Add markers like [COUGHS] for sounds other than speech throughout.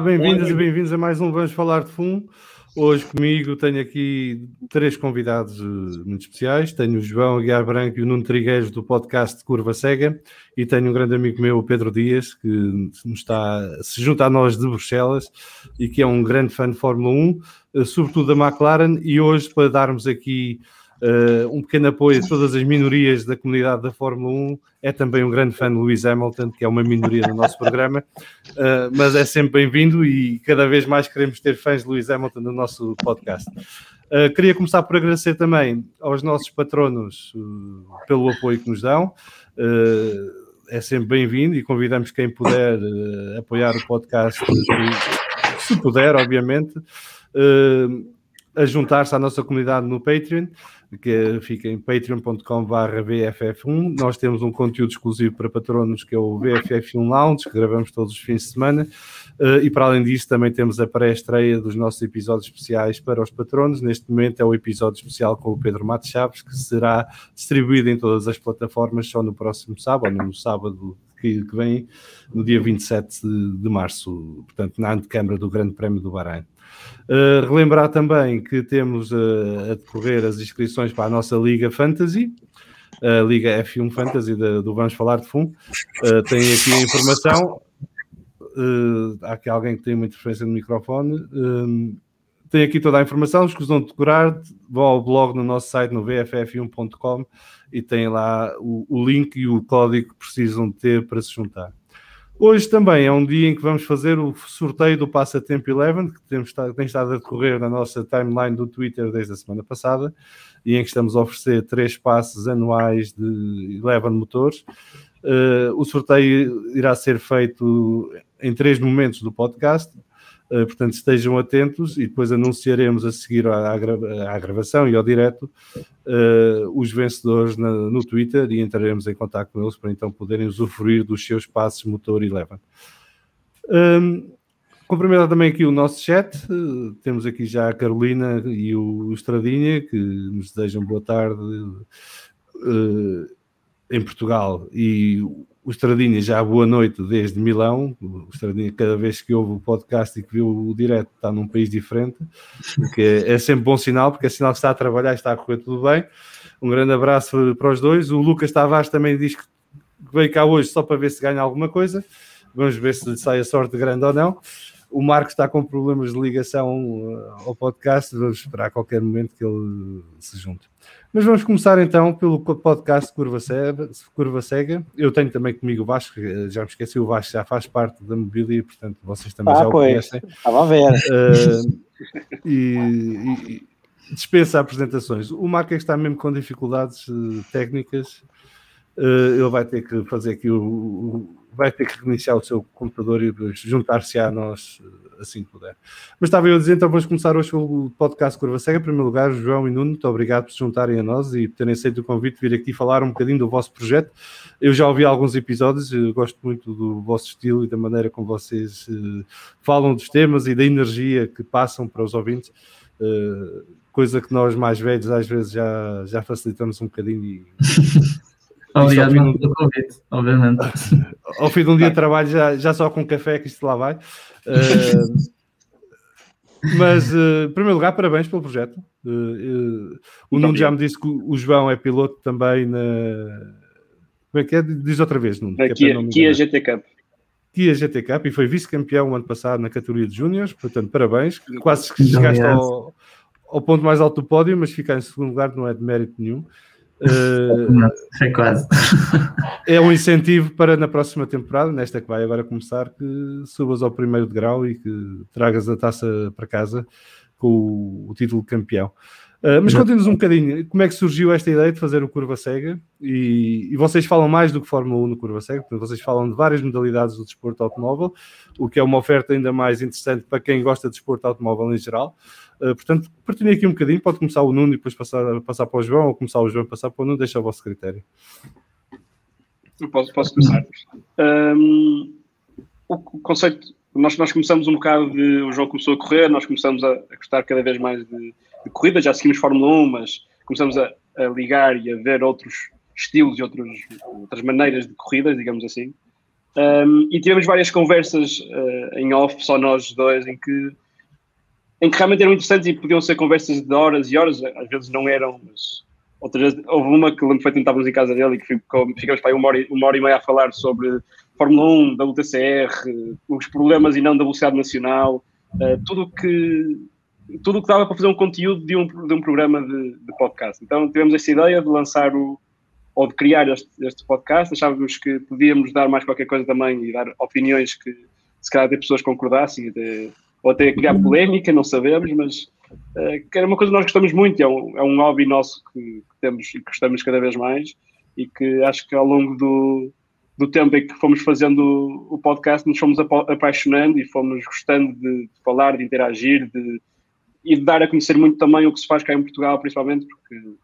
Olá, bem-vindas e bem-vindos a mais um Vamos Falar de Fumo. Hoje comigo tenho aqui três convidados eh, muito especiais. Tenho o João Aguiar Branco e o Nuno Triguejo do podcast Curva Cega e tenho um grande amigo meu, o Pedro Dias, que está, se junta a nós de Bruxelas e que é um grande fã de Fórmula 1, eh, sobretudo da McLaren. E hoje, para darmos aqui Uh, um pequeno apoio a todas as minorias da comunidade da Fórmula 1. É também um grande fã de Lewis Hamilton, que é uma minoria no nosso programa, uh, mas é sempre bem-vindo e cada vez mais queremos ter fãs de Lewis Hamilton no nosso podcast. Uh, queria começar por agradecer também aos nossos patronos pelo apoio que nos dão. é sempre bem-vindo e convidamos quem puder apoiar o podcast, se puder, obviamente a juntar-se à nossa comunidade no Patreon, que fica em patreon.com/vff1. Nós temos um conteúdo exclusivo para patronos que é o VFF1 Lounge, que gravamos todos os fins de semana. Uh, e para além disso, também temos a pré-estreia dos nossos episódios especiais para os patronos. Neste momento é o episódio especial com o Pedro Matos Chaves, que será distribuído em todas as plataformas só no próximo sábado, no sábado que, que vem, no dia 27 de, de março, portanto, na antecâmara do Grande Prémio do Bahrein. Uh, relembrar também que temos uh, a decorrer as inscrições para a nossa Liga Fantasy, a Liga F1 Fantasy de, do Vamos Falar de Fundo. Uh, tem aqui a informação. há aqui alguém que tem uma interferência no microfone. tem aqui toda a informação. Que vão decorar, vão ao blog no nosso site no vff1.com e tem lá o, o link e o código que precisam ter para se juntar. Hoje também é um dia em que vamos fazer o sorteio do Passatempo Eleven, que temos, tem estado a decorrer na nossa timeline do Twitter desde a semana passada, e em que estamos a oferecer três passes anuais de Eleven motores. Uh, o sorteio irá ser feito em três momentos do podcast. Uh, portanto, estejam atentos e depois anunciaremos a seguir à, à gravação e ao direto uh, os vencedores na, no Twitter e entraremos em contato com eles para então poderem usufruir dos seus passos motor e leva. Um, cumprimentar também aqui o nosso chat, uh, temos aqui já a Carolina e o Estradinha que nos desejam boa tarde em Portugal e o Estradinha já boa noite desde Milão. O Estradinha, cada vez que ouve o podcast e que viu o direto, está num país diferente, que é, sempre bom sinal, porque é sinal que está a trabalhar e está a correr tudo bem. Um grande abraço para os dois. O Lucas Tavares também diz que veio cá hoje só para ver se ganha alguma coisa. Vamos ver se lhe sai a sorte grande ou não. O Marcos está com problemas de ligação uh, ao podcast. Vamos esperar a qualquer momento que ele se junte. Mas vamos começar então pelo podcast Curva Cega. Curva Cega. Eu tenho também comigo o Vasco, já me esqueci, o Vasco já faz parte da mobília, portanto vocês também ah, já o pois. conhecem. Estava a ver. Uh, e, e, dispensa apresentações. O Marco é que está mesmo com dificuldades uh, técnicas. Uh, ele vai ter que fazer aqui o, o vai ter que reiniciar o seu computador e juntar-se a nós eh, assim que puder. Mas estava eu a dizer, então vamos começar hoje o podcast Curva Cega. Em primeiro lugar, João e Nuno, muito obrigado por se juntarem a nós e por terem aceito o convite de vir aqui falar um bocadinho do vosso projeto. Eu já ouvi alguns episódios, gosto muito do vosso estilo e da maneira como vocês uh, falam dos temas e da energia que passam para os ouvintes. Uh, coisa que nós mais velhos às vezes já, já facilitamos um bocadinho e [LAUGHS] Obrigado pelo convite, obviamente. Ao fim de um dia de trabalho, já, já só com café que isto lá vai. Uh, mas, uh, em primeiro lugar, parabéns pelo projeto. Uh, o Nuno já me disse que o João é piloto também na. Como é que é? Diz outra vez, Nuno. Na Kia, é Kia GT Cup. Kia GT Cup e foi vice-campeão o ano passado na categoria de Júniors, portanto, parabéns. Quase que chegaste ao, ao ponto mais alto do pódio, mas ficar em segundo lugar não é de mérito nenhum. Uh, é quase. É um incentivo para na próxima temporada, nesta que vai agora começar, que subas ao primeiro grau e que tragas a taça para casa com o, o título de campeão. Uh, mas conta-nos um bocadinho, como é que surgiu esta ideia de fazer o Curva Cega? E, e, vocês falam mais do que Fórmula 1 no Curva Cega, portanto, vocês falam de várias modalidades do desporto automóvel, o que é uma oferta ainda mais interessante para quem gosta de desporto automóvel em geral. Uh, portanto, partilhem aqui um bocadinho, pode começar o Nuno e depois passar, passar para o João, ou começar o João e passar para o Nuno, deixa o vosso critério. Eu posso, posso começar. Um, o conceito, nós, nós começamos um bocado de. O João começou a correr, nós começamos a, a gostar cada vez mais de, de corrida, já seguimos Fórmula 1, mas começamos a, a, ligar e a ver outros estilos e outros, outras maneiras de corridas, digamos assim. Um, e tivemos várias conversas uh, em off, só nós dois, em que, em que realmente eram interessantes e podiam ser conversas de horas e horas, às vezes não eram, mas outras vezes, houve uma que lembro foi estávamos em casa dele e que ficou, ficamos para aí uma hora, uma hora e meia a falar sobre Fórmula 1, da UTCR, os problemas e não da velocidade nacional, uh, tudo que tudo o que dava para fazer um conteúdo de um, de um programa de, de podcast. Então tivemos essa ideia de lançar o, ou de criar este, este podcast, achávamos que podíamos dar mais qualquer coisa também e dar opiniões que se calhar até pessoas concordassem, ou até criar polémica, não sabemos, mas uh, era uma coisa que nós gostamos muito, é um, é um hobby nosso que, que temos e gostamos cada vez mais e que acho que ao longo do, do tempo em que fomos fazendo o podcast nos fomos apaixonando e fomos gostando de, de falar, de interagir, de, e de dar a conhecer muito também o que se faz cá em Portugal, principalmente porque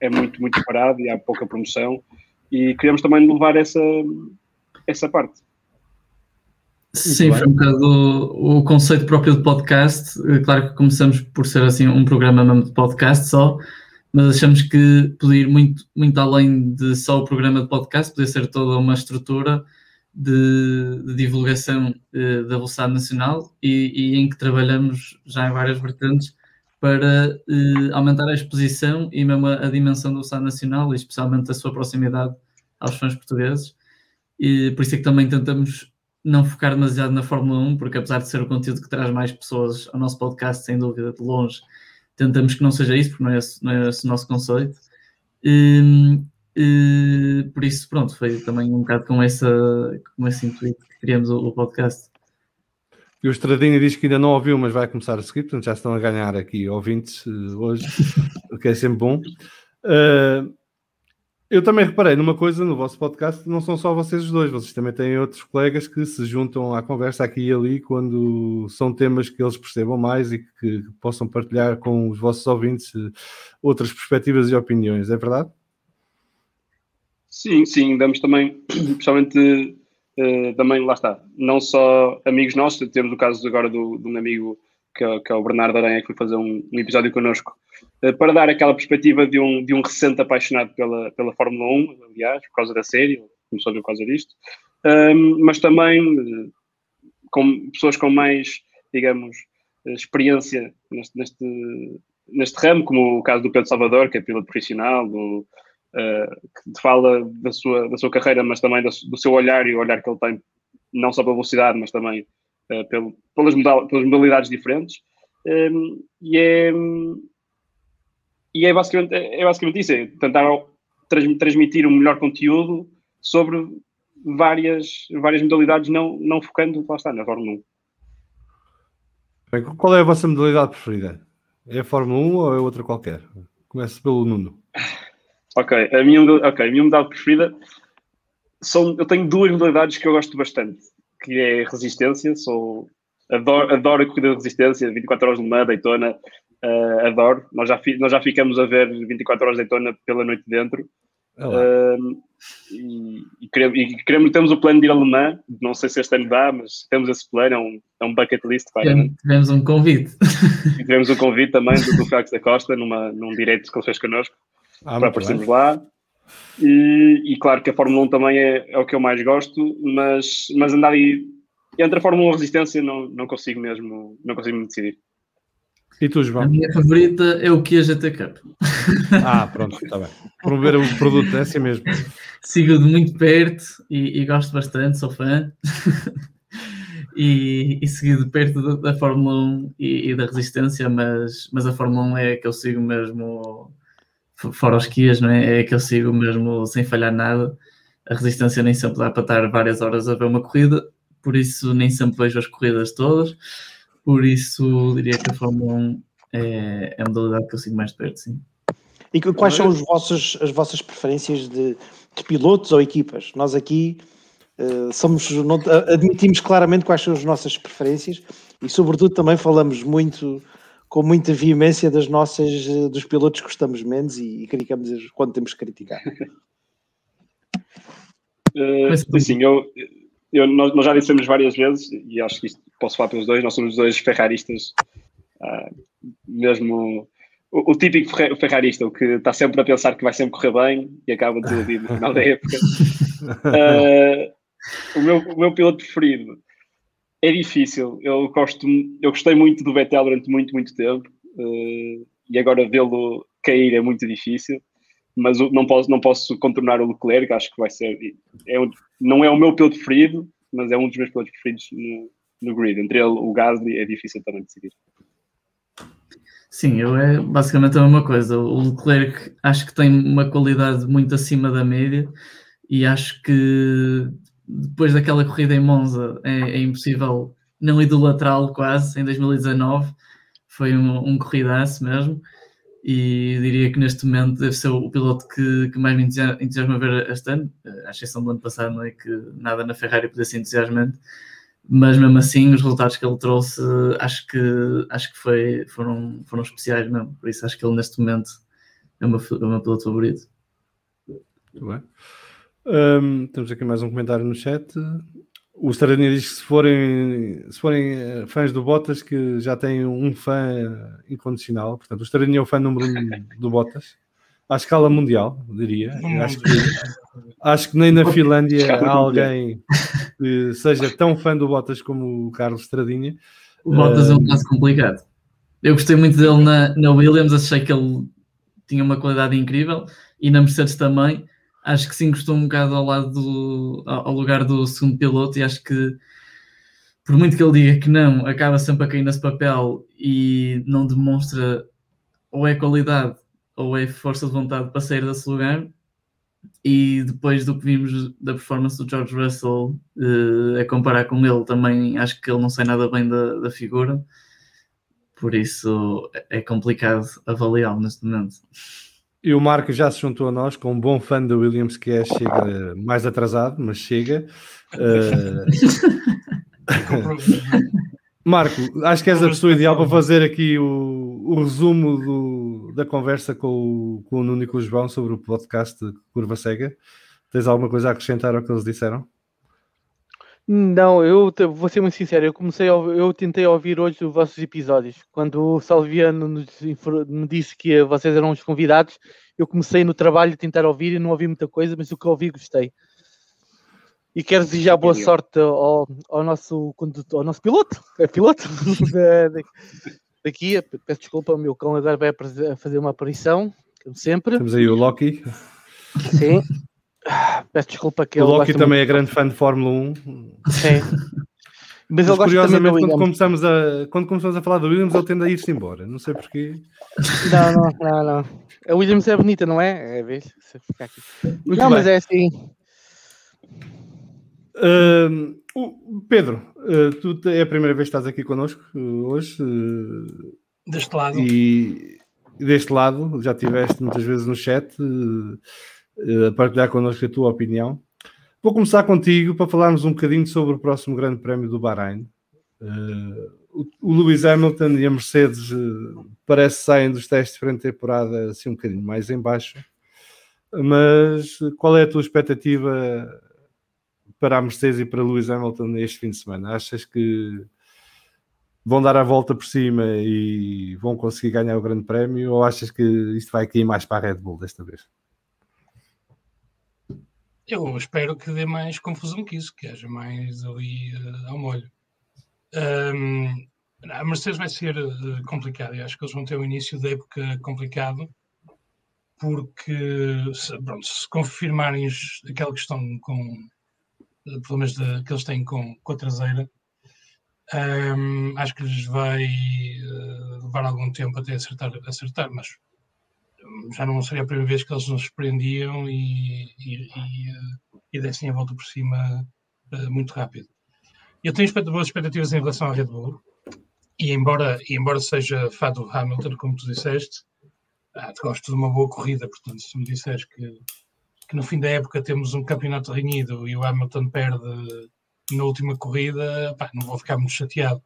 é muito, muito parado e há pouca promoção. E queríamos também levar essa, essa parte. Sim, foi um bocado o, o, conceito próprio de podcast. Eh, claro que começamos por ser assim um programa mesmo de podcast só, mas achamos que podia ir muito, muito além de só o programa de podcast, podia ser toda uma estrutura de, de divulgação eh, da velocidade nacional e, e, em que trabalhamos já em várias vertentes para eh, aumentar a exposição e mesmo a, a dimensão da velocidade nacional e especialmente a sua proximidade aos fãs portugueses. E por isso é que também tentamos não focar demasiado na Fórmula 1, porque apesar de ser o conteúdo que traz mais pessoas ao nosso podcast, sem dúvida, de longe, tentamos que não seja isso, porque não é esse, não é esse o nosso conceito. E, e, por isso, pronto, foi também um bocado com, essa, com esse intuito que criamos o, o podcast. E o Estradinha diz que ainda não ouviu, mas vai começar a seguir, portanto já estão a ganhar aqui ouvintes uh, hoje, [LAUGHS] o que é sempre bom. Uh, eu também reparei numa coisa no vosso podcast, não são só vocês os dois, vocês também têm outros colegas que se juntam à conversa aqui e ali quando são temas que eles percebam mais e que, possam partilhar com os vossos ouvintes outras perspectivas e opiniões, é verdade? Sim, sim, damos também, [CLEARS THROAT] principalmente uh, também, lá está, não só amigos nossos, temos o caso agora do, de um amigo que é, que é o Bernardo Aranha, que foi fazer um, um episódio connosco, uh, para dar aquela perspectiva de um, de um recente apaixonado pela, pela Fórmula 1, aliás, por causa da série, começou por causa disto, um, mas também uh, com pessoas com mais, digamos, experiência neste, neste, neste ramo, como o caso do Pedro Salvador, que é piloto profissional, do, que fala da sua, da sua carreira, mas também do, seu olhar e o olhar que ele tem, não só pela velocidade, mas também uh, pelo, pelas, modal, pelas modalidades diferentes. Ehm, e é, e é, basicamente, é basicamente isso, é tentar transmitir o um melhor conteúdo sobre várias, várias modalidades, não, não focando, lá está, na Fórmula 1. Bem, qual é a vossa modalidade preferida? É a Fórmula 1 ou é outra qualquer? Começo pelo Nuno. [LAUGHS] Ok, a minha, okay, a minha modalidade preferida são. Eu tenho duas modalidades que eu gosto bastante, que é resistência, sou. Adoro, adoro a corrida de resistência, 24 horas de Mans, Daytona, uh, adoro. Nós já, nós já ficamos a ver 24 horas de Daytona pela noite dentro. Uh, e, e, queremos, e, queremos, temos o plano de ir a Le Mans, não sei se este ano dá, mas temos esse plano, é um, é um bucket list. Vai, né? tivemos um convite. E tivemos um convite também do, do da Costa, numa, num direito que ele fez connosco ah, para aparecermos lá. E, e, claro que a Fórmula 1 também é, é, o que eu mais gosto, mas, mas andar aí entre a Fórmula 1 e a resistência não, não consigo mesmo, não consigo me decidir. E tu, João? A minha favorita é o Kia GT Cup. Ah, pronto, está bem. Promover o produto é assim mesmo. [LAUGHS] Sigo de muito perto e, e gosto bastante, sou fã. [LAUGHS] e, e segui de perto da, da Fórmula 1 e, e, da resistência, mas, mas a Fórmula 1 é que eu sigo mesmo fora os Kias, não é? É que eu sigo mesmo sem falhar nada. A resistência nem sempre dá para estar várias horas a ver uma corrida, por isso nem sempre vejo as corridas todas. Por isso diria que a Fórmula 1 é, é a modalidade que eu sigo mais de perto, sim. E quais são os vossos, as vossas preferências de, de pilotos ou equipas? Nós aqui uh, somos, não, admitimos claramente quais são as nossas preferências e, sobretudo, também falamos muito com muita veemência das nossas, eh, dos pilotos que gostamos menos e, e criticamos quando temos que criticar. [LAUGHS] Uh, sim, eu, eu, nós, nós, já dissemos várias vezes, e acho que isto posso falar pelos dois, nós somos dois ferraristas, uh, mesmo o, o, típico ferrarista, o que está sempre a pensar que vai sempre correr bem e acaba de desiludir no final da época. Uh, [LAUGHS] o, meu, o meu piloto preferido é difícil. Eu, gosto, eu gostei muito do Vettel durante muito, muito tempo. Uh, e agora vê-lo cair é muito difícil. Mas não posso, não posso contornar o Leclerc, acho que vai ser. É um, não é o meu piloto preferido, mas é um dos meus pilotos preferidos no, no grid. Entre ele o Gasly é difícil também de seguir. Sim, eu é basicamente a mesma coisa. O Leclerc acho que tem uma qualidade muito acima da média e acho que depois daquela corrida em Monza é, é impossível não idolatrá-lo quase em 2019. Foi um, um corridaço mesmo e diria que neste momento deve ser o piloto que, que mais me entusiasma ver este ano, à exceção do ano passado, não é que nada na Ferrari podia ser entusiasmante mas mesmo assim os resultados que ele trouxe acho que, acho que foi, foram, foram especiais mesmo, por isso acho que ele neste momento é o meu, é o meu piloto favorito. Muito bem. Um, temos aqui mais um comentário no chat. O Stradinha diz que se forem, se forem eh, fãs do Bottas, que já tem um fã incondicional. Portanto, o Stradinha é o fã número um do Bottas à escala mundial, diria. Acho que, acho que nem na Finlândia há alguém que seja tão fã do Bottas como o Carlos Estradinha. O Bottas uh, é um caso complicado. Eu gostei muito dele na, na Williams, achei que ele tinha uma qualidade incrível e na Mercedes também. Acho que se encostou um bocado ao lado do, ao lugar do segundo piloto e acho que por muito que ele diga que não, acaba sempre a cair nesse papel e não demonstra ou é qualidade ou é força de vontade para sair desse lugar. E depois do que vimos da performance do George Russell, uh, a comparar com ele, também acho que ele não sai nada bem da, da figura. Por isso é complicado avaliá-lo neste momento. E o Marco já se juntou a nós com um bom fã da Williams que é, chega mais atrasado, mas chega. Uh... [LAUGHS] Marco, acho que és a pessoa ideal para fazer aqui o, o resumo do, da conversa com o, com o Nuno e com o João sobre o podcast Curva Cega. Tens alguma coisa a acrescentar ao que eles disseram? Não, eu vou ser muito sincero, eu comecei a, eu tentei ouvir hoje os vossos episódios. Quando o Salviano nos, me disse que vocês eram os convidados, eu comecei no trabalho a tentar ouvir e não ouvi muita coisa, mas o que ouvi gostei. E quero desejar boa sorte ao, ao, nosso condutor, ao nosso piloto, é piloto [LAUGHS] daqui. Peço desculpa, o meu cão agora vai fazer uma aparição, como sempre. Temos aí o Loki. Sim. Peço desculpa que o Loki também muito... é grande fã de Fórmula 1. Sim. Mas, Mas curiosamente, quando começamos, a, quando começamos a falar do Williams, ele tende a ir-se embora. Não sei porquê. Não, não, não, não. A Williams é bonita, não é? É, vês? Não, bem. mas é assim. Uh, Pedro, uh, tu é a primeira vez que estás aqui connosco uh, hoje. deste lado. E deste lado, já estiveste muitas vezes no chat a partilhar connosco a tua opinião. Vou começar contigo para falarmos um bocadinho sobre o próximo Grande Prémio do Bahrein. o, o Lewis Hamilton e a Mercedes parece que saem dos testes frente à temporada assim um bocadinho mais em baixo. Mas qual é a tua expectativa para a Mercedes e para Lewis Hamilton este fim de semana? Achas que vão dar a volta por cima e vão conseguir ganhar o Grande Prémio ou achas que isto vai cair mais para a Red Bull desta vez? Eu espero que dê mais confusão que isso, que haja mais ali uh, ao molho. Um, a Mercedes vai ser uh, complicada e acho que eles vão ter um início da época complicado porque se, pronto, se confirmarem aquela questão com problemas de, que eles têm com, com a traseira. Um, acho que lhes vai uh, levar algum tempo até acertar, acertar, mas já não seria a primeira vez que eles nos surpreendiam e, e, e, uh, e dessem a volta por cima uh, muito rápido. Eu tenho boas expectativas em relação à Red Bull e embora, e embora seja fã do Hamilton, como tu disseste, ah, gosto de uma boa corrida, portanto, se me disseres que que no fim da época temos um campeonato renhido e o Hamilton perde na última corrida, pá, não vou ficar muito chateado.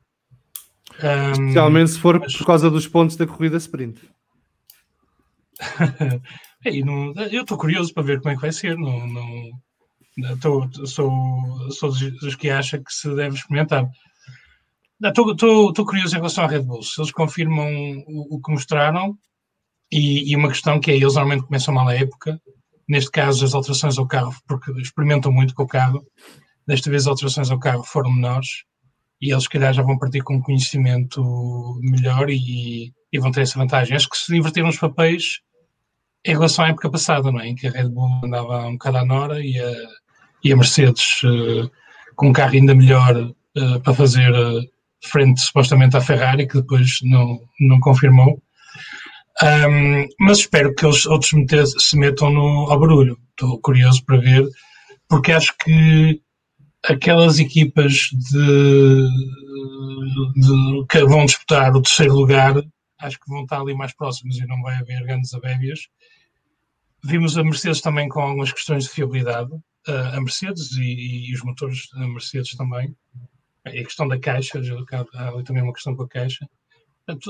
Um, Especialmente se for mas... por causa dos pontos da corrida sprint. [LAUGHS] não, eu estou curioso para ver como é que vai ser. Não, não, tô, sou, sou dos que acha que se deve experimentar. Estou curioso em relação à Red Bull. Se eles confirmam o, o que mostraram, e, e, uma questão que é: eles normalmente começam mal a época, neste caso as alterações ao carro, porque experimentam muito com o carro, desta vez as alterações ao carro foram menores e eles, se calhar, já vão partir com um conhecimento melhor e, e vão ter essa vantagem. Acho que se inverteram os papéis em relação à época passada, não é? em que a Red Bull andava um bocado à Nora e a, e a Mercedes uh, com um carro ainda melhor uh, para fazer uh, frente supostamente à Ferrari, que depois não, não confirmou. Um, mas espero que eles outros meter, se metam no, ao barulho. Estou curioso para ver, porque acho que aquelas equipas de, de, que vão disputar o terceiro lugar, acho que vão estar ali mais próximas e não vai haver grandes abébias. Vimos a Mercedes também com algumas questões de fiabilidade, a Mercedes e, e os motores da Mercedes também. A questão da caixa, há ali também uma questão com a caixa.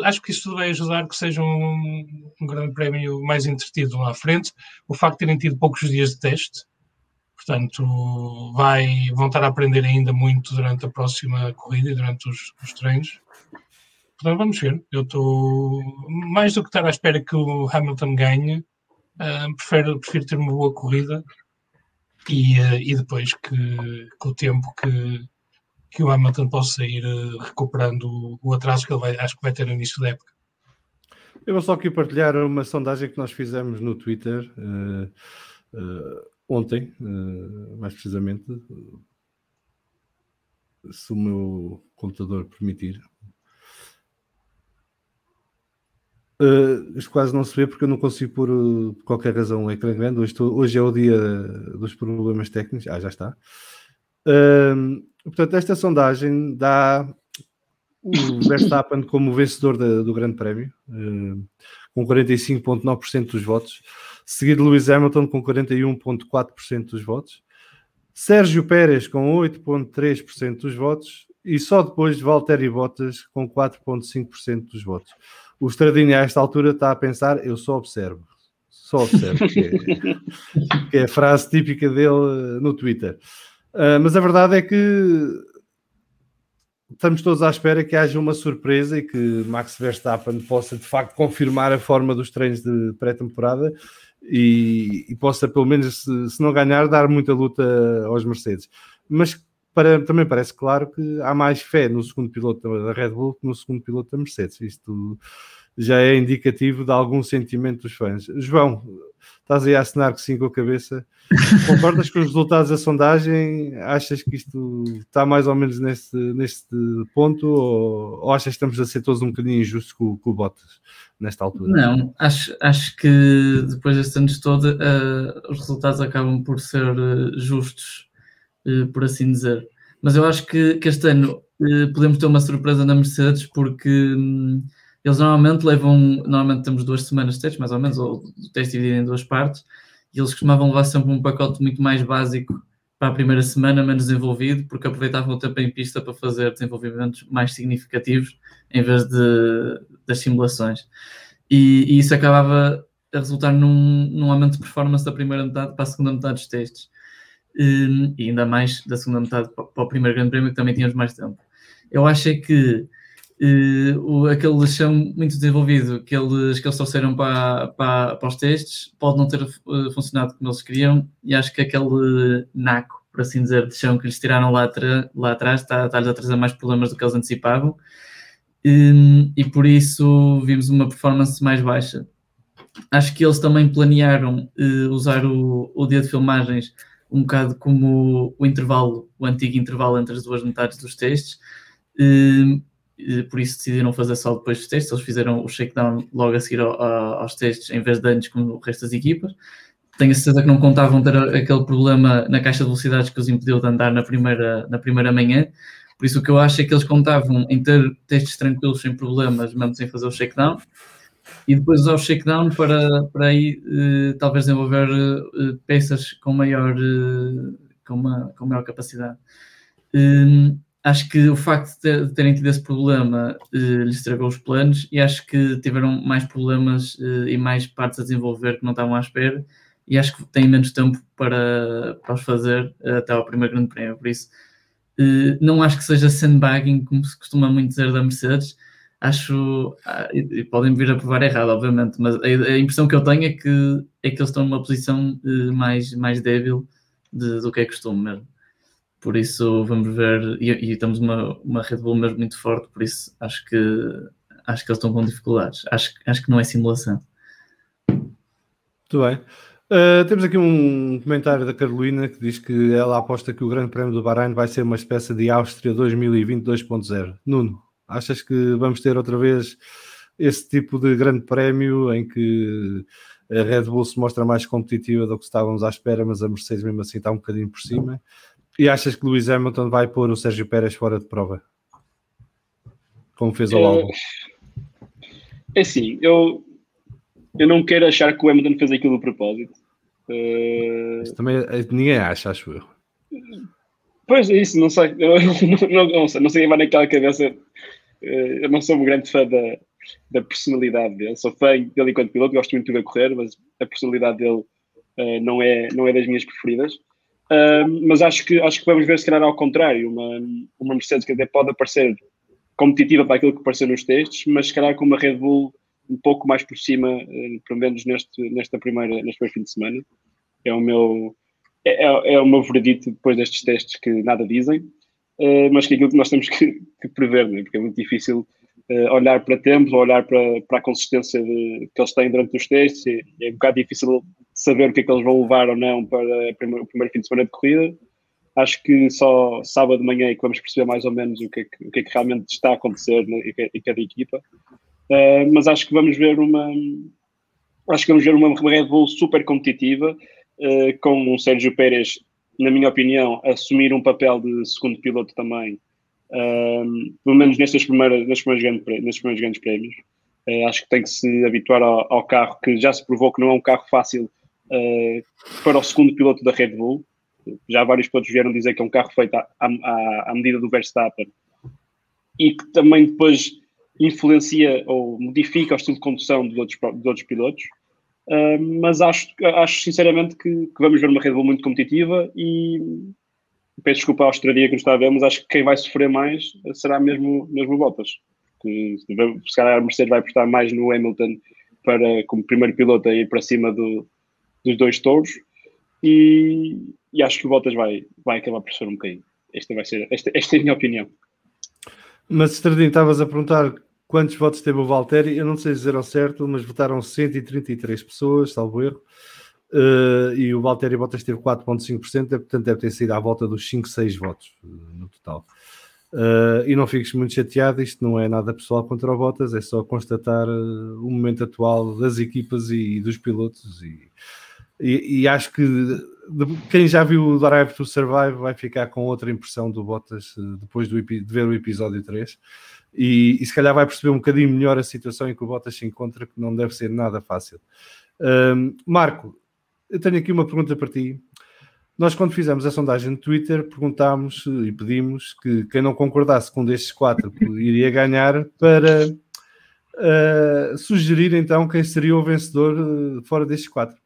Acho que isso tudo vai ajudar que seja um, um grande prémio mais entretido lá à frente. O facto de terem tido poucos dias de teste, portanto, vai, vão estar a aprender ainda muito durante a próxima corrida e durante os, os treinos. Portanto, vamos ver. Eu estou mais do que estar à espera que o Hamilton ganhe, uh, prefiro, prefiro ter uma boa corrida e, uh, e depois que, com o tempo que, que o Hamilton possa ir uh, recuperando o atraso que ele vai, acho que vai ter no início da época. Eu vou só aqui partilhar uma sondagem que nós fizemos no Twitter ontem, mais precisamente, se o meu computador permitir. Uh, isto quase não se vê porque eu não consigo pôr, por qualquer razão, um ecrã grande. Hoje, estou, hoje é o dia dos problemas técnicos. Ah, já está. Uh, Portanto, esta sondagem dá o [COUGHS] Verstappen como vencedor da, do Grande Prémio, uh, com 45,9% dos votos, seguido Lewis Hamilton com 41,4% dos votos, Sérgio Pérez com 8,3% dos votos e só depois Valtteri Bottas com 4,5% dos votos. O Stradini a esta altura está a pensar, eu só observo, só observo, que é, [LAUGHS] que é a frase típica dele no Twitter. Uh, mas a verdade é que estamos todos à espera que haja uma surpresa e que Max Verstappen possa de facto confirmar a forma dos treinos de pré-temporada e, e, possa, pelo menos, se, se, não ganhar, dar muita luta aos Mercedes. Mas para, também parece claro que há mais fé no segundo piloto da Red Bull que no segundo piloto da Mercedes. Isto já é indicativo de algum sentimento dos fãs. João, estás aí a assinar que sim com a cabeça. [LAUGHS] Concordas com os resultados da sondagem? Achas que isto está mais ou menos neste, neste ponto? Ou, ou achas que estamos a ser todos um bocadinho injustos com, com o Bottas nesta altura? Não, acho, acho que depois destes anos todo uh, os resultados acabam por ser uh, justos, por assim dizer. Mas eu acho que, que este ano podemos ter uma surpresa na Mercedes porque. Um, eles normalmente levam, normalmente temos duas semanas de testes, mais ou menos, ou teste dividido em duas partes, e eles costumavam levar sempre um pacote muito mais básico para a primeira semana, menos desenvolvido, porque aproveitavam o tempo em pista para fazer desenvolvimentos mais significativos em vez de, das simulações. E, e isso acabava a resultar num, num aumento de performance da primeira metade para a segunda metade dos testes. E, e ainda mais da segunda metade para, o primeiro grande prémio, que também tínhamos mais tempo. Eu achei que Uh, o, aquele chão muito desenvolvido que eles, que eles trouxeram para, para, para os testes pode não ter uh, funcionado como eles queriam e acho que aquele naco, por assim dizer, de chão que lhes tiraram lá, lá atrás está, está-lhes a trazer mais problemas do que eles antecipavam um, e por isso vimos uma performance mais baixa. Acho que eles também planearam uh, usar o, o dia de filmagens um bocado como o, intervalo, o antigo intervalo entre as duas metades dos testes. Um, por isso decidiram fazer só depois dos testes. Eles fizeram o shakedown logo a seguir aos testes, em vez de antes, como o resto das equipas. Tenho a certeza que não contavam ter aquele problema na caixa de velocidades que os impediu de andar na primeira, na primeira manhã. Por isso, o que eu acho é que eles contavam em ter testes tranquilos, sem problemas, mesmo sem fazer o shakedown, e depois usar o shakedown para, para aí eh, talvez desenvolver eh, peças com maior, eh, com, uma, com maior capacidade. Um, acho que o facto de terem tido esse problema uh, lhes estragou os planos e acho que tiveram mais problemas uh, e mais partes a desenvolver que não estavam à espera e acho que têm menos tempo para, para os fazer uh, até ao primeiro grande prémio, por isso não acho que seja sandbagging como se costuma muito dizer da Mercedes acho, ah, e, podem vir a provar errado obviamente, mas a, impressão que eu tenho é que, é que eles estão numa posição mais, mais débil de, do que é costume mesmo Por isso vamos ver, e, e estamos uma, uma Red Bull mesmo muito forte, por isso acho que acho que eles estão com dificuldades. Acho, acho que não é simulação. Muito bem. Uh, temos aqui um comentário da Carolina que diz que ela aposta que o Grande Prémio do Bahrein vai ser uma espécie de Áustria 2020 2.0. Nuno, achas que vamos ter outra vez esse tipo de grande prémio em que a Red Bull se mostra mais competitiva do que estávamos à espera, mas a Mercedes mesmo assim está um bocadinho por cima? E achas que Lewis Hamilton vai pôr o Sérgio Pérez fora de prova? Como fez ao álbum? É assim, eu, eu não quero achar que o Hamilton fez aquilo de propósito. Uh... também eh, ninguém acha, acho eu. Pois é isso, não sei. [LAUGHS] Não, não, sei, não sei quem vai naquela cabeça. Uh, eu não sou um grande fã da, da personalidade dele. Sou fã dele enquanto piloto, gosto muito de ver correr, mas a personalidade dele uh, não, é, não é das minhas preferidas. Uh, mas acho que, acho que vamos ver se calhar ao contrário, uma, uma Mercedes que até pode aparecer competitiva para aquilo que apareceu nos testes, mas se calhar com uma Red Bull um pouco mais por cima, uh, pelo menos neste, nesta primeira, neste primeiro fim de semana. É o meu, é, é, é o meu veredito depois destes testes que nada dizem, uh, mas que é aquilo que nós temos que, que prever, né? porque é muito difícil uh, olhar para tempos, olhar para, para a consistência de, que eles têm durante os testes, é um bocado difícil saber o que é que eles vão levar ou não para o primeiro, primeiro fim de semana de corrida. Acho que só sábado de manhã é que vamos perceber mais ou menos o que é que, o que, é que realmente está a acontecer né, em cada equipa. Uh, mas acho que vamos ver uma acho que vamos ver uma Red Bull super competitiva uh, com o Sérgio Pérez, na minha opinião, assumir um papel de segundo piloto também um, pelo menos nestas primeiras, nestes, primeiros grandes, nestes primeiros grandes prémios. Uh, acho que tem que se habituar ao, ao, carro que já se provou que não é um carro fácil uh, para o segundo piloto da Red Bull. Já vários pilotos vieram dizer que é um carro feito à, à, à medida do Verstappen e que também depois influencia ou modifica o estilo de condução dos outros, dos outros pilotos. Mas acho, acho sinceramente que, que, vamos ver uma Red Bull muito competitiva e peço desculpa à Australia que nos está a ver, mas acho que quem vai sofrer mais será mesmo, mesmo Bottas. Que, se calhar a Mercedes vai apostar mais no Hamilton para, como primeiro piloto a ir para cima do, dos dois touros e, e, acho que o Bottas vai, vai acabar por ser um bocadinho. Esta, vai ser, esta, esta é a minha opinião. Mas, Estradinho, estavas a perguntar quantos votos teve o Valtteri, eu não sei dizer ao certo, mas votaram 133 pessoas, salvo erro. Uh, e o Valtteri Bottas teve 4,5%, portanto deve ter sido à volta dos 5, 6 votos uh, no total. Uh, e não fiques muito chateado, isto não é nada pessoal contra o Bottas, é só constatar o momento atual das equipas e, e dos pilotos. E, e, e, acho que de, quem já viu o Drive to Survive vai ficar com outra impressão do Bottas depois do, de ver o episódio 3. E, e se calhar vai perceber um bocadinho melhor a situação em que o Bottas se encontra, que não deve ser nada fácil. Marco, eu tenho aqui uma pergunta para ti. Nós, quando fizemos a sondagem no Twitter, perguntámos e pedimos que quem não concordasse com um destes quatro [LAUGHS] iria ganhar para uh, sugerir então quem seria o vencedor uh, fora destes quatro.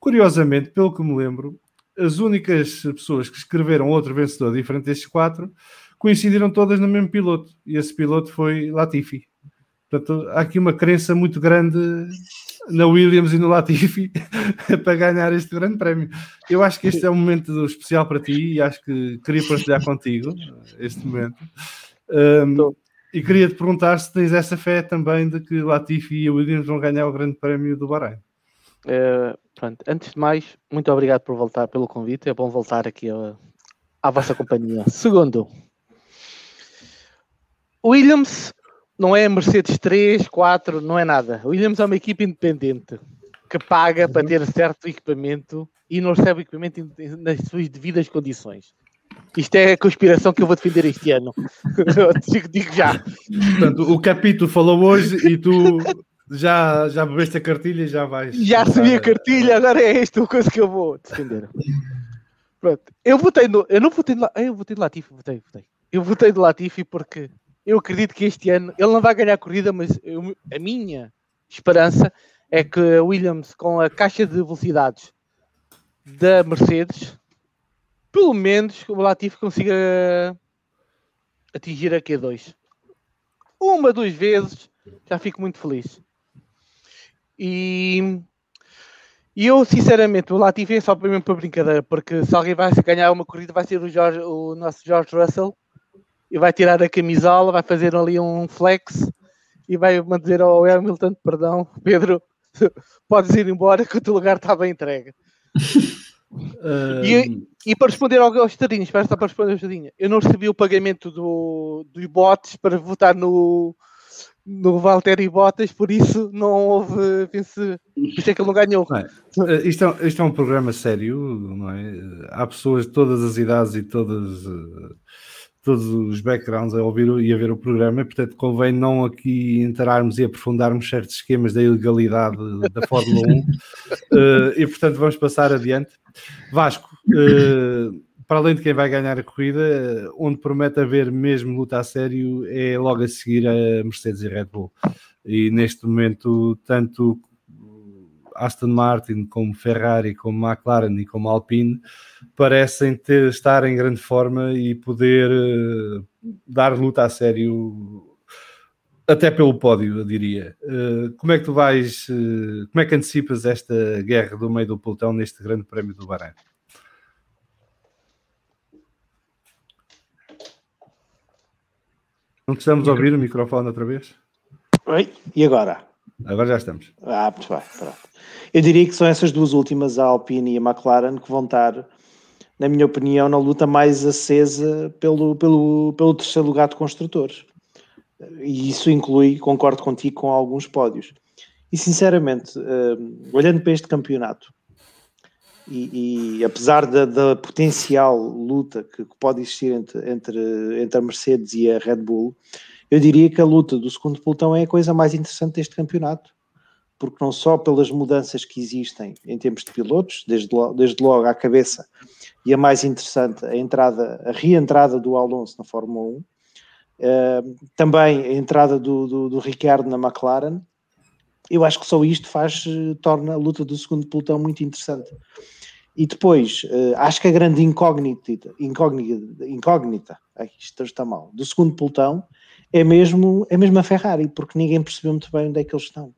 Curiosamente, pelo que me lembro, as únicas pessoas que escreveram outro vencedor diferente destes quatro coincidiram todas no mesmo piloto e esse piloto foi Latifi. Portanto, há aqui uma crença muito grande na Williams e no Latifi [LAUGHS] para ganhar este grande prémio. Eu acho que este é um momento especial para ti e acho que queria partilhar contigo este momento. Um, e queria te perguntar se tens essa fé também de que Latifi e a Williams vão ganhar o grande prémio do Bahrein. Uh, pronto, antes de mais, muito obrigado por voltar pelo convite. É bom voltar aqui a, à vossa companhia. Segundo, Williams não é Mercedes 3, 4, não é nada. A Williams é uma equipe independente que paga para ter certo equipamento e não recebe o equipamento nas suas devidas condições. Isto é a conspiração que eu vou defender este ano. [LAUGHS] digo, digo, já. Portanto, o capítulo falou hoje e tu já, já bebeste a cartilha e já vais. Já subi a cartilha, agora é esta a coisa que eu vou defender. Pronto. Eu votei no. Eu não votei no. Eu votei no Latifi, votei, votei. Eu votei no Latifi porque eu acredito que este ano ele não vai ganhar a corrida, mas eu, a minha esperança é que Williams, com a caixa de velocidades da Mercedes, pelo menos o Latifi consiga atingir a Q2. Uma, duas vezes, já fico muito feliz. E, E eu, sinceramente, o Latifi é só para mim para brincadeira, porque se alguém vai ganhar uma corrida vai ser o, George, o nosso George Russell e vai tirar a camisola, vai fazer ali um flex e vai manter ao Hamilton, perdão, Pedro, [LAUGHS] podes ir embora que o teu lugar está bem entregue. [LAUGHS] e, e, para responder ao, ao Estadinho, espera só para responder ao Estadinho, eu não recebi o pagamento do, do bots para votar no, no Valtteri Bottas, por isso não houve, penso, por isso é que ele não ganhou. Não é, isto, é, isto é um programa sério, não é? Há pessoas de todas as idades e todas, eh, todos os backgrounds a ouvir e a ver o programa, e portanto convém não aqui entrarmos e aprofundarmos certos esquemas da ilegalidade da [LAUGHS] Fórmula 1, eh, e portanto vamos passar adiante. Vasco, para além de quem vai ganhar a corrida, onde promete haver mesmo luta a sério é logo a seguir a Mercedes e Red Bull. E neste momento, tanto Aston Martin como Ferrari, como McLaren e como Alpine parecem ter, estar em grande forma e poder uh, dar luta a sério até pelo pódio, eu diria. Uh, como é que tu vais, uh, como é que antecipas esta guerra do meio do pelotão neste grande prémio do Bahrein? Não precisamos ouvir o microfone outra vez? Oi, e agora? Agora já estamos. Ah, muito bem, pronto. Eu diria que são essas duas últimas, a Alpine e a McLaren, que vão estar, na minha opinião, na luta mais acesa pelo, pelo, pelo terceiro lugar de construtores. E isso inclui, concordo contigo, com alguns pódios. E sinceramente, uh, olhando para este campeonato, e, e, apesar da, da, potencial luta que, pode existir entre, entre, entre a Mercedes e a Red Bull, eu diria que a luta do segundo pelotão é a coisa mais interessante deste campeonato, porque não só pelas mudanças que existem em termos de pilotos, desde logo, desde logo à cabeça, e a mais interessante, a entrada, a reentrada do Alonso na Fórmula 1, uh, eh, também a entrada do, do, do Ricardo na McLaren, eu acho que só isto faz, eh, torna a luta do segundo pelotão muito interessante. E depois, uh, acho que a grande incógnita, incógnita, incógnita isto está mal, do segundo pelotão é mesmo, é mesmo a Ferrari, porque ninguém percebeu muito bem onde é que eles estão.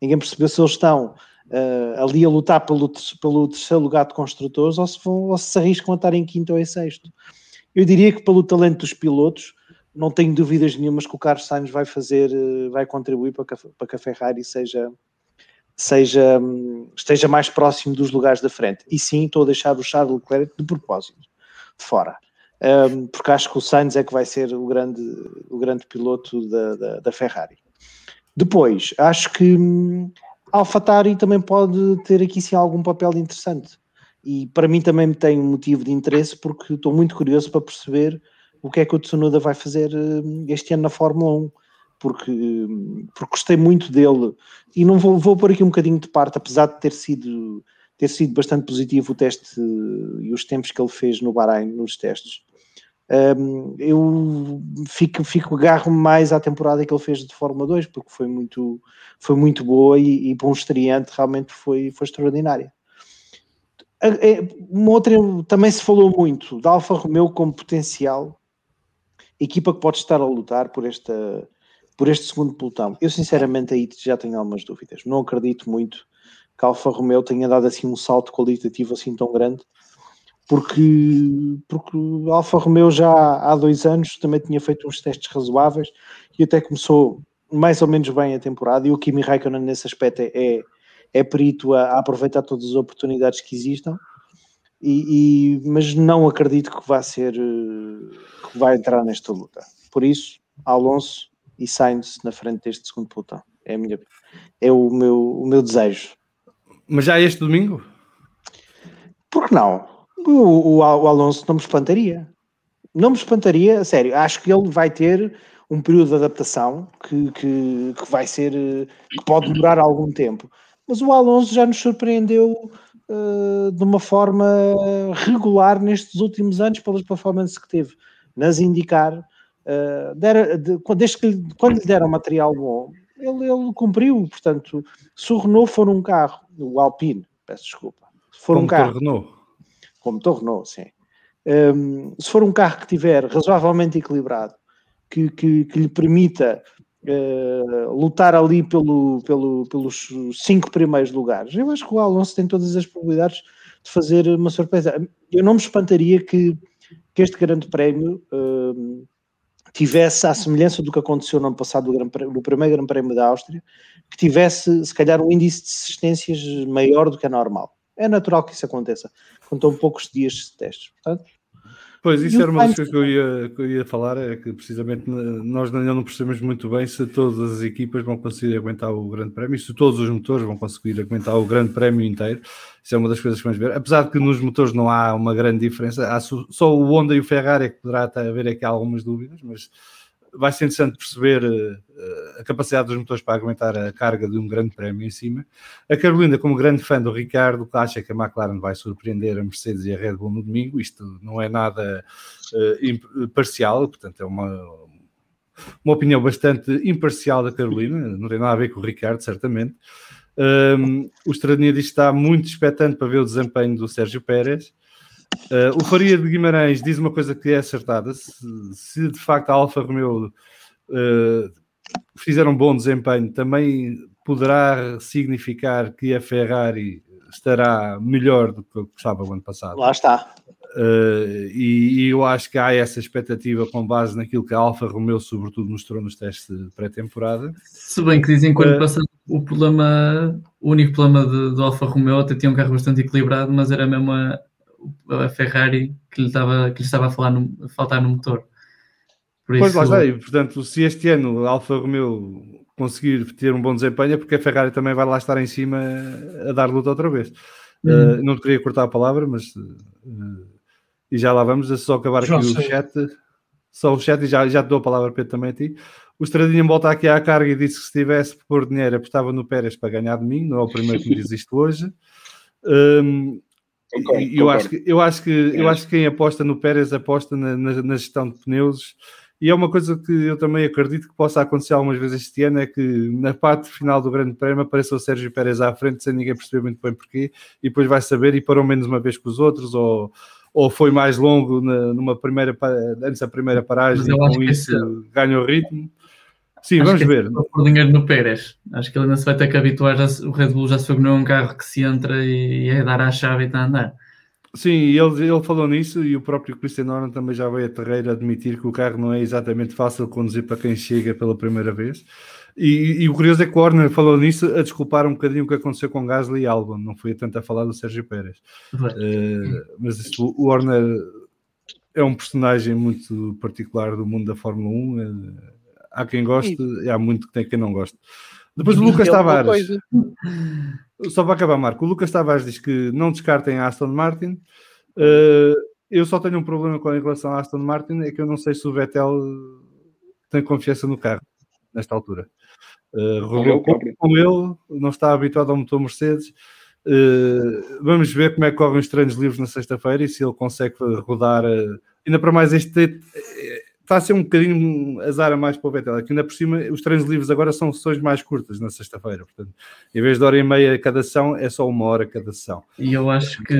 Ninguém percebeu se eles estão uh, ali a lutar pelo, pelo terceiro lugar de construtores ou se, vão, ou se arriscam a estar em quinto ou em sexto. Eu diria que pelo talento dos pilotos, não tenho dúvidas nenhumas que o Carlos Sainz vai fazer, uh, vai contribuir para que, para que a Ferrari seja, seja, esteja mais próximo dos lugares da frente. E sim, estou a deixar o Charles Leclerc de propósito, de fora. Um, porque acho que o Sainz é que vai ser o grande, o grande piloto da, da, da Ferrari. Depois, acho que hum, AlphaTauri também pode ter aqui sim algum papel interessante. E para mim também tem um motivo de interesse porque estou muito curioso para perceber o que é que o Tsunoda vai fazer hum, este ano na Fórmula 1 porque, porque gostei muito dele e não vou, vou pôr aqui um bocadinho de parte, apesar de ter sido, ter sido bastante positivo o teste e os tempos que ele fez no Bahrein nos testes. Um, eu fico, fico agarro-me mais à temporada que ele fez de Fórmula 2 porque foi muito, foi muito boa e, e para um estreante realmente foi, foi extraordinária. É, uma outra, também se falou muito da Alfa Romeo como potencial equipa que pode estar a lutar por esta, por este segundo pelotão. Eu sinceramente aí já tenho algumas dúvidas. Não acredito muito que a Alfa Romeo tenha dado assim um salto qualitativo assim tão grande, porque, porque a Alfa Romeo já há dois anos também tinha feito uns testes razoáveis e até começou mais ou menos bem a temporada e o Kimi Raikkonen nesse aspecto é, é perito a, a aproveitar todas as oportunidades que existam. E, e, mas não acredito que vá ser que vai entrar nesta luta. Por isso, Alonso e Sainz na frente deste segundo pelotão. É, minha, é o, meu, o meu desejo. Mas já este domingo? Por que não? O, o, o Alonso não me espantaria. Não me espantaria, a sério. Acho que ele vai ter um período de adaptação que, que, que vai ser que pode durar algum tempo. Mas o Alonso já nos surpreendeu uh, de uma forma regular nestes últimos anos pelas performances que teve nas indicar Uh, de, desde que quando lhe deram material bom, ele, ele cumpriu. Portanto, se o Renault for um carro, o Alpine, peço desculpa, se for como um carro, Renault. como motor Renault, sim. Um, se for um carro que tiver razoavelmente equilibrado, que, que, que lhe permita uh, lutar ali pelo, pelo, pelos cinco primeiros lugares. Eu acho que o Alonso tem todas as probabilidades de fazer uma surpresa. Eu não me espantaria que, que este grande prémio uh, tivesse, à semelhança do que aconteceu no ano passado no, primeiro Grande Prémio da Áustria, que tivesse, se calhar, um índice de assistências maior do que a normal. É natural que isso aconteça, com tão poucos dias de testes. Portanto, Pois, isso era uma das coisas que eu, ia, que eu ia falar, é que precisamente nós ainda não percebemos muito bem se todas as equipas vão conseguir aguentar o grande prémio, se todos os motores vão conseguir aguentar o grande prémio inteiro. Isso é uma das coisas que vamos ver. Apesar de que nos motores não há uma grande diferença, há só o Honda e o Ferrari é que poderá haver aqui algumas dúvidas, mas vai ser interessante perceber uh, a capacidade dos motores para aguentar a carga de um grande prémio em cima. A Carolina, como grande fã do Ricardo, acha que a McLaren vai surpreender a Mercedes e a Red Bull no domingo. Isto não é nada uh, parcial, portanto, é uma, uma opinião bastante imparcial da Carolina, não tem nada a ver com o Ricardo, certamente. Um, o Estradinha diz que está muito expectante para ver o desempenho do Sérgio Pérez. Uh, o Faria de Guimarães diz uma coisa que é acertada: se, se de facto a Alfa Romeo uh, fizer um bom desempenho, também poderá significar que a Ferrari estará melhor do que estava o ano passado. Lá está. Uh, e, e, eu acho que há essa expectativa com base naquilo que a Alfa Romeo, sobretudo, mostrou nos testes de pré-temporada. Se bem que dizem que o ano passado o problema, o único problema do Alfa Romeo até tinha um carro bastante equilibrado, mas era mesmo a, a Ferrari que lhe estava, que lhe estava a, falar no, a faltar no motor. Por pois isso... lá está, e, portanto, se este ano a Alfa Romeo conseguir ter um bom desempenho, é porque a Ferrari também vai lá estar em cima a dar luta outra vez. Uhum. Uh, não te queria cortar a palavra, mas uh, e já lá vamos, é só acabar João, aqui o sei. chat. Só o chat e já, já te dou a palavra, Pedro, também a ti. O Estradinha volta aqui à carga e disse que se tivesse por dinheiro apostava no Pérez para ganhar de mim, não é o primeiro que me diz isto hoje. [LAUGHS] Um, Concordo, eu, acho que, eu, acho que, eu acho que quem aposta no Pérez aposta na, na, na, gestão de pneus. E é uma coisa que eu também acredito que possa acontecer algumas vezes este ano é que na parte final do Grande Prémio apareça o Sérgio Pérez à frente sem ninguém perceber muito bem porquê e depois vai saber e parou menos uma vez que os outros ou, ou foi mais longo na, numa primeira antes da primeira paragem e com isso o ritmo Sim, Acho vamos ver. Por dinheiro no Pérez. Acho que ele ainda se vai ter que habituar. Já, o Red Bull já se foi não é um carro que se entra e é dar a chave e está a andar. Sim, ele, ele falou nisso e o próprio Christian Horner também já veio a terreira admitir que o carro não é exatamente fácil de conduzir para quem chega pela primeira vez. E, e, o curioso é que o Horner falou nisso a desculpar um bocadinho o que aconteceu com Gasly e Albon, não foi tanto a falar do Sérgio Pérez. Uh, mas isso, o Horner é um personagem muito particular do mundo da Fórmula 1. Uh, há quem goste e há muito que tem quem não gosta. Depois o Lucas Tavares, só para acabar, Marco, o Lucas Tavares diz que não descartem a Aston Martin. Uh, eu só tenho um problema com a relação à Aston Martin, é que eu não sei se o Vettel tem confiança no carro nesta altura. Uh, com, com ele, não está habituado ao motor Mercedes. Uh, vamos ver como é que correm os treinos livres na sexta-feira e se ele consegue rodar. Uh, ainda para mais este está a ser um bocadinho azar a mais para o Vettel. Aqui ainda por cima, os treinos livres agora são sessões mais curtas na sexta-feira. Portanto, em vez de hora e meia cada sessão, é só uma hora cada sessão. E eu acho que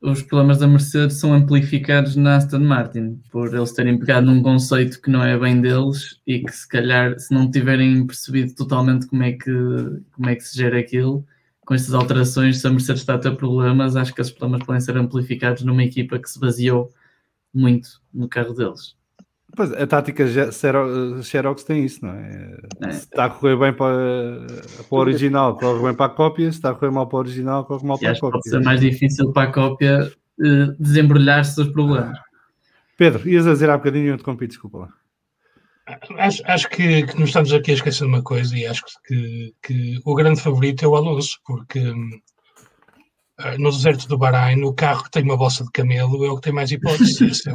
os problemas da Mercedes são amplificados na Aston Martin, por eles terem pegado num conceito que não é bem deles e que se calhar, se não tiverem percebido totalmente como é que, como é que se gera aquilo, com estas alterações, se a Mercedes está a ter problemas, acho que esses problemas podem ser amplificados numa equipa que se baseou muito no carro deles. Pois, a tática Xerox tem isso, não é? é? Se está a correr bem para, para o original, corre bem para a cópia, se está a correr mal para o original, corre mal para a cópia. Pode ser mais difícil para a cópia uh, desembrulhar-se dos problemas. Pedro, ias a dizer há bocadinho e eu te compito, desculpa lá. Acho, acho que, que, nos estamos aqui a esquecer de uma coisa e acho que, que o grande favorito é o Alonso, porque hum, ah, no deserto do Bahrein, o carro que tem uma bolsa de camelo é o que tem mais hipóteses. [LAUGHS]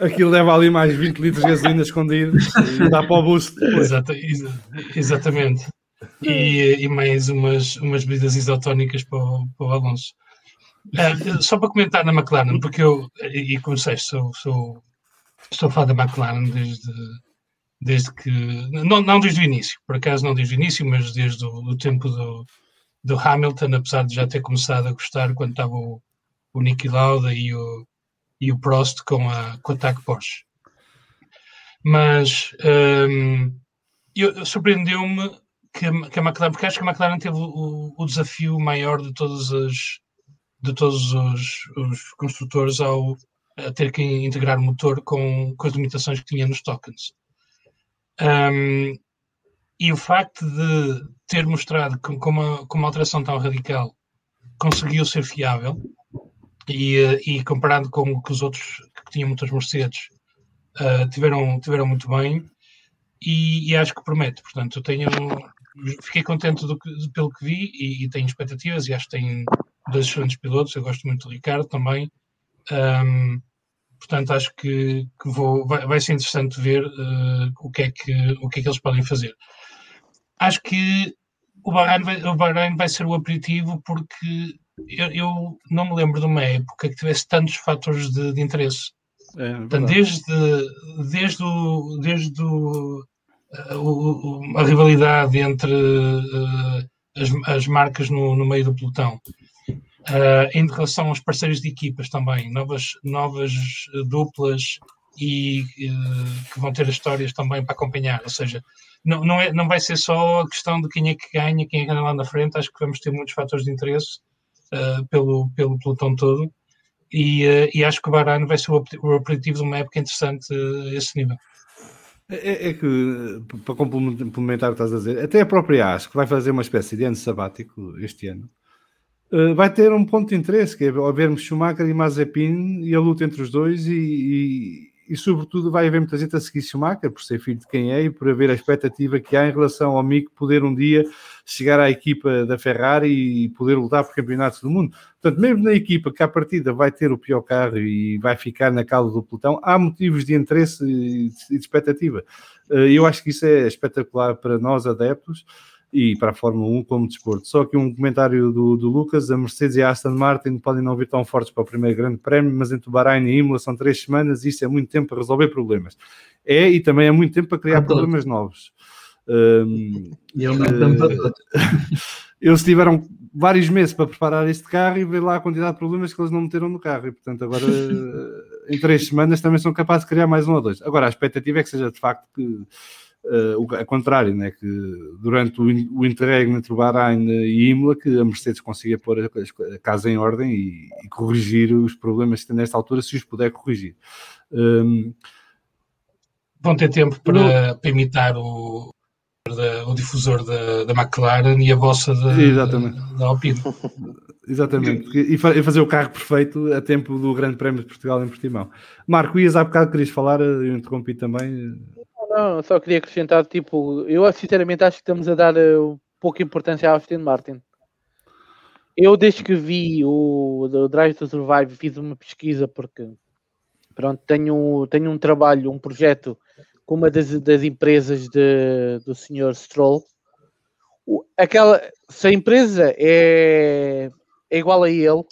É Aquilo leva ali mais 20 litros de gasolina escondidos e dá para o boost. Exata, exa, exatamente. E, e, mais umas, umas bebidas isotónicas para o, para o Alonso. Uh, só para comentar na McLaren, porque eu, e como sei, sou, sou, estou a falar da McLaren desde, desde que. Não, não desde o início, por acaso não desde o início, mas desde o tempo do do Hamilton, apesar de já ter começado a gostar quando estava o, o Niki Lauda e o, e o Prost com, a, com o ataque Porsche. Mas um, surpreendeu-me que, que, a McLaren, porque acho que a McLaren teve o, o desafio maior de todos os, de todos os, os construtores ao ter que integrar o motor com, com as limitações que tinha nos tokens. Um, e o facto de ter mostrado que com uma, com uma alteração tão radical conseguiu ser fiável e, e comparado com o que os outros que tinham motores Mercedes uh, tiveram, tiveram muito bem e, e, acho que promete. Portanto, tenho, fiquei contente do que, pelo que vi e, e, tenho expectativas e acho que tem dois excelentes pilotos. Eu gosto muito do Ricardo também. Um, portanto, acho que, que vou, vai, vai, ser interessante ver uh, o, que é que, o que é que eles podem fazer. Acho que o Bahrein vai, o Bahrein vai ser o aperitivo porque eu, eu, não me lembro de uma época que tivesse tantos fatores de, de interesse. É, Portanto, desde, desde, o, desde o, o, a rivalidade entre uh, as, as, marcas no, no, meio do pelotão, uh, em relação aos parceiros de equipas também, novas, novas duplas e uh, que vão ter histórias também para acompanhar. Ou seja, não, não, é, não vai ser só a questão de quem é que ganha, quem é que ganha lá na frente. Acho que vamos ter muitos fatores de interesse pelo, pelo pelotão todo e, uh, e acho que o Bahrein vai ser o, o operativo de uma época interessante uh, esse nível. É, é, que, para complementar o que estás a dizer, até a própria AS, que vai fazer uma espécie de ano sabático este ano, uh, vai ter um ponto de interesse, que é vermos Schumacher e Mazepin e a luta entre os dois e, e, sobretudo vai haver muita gente a seguir Schumacher por ser filho de quem é e por haver a expectativa que há em relação ao Mick poder um dia chegar à equipa da Ferrari e poder lutar por campeonatos do mundo. Portanto, mesmo na equipa que à partida vai ter o pior carro e vai ficar na cauda do pelotão, há motivos de interesse e de expectativa. Eh, eu acho que isso é espetacular para nós adeptos e para a Fórmula 1 como desporto. Só que um comentário do, do, Lucas: a Mercedes e a Aston Martin podem não vir tão fortes para o primeiro grande prémio, mas entre o Bahrein e Imola são três semanas e isso é muito tempo para resolver problemas. É e também é muito tempo para criar problemas novos. Um, eu não uh, Eles tiveram vários meses para preparar este carro e ver lá a quantidade de problemas que eles não meteram no carro. E, portanto, agora [LAUGHS] em três semanas também são capazes de criar mais um ou dois. Agora, a expectativa é que seja de facto que uh, o, a contrário, né? que durante o, o interregno entre o Bahrein e Imola, que a Mercedes consiga pôr a, a casa em ordem e, e, corrigir os problemas que nesta altura, se os puder corrigir. Um, Vão ter tempo para, para imitar o, da, o difusor da, da McLaren e a vossa da, Exatamente. da Alpine. Exatamente, e fazer o carro perfeito a tempo do Grande Prémio de Portugal em Portimão. Marco, ias há bocado, querias falar, eu interrompi também. Não, só queria acrescentar, tipo, eu sinceramente acho que estamos a dar uh, pouca importância à Austin Martin. Eu, desde que vi o, o Drive to Survive, fiz uma pesquisa porque, pronto, tenho, tenho um trabalho, um projeto com uma das, das empresas de, do Sr. Stroll. O, aquela, se a empresa é, é igual a ele,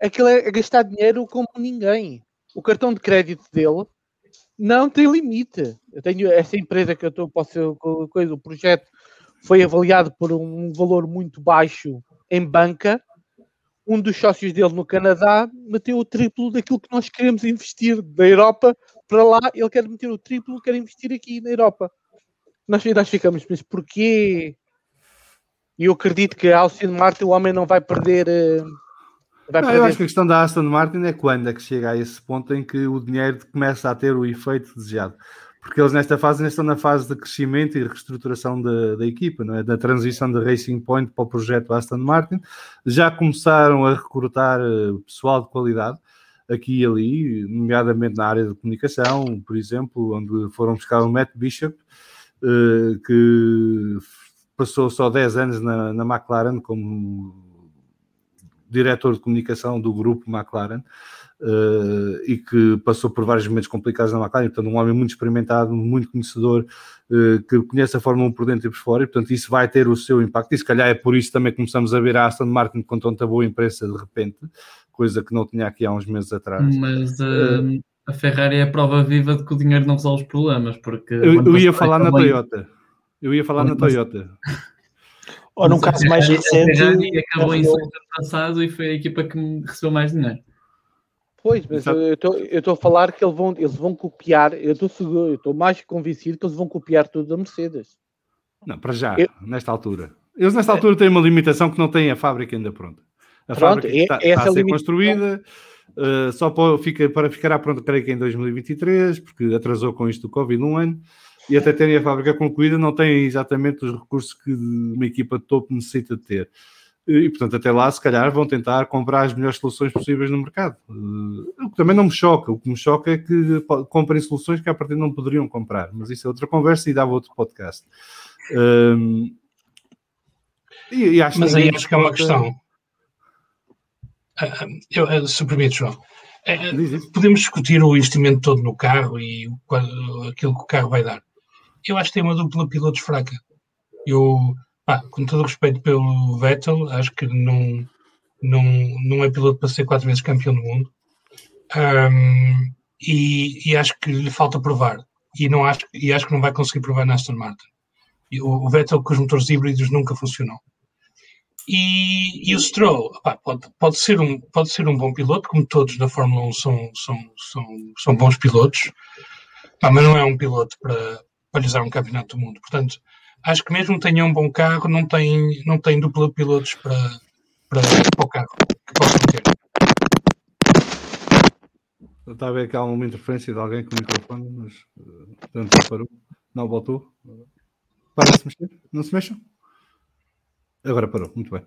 aquilo é gastar dinheiro como ninguém. O cartão de crédito dele não tem limite. Eu tenho essa empresa que eu estou, posso coisa, o projeto foi avaliado por um valor muito baixo em banca. Um dos sócios dele no Canadá meteu o triplo daquilo que nós queremos investir da Europa para lá, ele quer meter o triplo, quer investir aqui na Europa. Nós, nós ficamos, mas porquê? E eu acredito que a Aston Martin, o homem não vai perder. Eh, vai não. Eu acho que a questão da Aston Martin é quando é que chega a esse ponto em que o dinheiro começa a ter o efeito desejado. Porque eles nesta fase ainda estão na fase de crescimento e reestruturação da, da equipa, não é? da transição da Racing Point para o projeto Aston Martin. Já começaram a recrutar eh, pessoal de qualidade aqui e ali, nomeadamente na área de comunicação, por exemplo, onde foram buscar o Matt Bishop, uh, que passou só 10 anos na, na McLaren como diretor de comunicação do grupo McLaren. Uh, e que passou por vários momentos complicados na McLaren, portanto, um homem muito experimentado, muito conhecedor, uh, que conhece a Fórmula 1 por dentro e por fora, e portanto, isso vai ter o seu impacto. E se calhar é por isso também começamos a ver a Aston Martin com tanta boa imprensa de repente, coisa que não tinha aqui há uns meses atrás. Mas uh, a Ferrari é a prova viva de que o dinheiro não resolve os problemas, porque... Eu, eu ia falar na também... Toyota. Eu ia falar na Toyota. [LAUGHS] Ou num caso mais recente... A acabou em segundo passado e foi a equipa que recebeu mais dinheiro. Pois, mas Exato. eu estou a falar que eles vão, eles vão copiar, eu estou mais convencido que eles vão copiar tudo da Mercedes. Não, para já, eu... nesta altura. Eles nesta altura têm uma limitação que não têm a fábrica ainda pronta. A Pronto, fábrica é, está, está a ser construída, uh, só para, fica, para ficará pronta, creio que em 2023, porque atrasou com isto do Covid um ano, e até terem a fábrica concluída não têm exatamente os recursos que uma equipa de topo necessita de ter. E, portanto, até lá, se calhar, vão tentar comprar as melhores soluções possíveis no mercado. Uh, o que também não me choca. O que me choca é que comprem soluções que a partir não poderiam comprar. Mas isso é outra conversa e dava outro podcast. Uh, e, e acho Mas aí acho que é uma questão. Uh, eu, eu, se permite, João. podemos discutir o investimento todo no carro e o, aquilo que o carro vai dar. Eu acho que tem uma dupla pilotos fraca. Eu ah, com todo o respeito pelo Vettel, acho que não, não, não é piloto para ser quatro vezes campeão do mundo. Um, e, e, acho que lhe falta provar. E, não acho, e acho que não vai conseguir provar na Aston Martin. O, o Vettel com os motores híbridos nunca funcionou. E, e o Stroll pode, pode, ser um, pode ser um bom piloto, como todos na Fórmula 1 são, são, são, são bons pilotos, mas não é um piloto para, para lhes dar um campeonato do mundo. Portanto, acho que mesmo tenha um bom carro, não tem, não tem dupla pilotos para, para, para o carro que possam ter. Está a ver que há uma interferência de alguém com o microfone, mas uh, parou. Não voltou. Para-se mexer? Não se mexam? Agora parou, muito bem.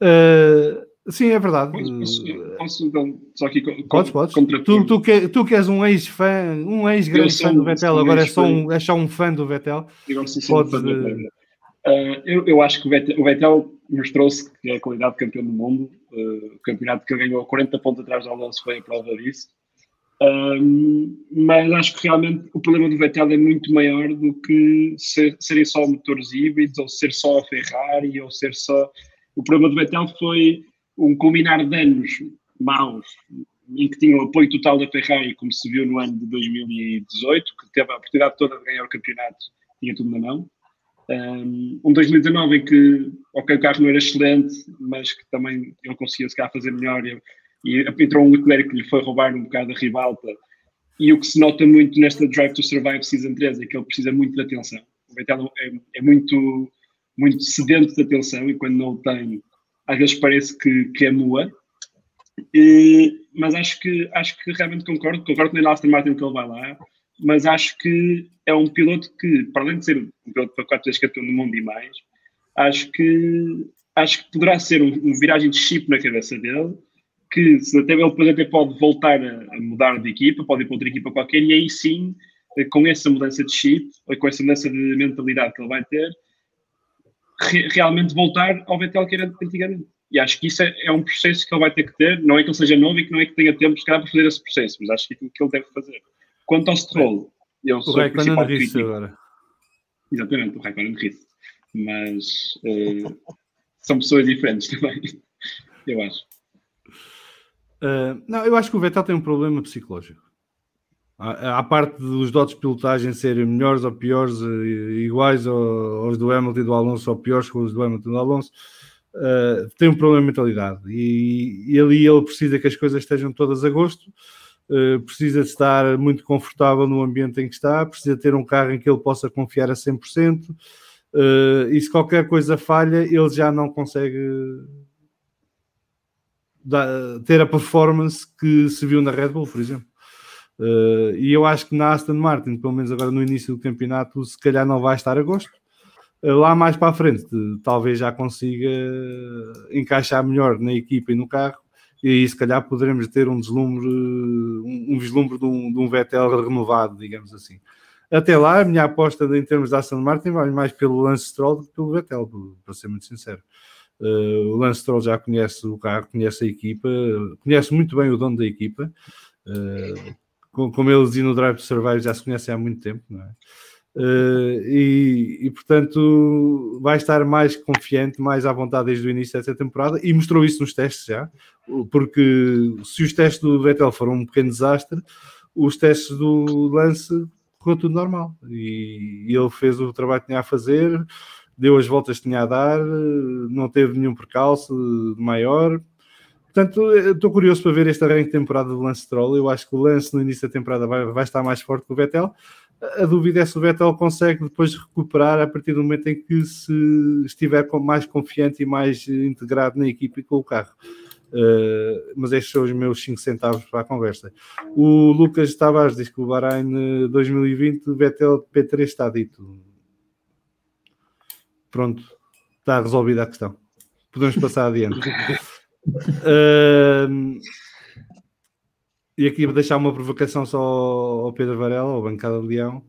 Uh, Sim, é verdade. Posso, posso então, só aqui podes, podes. Tu, tu, que, tu que és um ex-fã, um ex-grande fã do Vettel, agora é só, um, é só um fã do Vettel. Podes, uh, eu, eu acho que o Vettel, Vettel mostrou-se que é a qualidade de campeão do mundo. Uh, o campeonato que ganhou 40 pontos atrás do Alonso foi a prova disso. Um, mas acho que realmente o problema do Vettel é muito maior do que ser, serem só motores híbridos, ou ser só a Ferrari, ou ser só. O problema do Vettel foi um culminar de anos maus em que tinha o apoio total da Ferrari, como se viu no ano de 2018, que teve a oportunidade toda de ganhar o campeonato, tinha tudo na mão. Um 2019 em que, ok, o carro não era excelente, mas que também ele conseguia se calhar fazer melhor e, e entrou um Leclerc que lhe foi roubar um bocado a ribalta. E o que se nota muito nesta Drive to Survive Season 3 é que ele precisa muito de atenção. O Vettel é, é muito, muito sedento de atenção e quando não o tem, às vezes parece que, que é nua, e, mas acho que, acho que realmente concordo, concordo com o Aston Martin que ele vai lá, mas acho que é um piloto que, para além de ser um piloto para quatro vezes campeão do mundo e mais, acho que, acho que poderá ser um, um viragem de chip na cabeça dele, que se até ele depois até pode voltar a, a, mudar de equipa, pode ir para outra equipa qualquer, e aí sim, com essa mudança de chip, com essa mudança de mentalidade que ele vai ter, re, realmente voltar ao Vettel que era antigamente. E acho que isso é, é, um processo que ele vai ter que ter. Não é que ele seja novo e que não é que tenha tempo, se calhar, para fazer esse processo, mas acho que é aquilo que ele deve fazer. Quanto ao Stroll, eu o sou o principal crítico. agora. Exatamente, o Raikkonen disse. Mas uh, [LAUGHS] são pessoas diferentes também, [LAUGHS] eu acho. Uh, não, eu acho que o Vettel tem um problema psicológico. À parte dos dotes de pilotagem serem melhores ou piores, eh, iguais aos do Hamilton e do Alonso, ou piores que os do Hamilton e do Alonso, uh, tem um problema de mentalidade. E, e, ali ele precisa que as coisas estejam todas a gosto, uh, precisa de estar muito confortável no ambiente em que está, precisa ter um carro em que ele possa confiar a 100%. Uh, e se qualquer coisa falha, ele já não consegue ter a performance que se viu na Red Bull, por exemplo. Uh, e eu acho que na Aston Martin, pelo menos agora no início do campeonato, se calhar não vai estar a gosto. Uh, lá mais para a frente, talvez já consiga encaixar melhor na equipa e no carro, e aí se calhar poderemos ter um deslumbre, um, um vislumbre de um, de um Vettel renovado, digamos assim. Até lá, a minha aposta em termos da Aston Martin vai mais pelo Lance Stroll do que pelo Vettel, para ser muito sincero. Uh, o Lance Stroll já conhece o carro, conhece a equipa, conhece muito bem o dono da equipa. Uh, como eles e no Drive to Survive já se conhecem há muito tempo, não é? Uh, e, e, portanto vai estar mais confiante, mais à vontade desde o início desta temporada e mostrou isso nos testes já, porque se os testes do Vettel foram um pequeno desastre, os testes do Lance correu tudo normal e, e ele fez o trabalho que tinha a fazer, deu as voltas que tinha a dar, não teve nenhum percalço maior, Portanto, estou curioso para ver este arranque de temporada do Lance Stroll. Eu acho que o Lance no início da temporada vai, vai estar mais forte que o Vettel. A dúvida é se o Vettel consegue depois recuperar a partir do momento em que se estiver mais confiante e mais integrado na equipe e com o carro. Uh, mas estes são os meus 5 centavos para a conversa. O Lucas Tavares diz que o Bahrein 2020, o Vettel P3 está dito. Pronto, está resolvida a questão. Podemos passar adiante. [LAUGHS] Uh, e aqui vou deixar uma provocação só ao Pedro Varela, ao Bancada de Leão,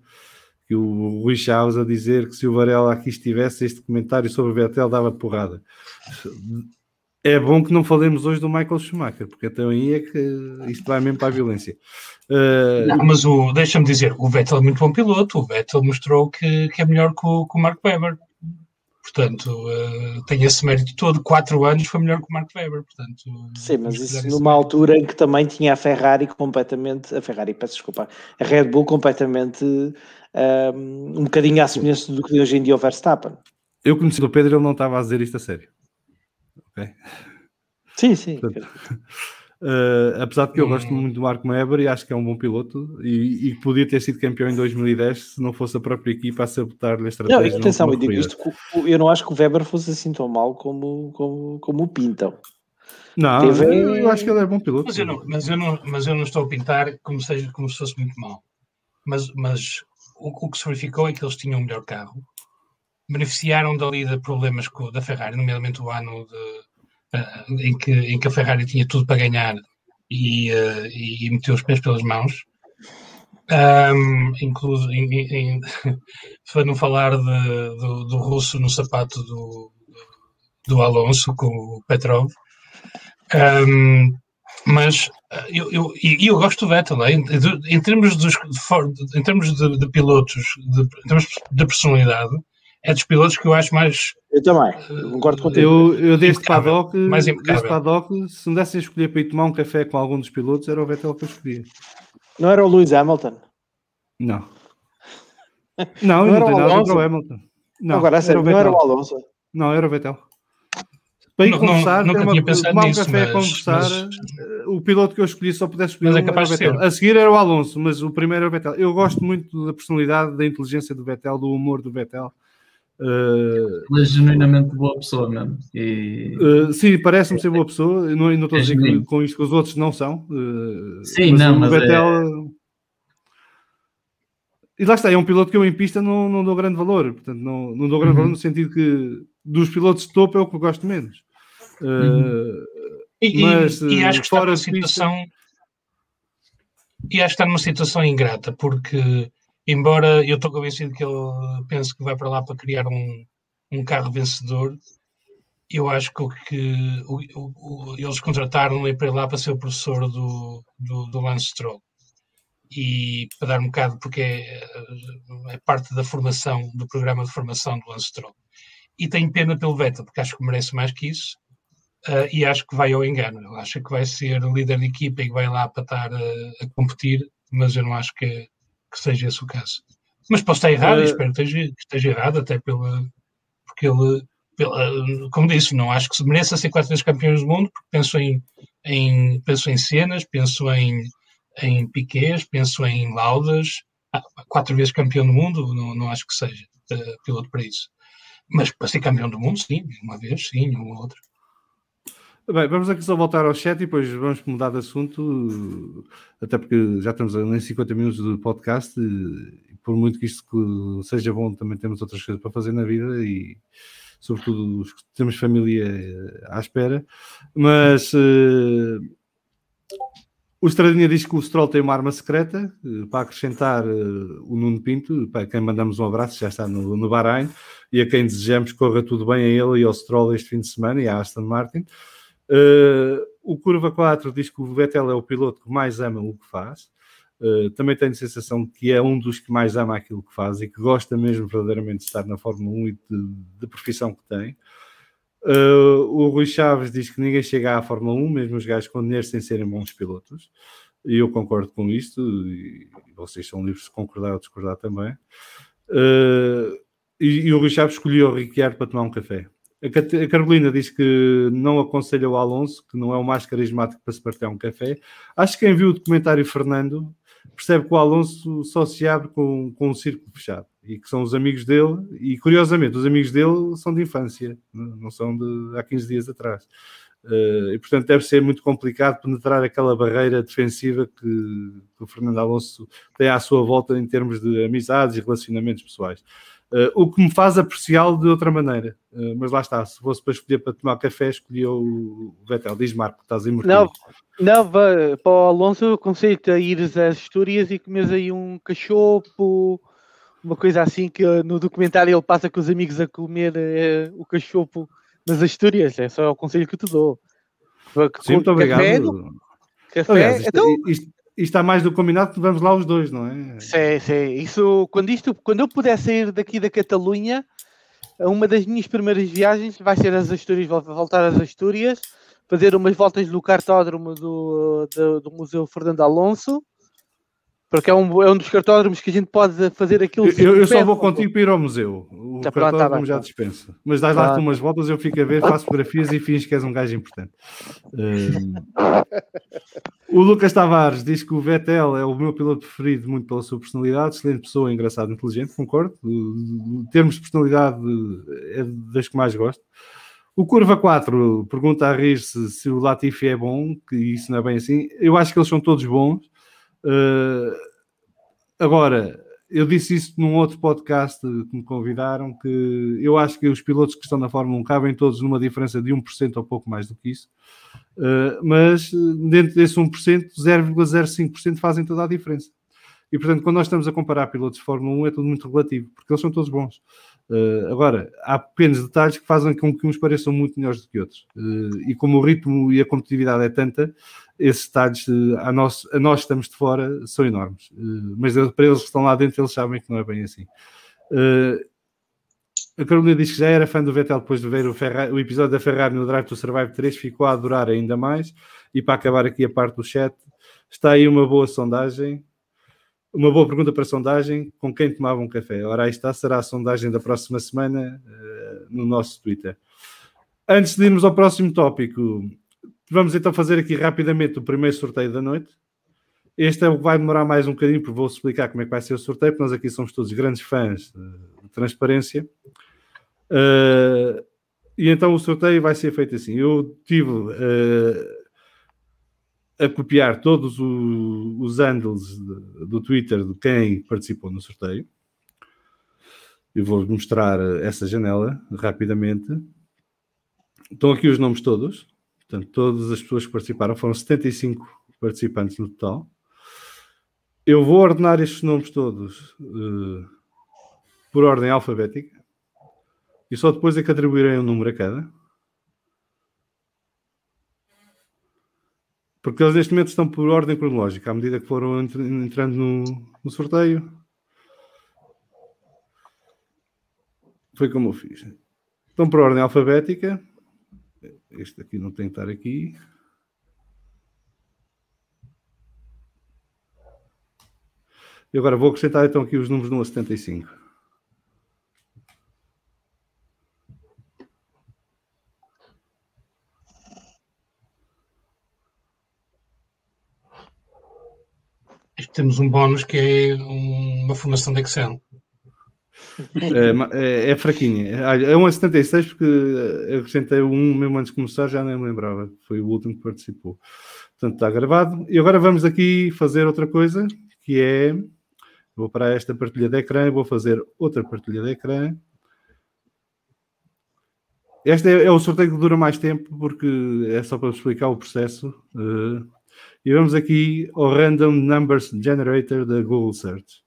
que o Rui Chaves a dizer que se o Varela aqui estivesse, este comentário sobre o Vettel dava porrada. É bom que não falemos hoje do Michael Schumacher, porque até aí é que isto vai mesmo para a violência. Uh... Não, mas deixa-me dizer, o Vettel é muito bom piloto, o Vettel mostrou que, que é melhor que o, que o Mark Webber. Portanto, uh, tem esse mérito todo. Quatro anos foi melhor que o Mark Webber. Portanto, Sim, mas isso numa altura em que também tinha a Ferrari completamente, a Ferrari, peço desculpa, a Red Bull completamente um, ehm, um bocadinho à semelhança do que hoje em dia o Verstappen. Eu conheci o Pedro, ele não estava a dizer isto a sério. Ok? Sim, sim. Portanto, Uh, apesar de que eu gosto muito do Marco Weber e acho que é um bom piloto e, e podia ter sido campeão em 2010 se não fosse a própria equipa a sabotar-lhe a estratégia. Não, atenção, eu digo isto, eu não acho que o Weber fosse assim tão mal como, como, como o pintam. Não, Teve... eu acho que ele é bom piloto. Mas eu não, mas eu não, mas eu não estou a pintar como, seja, como se fosse muito mal. Mas, mas o, o que se verificou é que eles tinham um melhor carro, beneficiaram dali de problemas com, da Ferrari, nomeadamente o ano de uh, em, que, em que a Ferrari tinha tudo para ganhar e, uh, e meteu os pés pelas mãos. Um, incluso, em, em, para [LAUGHS] não falar de, do, do, russo no sapato do, do Alonso com o Petrov. Um, mas eu, eu, eu gosto do Vettel, em, em termos, dos, de, em termos de, de pilotos, de, em termos de personalidade, é dos pilotos que eu acho mais. Eu também, concordo contigo. Eu, eu deste paddock, mais deste paddock, se me dessem a escolher para ir tomar um café com algum dos pilotos, era o Vettel que eu escolhia. Não era o Lewis Hamilton? Não. Não, [LAUGHS] não, não tem nada contra o Hamilton. Não, Agora, a sério, não era o Alonso? Não, era o Vettel. Para ir não, conversar, não, uma, tomar um café mas, a conversar, mas... Eh, o piloto que eu escolhi só pudesse escolher mas é capaz um, de A seguir era o Alonso, mas o primeiro era o Vettel. Eu gosto muito da personalidade, da inteligência do Vettel, do humor do Vettel. Uh, Ele é genuinamente boa pessoa mesmo. E... Uh, sim, parece-me ser boa pessoa. Não, não estou a dizer que, com isto que os outros não são. Uh, sim, mas não, mas Vettel, é... E lá está, é um piloto que eu em pista não, não dou grande valor. Portanto, não, não dou grande uhum. valor no sentido que dos pilotos de topo é o que eu gosto menos. Uhum. E, mas, e, e, acho que fora está numa situação. Pista... E acho que está numa situação ingrata, porque embora eu estou convencido que ele pense que vai para lá para criar um, um carro vencedor, eu acho que, que o, o, eles contrataram-no para ir lá para ser o professor do, do, do Lance Stroll. E para dar um bocado, porque é, é, parte da formação, do programa de formação do Lance Stroll. E tenho pena pelo Vettel, porque acho que merece mais que isso. Uh, e acho que vai ao engano. Ele acha que vai ser líder de equipa e que vai lá para estar a, a competir, mas eu não acho que, que seja esse o caso. Mas posso estar errado, uh... espero que esteja, que esteja errado, até pela, porque ele, pela, como disse, não acho que se mereça ser quatro vezes campeão do mundo, porque penso em, em, penso em cenas, penso em, em piquês, penso em laudas, ah, quatro vezes campeão do mundo, não, não acho que seja uh, piloto para isso. Mas para ser campeão do mundo, sim, uma vez, sim, uma outra. Bem, vamos aqui só voltar ao chat e depois vamos mudar de assunto, até porque já estamos em 50 minutos de podcast e por muito que isto seja bom, também temos outras coisas para fazer na vida e sobretudo temos família eh, à espera, mas uh, o Estradinha diz que o Stroll tem uma arma secreta uh, para acrescentar uh, o Nuno Pinto, para quem mandamos um abraço, já está no, no Bahrein, e a quem desejamos que corra tudo bem a ele e ao Stroll este fim de semana e à Aston Martin. Uh, o Curva 4 diz que o Vettel é o piloto que mais ama o que faz. Uh, também tenho a sensação que é um dos que mais ama aquilo que faz e que gosta mesmo verdadeiramente de estar na Fórmula 1 e da profissão que tem. Uh, o Rui Chaves diz que ninguém chega à Fórmula 1, mesmo os gajos com dinheiro sem serem bons pilotos. E eu concordo com isto, e vocês são livres de concordar ou discordar também. Uh, e, e, o Rui Chaves escolheu o Ricciardo para tomar um café. A Carolina diz que não aconselha o Alonso, que não é o mais carismático para se partir um café. Acho que quem viu o documentário Fernando percebe que o Alonso só se abre com, com um círculo fechado e que são os amigos dele. E curiosamente, os amigos dele são de infância, não são de há 15 dias atrás. Uh, e portanto deve ser muito complicado penetrar aquela barreira defensiva que, que, o Fernando Alonso tem à sua volta em termos de amizades e relacionamentos pessoais. Uh, o que me faz apreciá-lo de outra maneira. Uh, mas lá está, se fosse para escolher para tomar café, escolhi o Vettel. Diz Marco, estás em Não, não para o Alonso aconselho-te a ires às Astúrias e comes aí um cachopo, uma coisa assim que no documentário ele passa com os amigos a comer é, o cachopo nas Astúrias. É só o conselho que te dou. Sim, muito obrigado. Café, Aliás, isto, então... isto, e está mais do combinado vamos lá os dois, não é? Sim, sim. Isso, quando, isto, quando eu puder sair daqui da Catalunha, uma das minhas primeiras viagens vai ser às Astúrias, voltar às Astúrias, fazer umas voltas no cartódromo do, do, do Museu Fernando Alonso porque é um, é um dos cartódromos que a gente pode fazer aquilo. Eu, eu só vou contigo para ir ao museu. O tá, cartódromo tá já dispensa. Mas dás lá umas voltas, eu fico a ver, faço fotografias e fins que és um gajo importante. [LAUGHS] Um... o Lucas Tavares diz que o Vettel é o meu piloto preferido, muito pela sua personalidade, excelente pessoa, engraçado, inteligente, concordo. Em termos de personalidade, é das que mais gosto. O Curva 4 pergunta a rir se, se o Latifi é bom, que isso não é bem assim. Eu acho que eles são todos bons. Uh, agora, eu disse isso num outro podcast que me convidaram, que eu acho que os pilotos que estão na Fórmula 1 cabem todos numa diferença de 1% ou pouco mais do que isso, uh, mas dentro desse 1%, 0,05% fazem toda a diferença. E portanto, quando nós estamos a comparar pilotos de Fórmula 1, é tudo muito relativo, porque eles são todos bons. Uh, agora, há pequenos detalhes que fazem com que uns pareçam muito melhores do que outros. Uh, e como o ritmo e a competitividade é tanta, esses detalhes uh, a, nós, a nós estamos de fora são enormes. mas para eles que estão lá dentro, eles sabem que não é bem assim. a Carolina diz que já era fã do Vettel depois de ver o, o episódio da Ferrari no Drive to Survive 3, ficou a adorar ainda mais. E para acabar aqui a parte do chat, está aí uma boa sondagem uma boa pergunta para a sondagem: com quem tomava um café? Ora, aí está, será a sondagem da próxima semana uh, no nosso Twitter. Antes de irmos ao próximo tópico, vamos então fazer aqui rapidamente o primeiro sorteio da noite. Este é o que vai demorar mais um bocadinho, porque vou explicar como é que vai ser o sorteio, porque nós aqui somos todos grandes fãs de transparência. Uh, e então o sorteio vai ser feito assim. Eu tive. Uh, a copiar todos o, os handles do Twitter de quem participou no sorteio. Eu vou mostrar essa janela rapidamente. Estão aqui os nomes todos. Portanto, todas as pessoas que participaram foram 75 participantes no total. Eu vou ordenar estes nomes todos uh, por ordem alfabética e só depois é que atribuirei um número a cada. Porque eles neste momento estão por ordem cronológica, à medida que foram entrando no, no sorteio. Foi como eu fiz. Estão por ordem alfabética. Este aqui não tem que estar aqui. E agora vou acrescentar então aqui os números no 75. Temos um bónus que é uma formação de Excel. É, é, é fraquinha. É 1,76 porque eu acrescentei um mesmo antes de começar, já nem me lembrava. Foi o último que participou. Portanto, está gravado. E agora vamos aqui fazer outra coisa, que é... Vou para esta partilha de ecrã e vou fazer outra partilha de ecrã. Este é, é, o sorteio que dura mais tempo, porque é só para explicar o processo. Uh, e vamos aqui ao Random Numbers Generator da Google Search.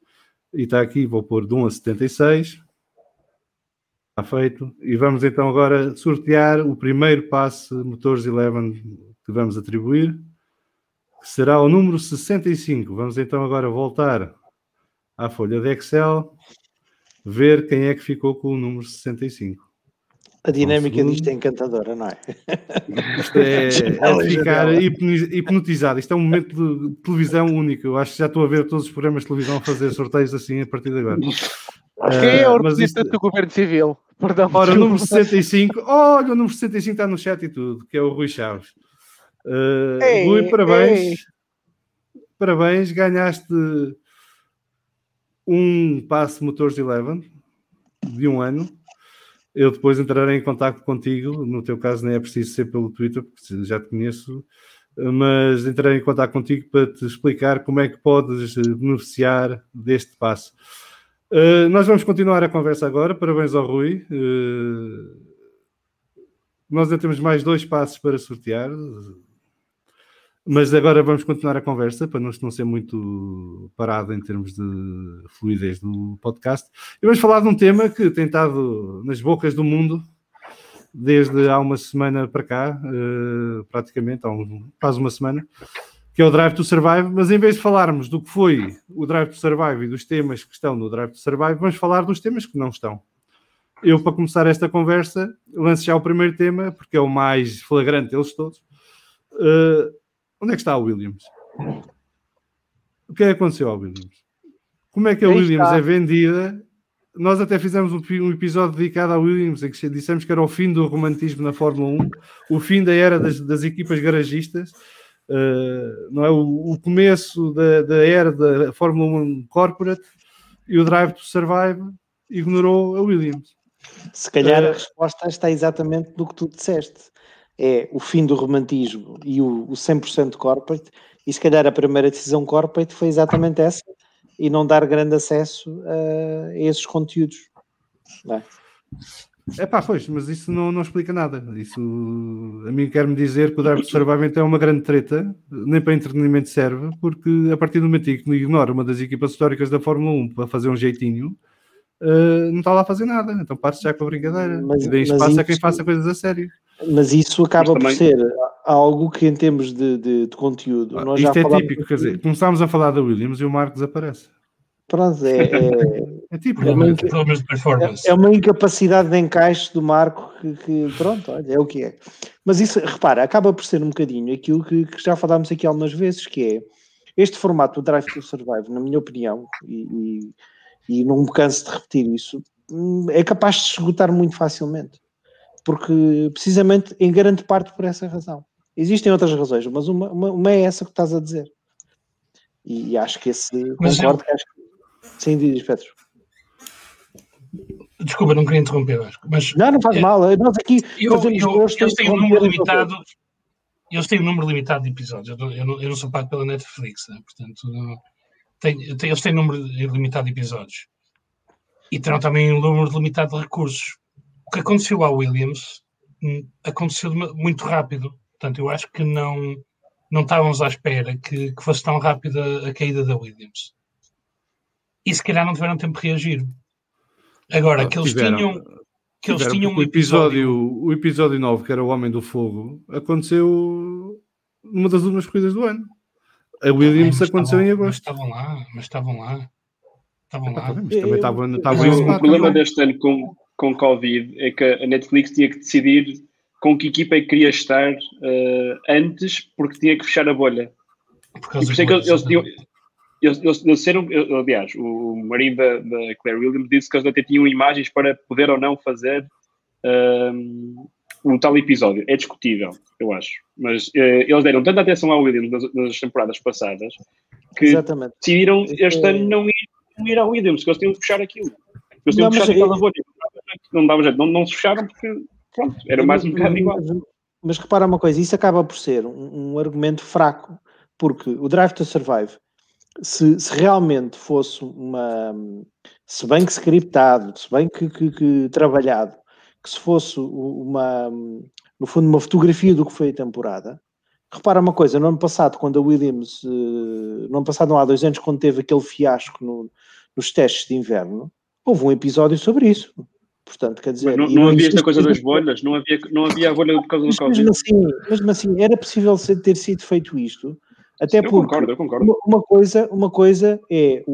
E está aqui, vou pôr de 1 a 76. Está feito. E vamos então agora sortear o primeiro passe Motores 11 que vamos atribuir, que será o número 65. Vamos então agora voltar à folha de Excel, ver quem é que ficou com o número 65. A dinâmica um disto é encantadora, não é? Isto é, [LAUGHS] é de ficar hipnotizado. Isto é um momento de televisão único. Eu acho que já estou a ver todos os programas de televisão a fazer sorteios assim a partir de agora. Quem é o uh, representante isto... do governo civil? Perdão, Ora, o [LAUGHS] número 65, olha, o número 65 está no chat e tudo, que é o Rui Chaves. Uh, Ei, Rui, parabéns. ei. Parabéns, ganhaste um passe Motores Eleven de um ano. Eu depois entrarei em contato contigo. No teu caso, nem é preciso ser pelo Twitter, porque já te conheço. Mas entrarei em contato contigo para te explicar como é que podes eh, beneficiar deste passe. Uh, nós vamos continuar a conversa agora. Parabéns ao Rui. Uh, nós ainda temos mais dois passos para sortear. Mas agora vamos continuar a conversa para não, ser muito parado em termos de fluidez do podcast. E vamos falar de um tema que tem estado nas bocas do mundo desde há uma semana para cá, uh, praticamente, há um, quase uma semana, que é o Drive to Survive. Mas em vez de falarmos do que foi o Drive to Survive e dos temas que estão no Drive to Survive, vamos falar dos temas que não estão. Eu, para começar esta conversa, lanço já o primeiro tema, porque é o mais flagrante deles todos. Uh, Onde é que está a Williams? O que é que aconteceu ao Williams? Como é que a Aí Williams está. é vendida? Nós até fizemos um, um episódio dedicado à Williams em que dissemos que era o fim do romantismo na Fórmula 1, o fim da era das, das equipas garagistas, uh, não é? o, o começo da, da era da Fórmula 1 Corporate e o Drive to Survive ignorou a Williams. Se calhar Eh, a resposta está exatamente no que tu disseste. É o fim do romantismo e o, o 100% corporate, e se calhar a primeira decisão corporate foi exatamente essa, e não dar grande acesso a, a esses conteúdos. Não é? É pá, pois, mas isso não, não explica nada. Isso a mim quer-me dizer que o Drive to Survive então é uma grande treta, nem para entretenimento serve, porque a partir do momento em que ignora uma das equipas históricas da Fórmula 1 para fazer um jeitinho, eh, não está lá a fazer nada. Então parte já com a brincadeira. Mas- e daí espaço a quem faça coisas a sério. Mas isso acaba Mas por também- ser algo que, em termos de, de- de conteúdo, nós já Isto é falámos típico, quer dizer, começámos a falar da Williams e o Marcos aparece. Pronto, é, é- [LAUGHS] É típico. De performance. É, é uma incapacidade de encaixe do Marco que, que, pronto, olha, é o que é. Mas isso, repara, acaba por ser um bocadinho aquilo que, que já falámos aqui algumas vezes, que é este formato do Drive to Survive, na minha opinião, e, e, e não me canso de repetir isso, hum, é capaz de se esgotar muito facilmente. Porque, precisamente, em grande parte por essa razão. Existem outras razões, mas uma, uma, uma é essa que estás a dizer. E, e acho que esse, Mas concordo que acho que... Sim, diz, Pedro. Desculpa, não queria interromper, Vasco, mas Não, não faz É, mal. Nós aqui eu, fazemos eu- gosto têm um número limitado. Eles têm um número limitado de episódios. Eu não, eu não, eu não sou pago pela Netflix, né? portanto, não- tem- tem- eles têm um número limitado de episódios e terão também um número limitado de recursos. O que aconteceu à Williams hum, aconteceu muito rápido. Portanto, eu acho que não, não estávamos à espera que, que fosse tão rápida a caída da Williams. E se calhar não tiveram tempo de reagir. Agora, que eles Tiveram. tinham. Que eles Tiveram, tinham um porque o episódio, o episódio 9, que era o Homem do Fogo, aconteceu numa das últimas corridas do ano. A Williams Mas aconteceu estavam- em Mas agosto. estavam lá, mas estavam lá. Estavam Ah, tá lá. mas também estava estava Mas em O, eu- o problema deste ano com, com Covid é que a Netflix tinha que decidir com que equipa é que queria estar eh, antes, porque tinha que fechar a bolha. Por E por isso é que eles, eles, tinham- eles, eles, aliás, o marido da, da Claire Williams disse que eles até tinham imagens para poder ou não fazer um, um tal episódio. É discutível, eu acho. Mas eh, eles deram tanta atenção ao Williams nas, nas temporadas passadas que Exatamente. decidiram É- este ano não ir, não ir ao Williams, porque eles tinham de fechar aquilo. Eles tinham Não, de mas fechar aquela é- bolha. Não dava jeito, não, não se fecharam porque, pronto, era mais um bocado igual. Mas, repara uma coisa, isso acaba por ser um, um argumento fraco, porque o Drive to Survive, se, se realmente fosse uma, se bem que scriptado, se bem que, que- que trabalhado, que se fosse uma, no fundo, uma fotografia do que foi a temporada, repara uma coisa, no ano passado, quando a Williams, eh, no ano passado, não há dois anos, quando teve aquele fiasco no- nos testes de inverno, houve um episódio sobre isso. Portanto, quer dizer, Mas não, não havia esta coisa das bolhas, não havia, não havia a bolha por causa do Covid. mesmo assim, mesmo assim, era possível ter sido feito isto, até Eu porque concordo, eu concordo. uma, uma coisa, uma coisa é o,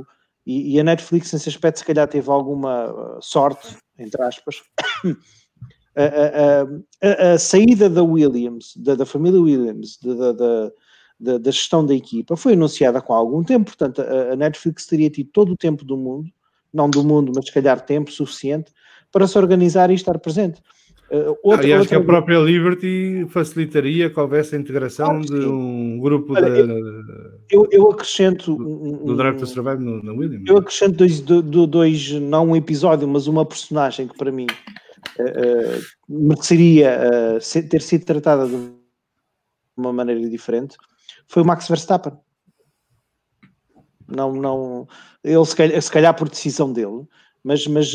o- e, e a Netflix nesse aspecto se calhar teve alguma uh, sorte, entre aspas, [COUGHS] a, a- a- a saída da Williams, da, da família Williams, da, da- da- da- gestão da equipa, foi anunciada com algum tempo, portanto a, a Netflix teria tido todo o tempo do mundo, não do mundo, mas se calhar tempo suficiente para se organizar e estar presente. Uh, ah, acho que a própria Liberty facilitaria que houvesse a integração ah, de um grupo Olha, de, eu, eu, acrescento do, do Drive to Survive no, no William. Eu acrescento dois, dois, não um episódio, mas uma personagem que para mim uh, uh, mereceria ser, ter sido tratada de uma maneira diferente foi o Max Verstappen. Não, não, ele se calhar, se calhar por decisão dele, mas, mas,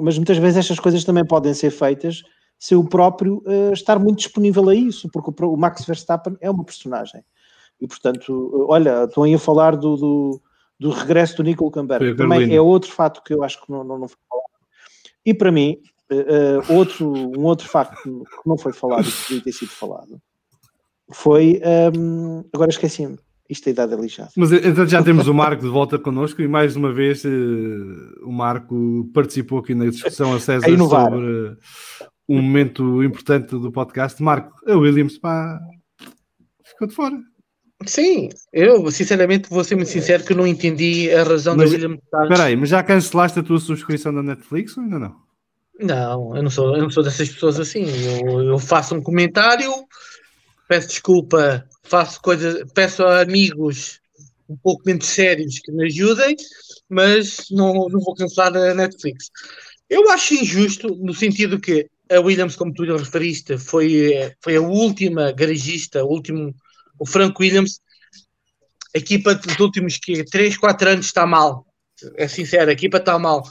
mas muitas vezes estas coisas também podem ser feitas se o próprio uh, estar muito disponível a isso, porque o, o, Max Verstappen é uma personagem. E portanto, olha, estão aí a falar do, do, do regresso do Nico Camber. Também é outro fato que eu acho que não, não, não foi falado. E para mim, uh, outro, um outro facto que não foi falado e que podia ter sido falado foi. Um, ehm, agora esqueci-me. Isto é idade é lixada. Mas então já temos o Marco de volta connosco e mais uma vez o Marco participou aqui na discussão a César sobre um momento importante do podcast. Marco, a Williams pá, ficou de fora. Sim, eu sinceramente vou ser muito sincero que não entendi a razão mas, da Williams estar. Espera aí, mas já cancelaste a tua subscrição da Netflix ou ainda não? Não, eu não sou, eu não sou dessas pessoas assim. Eu, eu faço um comentário, peço desculpa, faço coisas, peço a amigos um pouco menos sérios que me ajudem, mas não, não vou cancelar a Netflix. Eu acho injusto no sentido que a Williams, como tu lhe referiste, foi, foi a última garagista, o último, o Frank Williams. A equipa dos últimos que 3, 4 anos está mal. É sincero, a equipa está mal.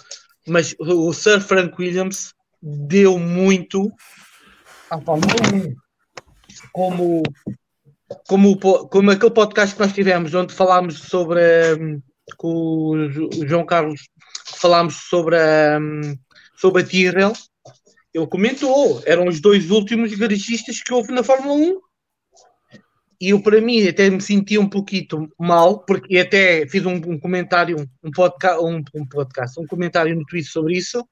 Mas o Sir Frank Williams deu muito Fórmula 1. Como, como, como aquele podcast que nós tivemos, onde falámos sobre um, com o João Carlos, falámos sobre a, um, sobre a Tyrrell ele comentou, eram os dois últimos garagistas que houve na Fórmula 1. E eu, para mim, até me senti um pouquinho mal, porque até fiz um, um comentário, um podcast, um, um, podcast, um comentário no Twitter sobre isso,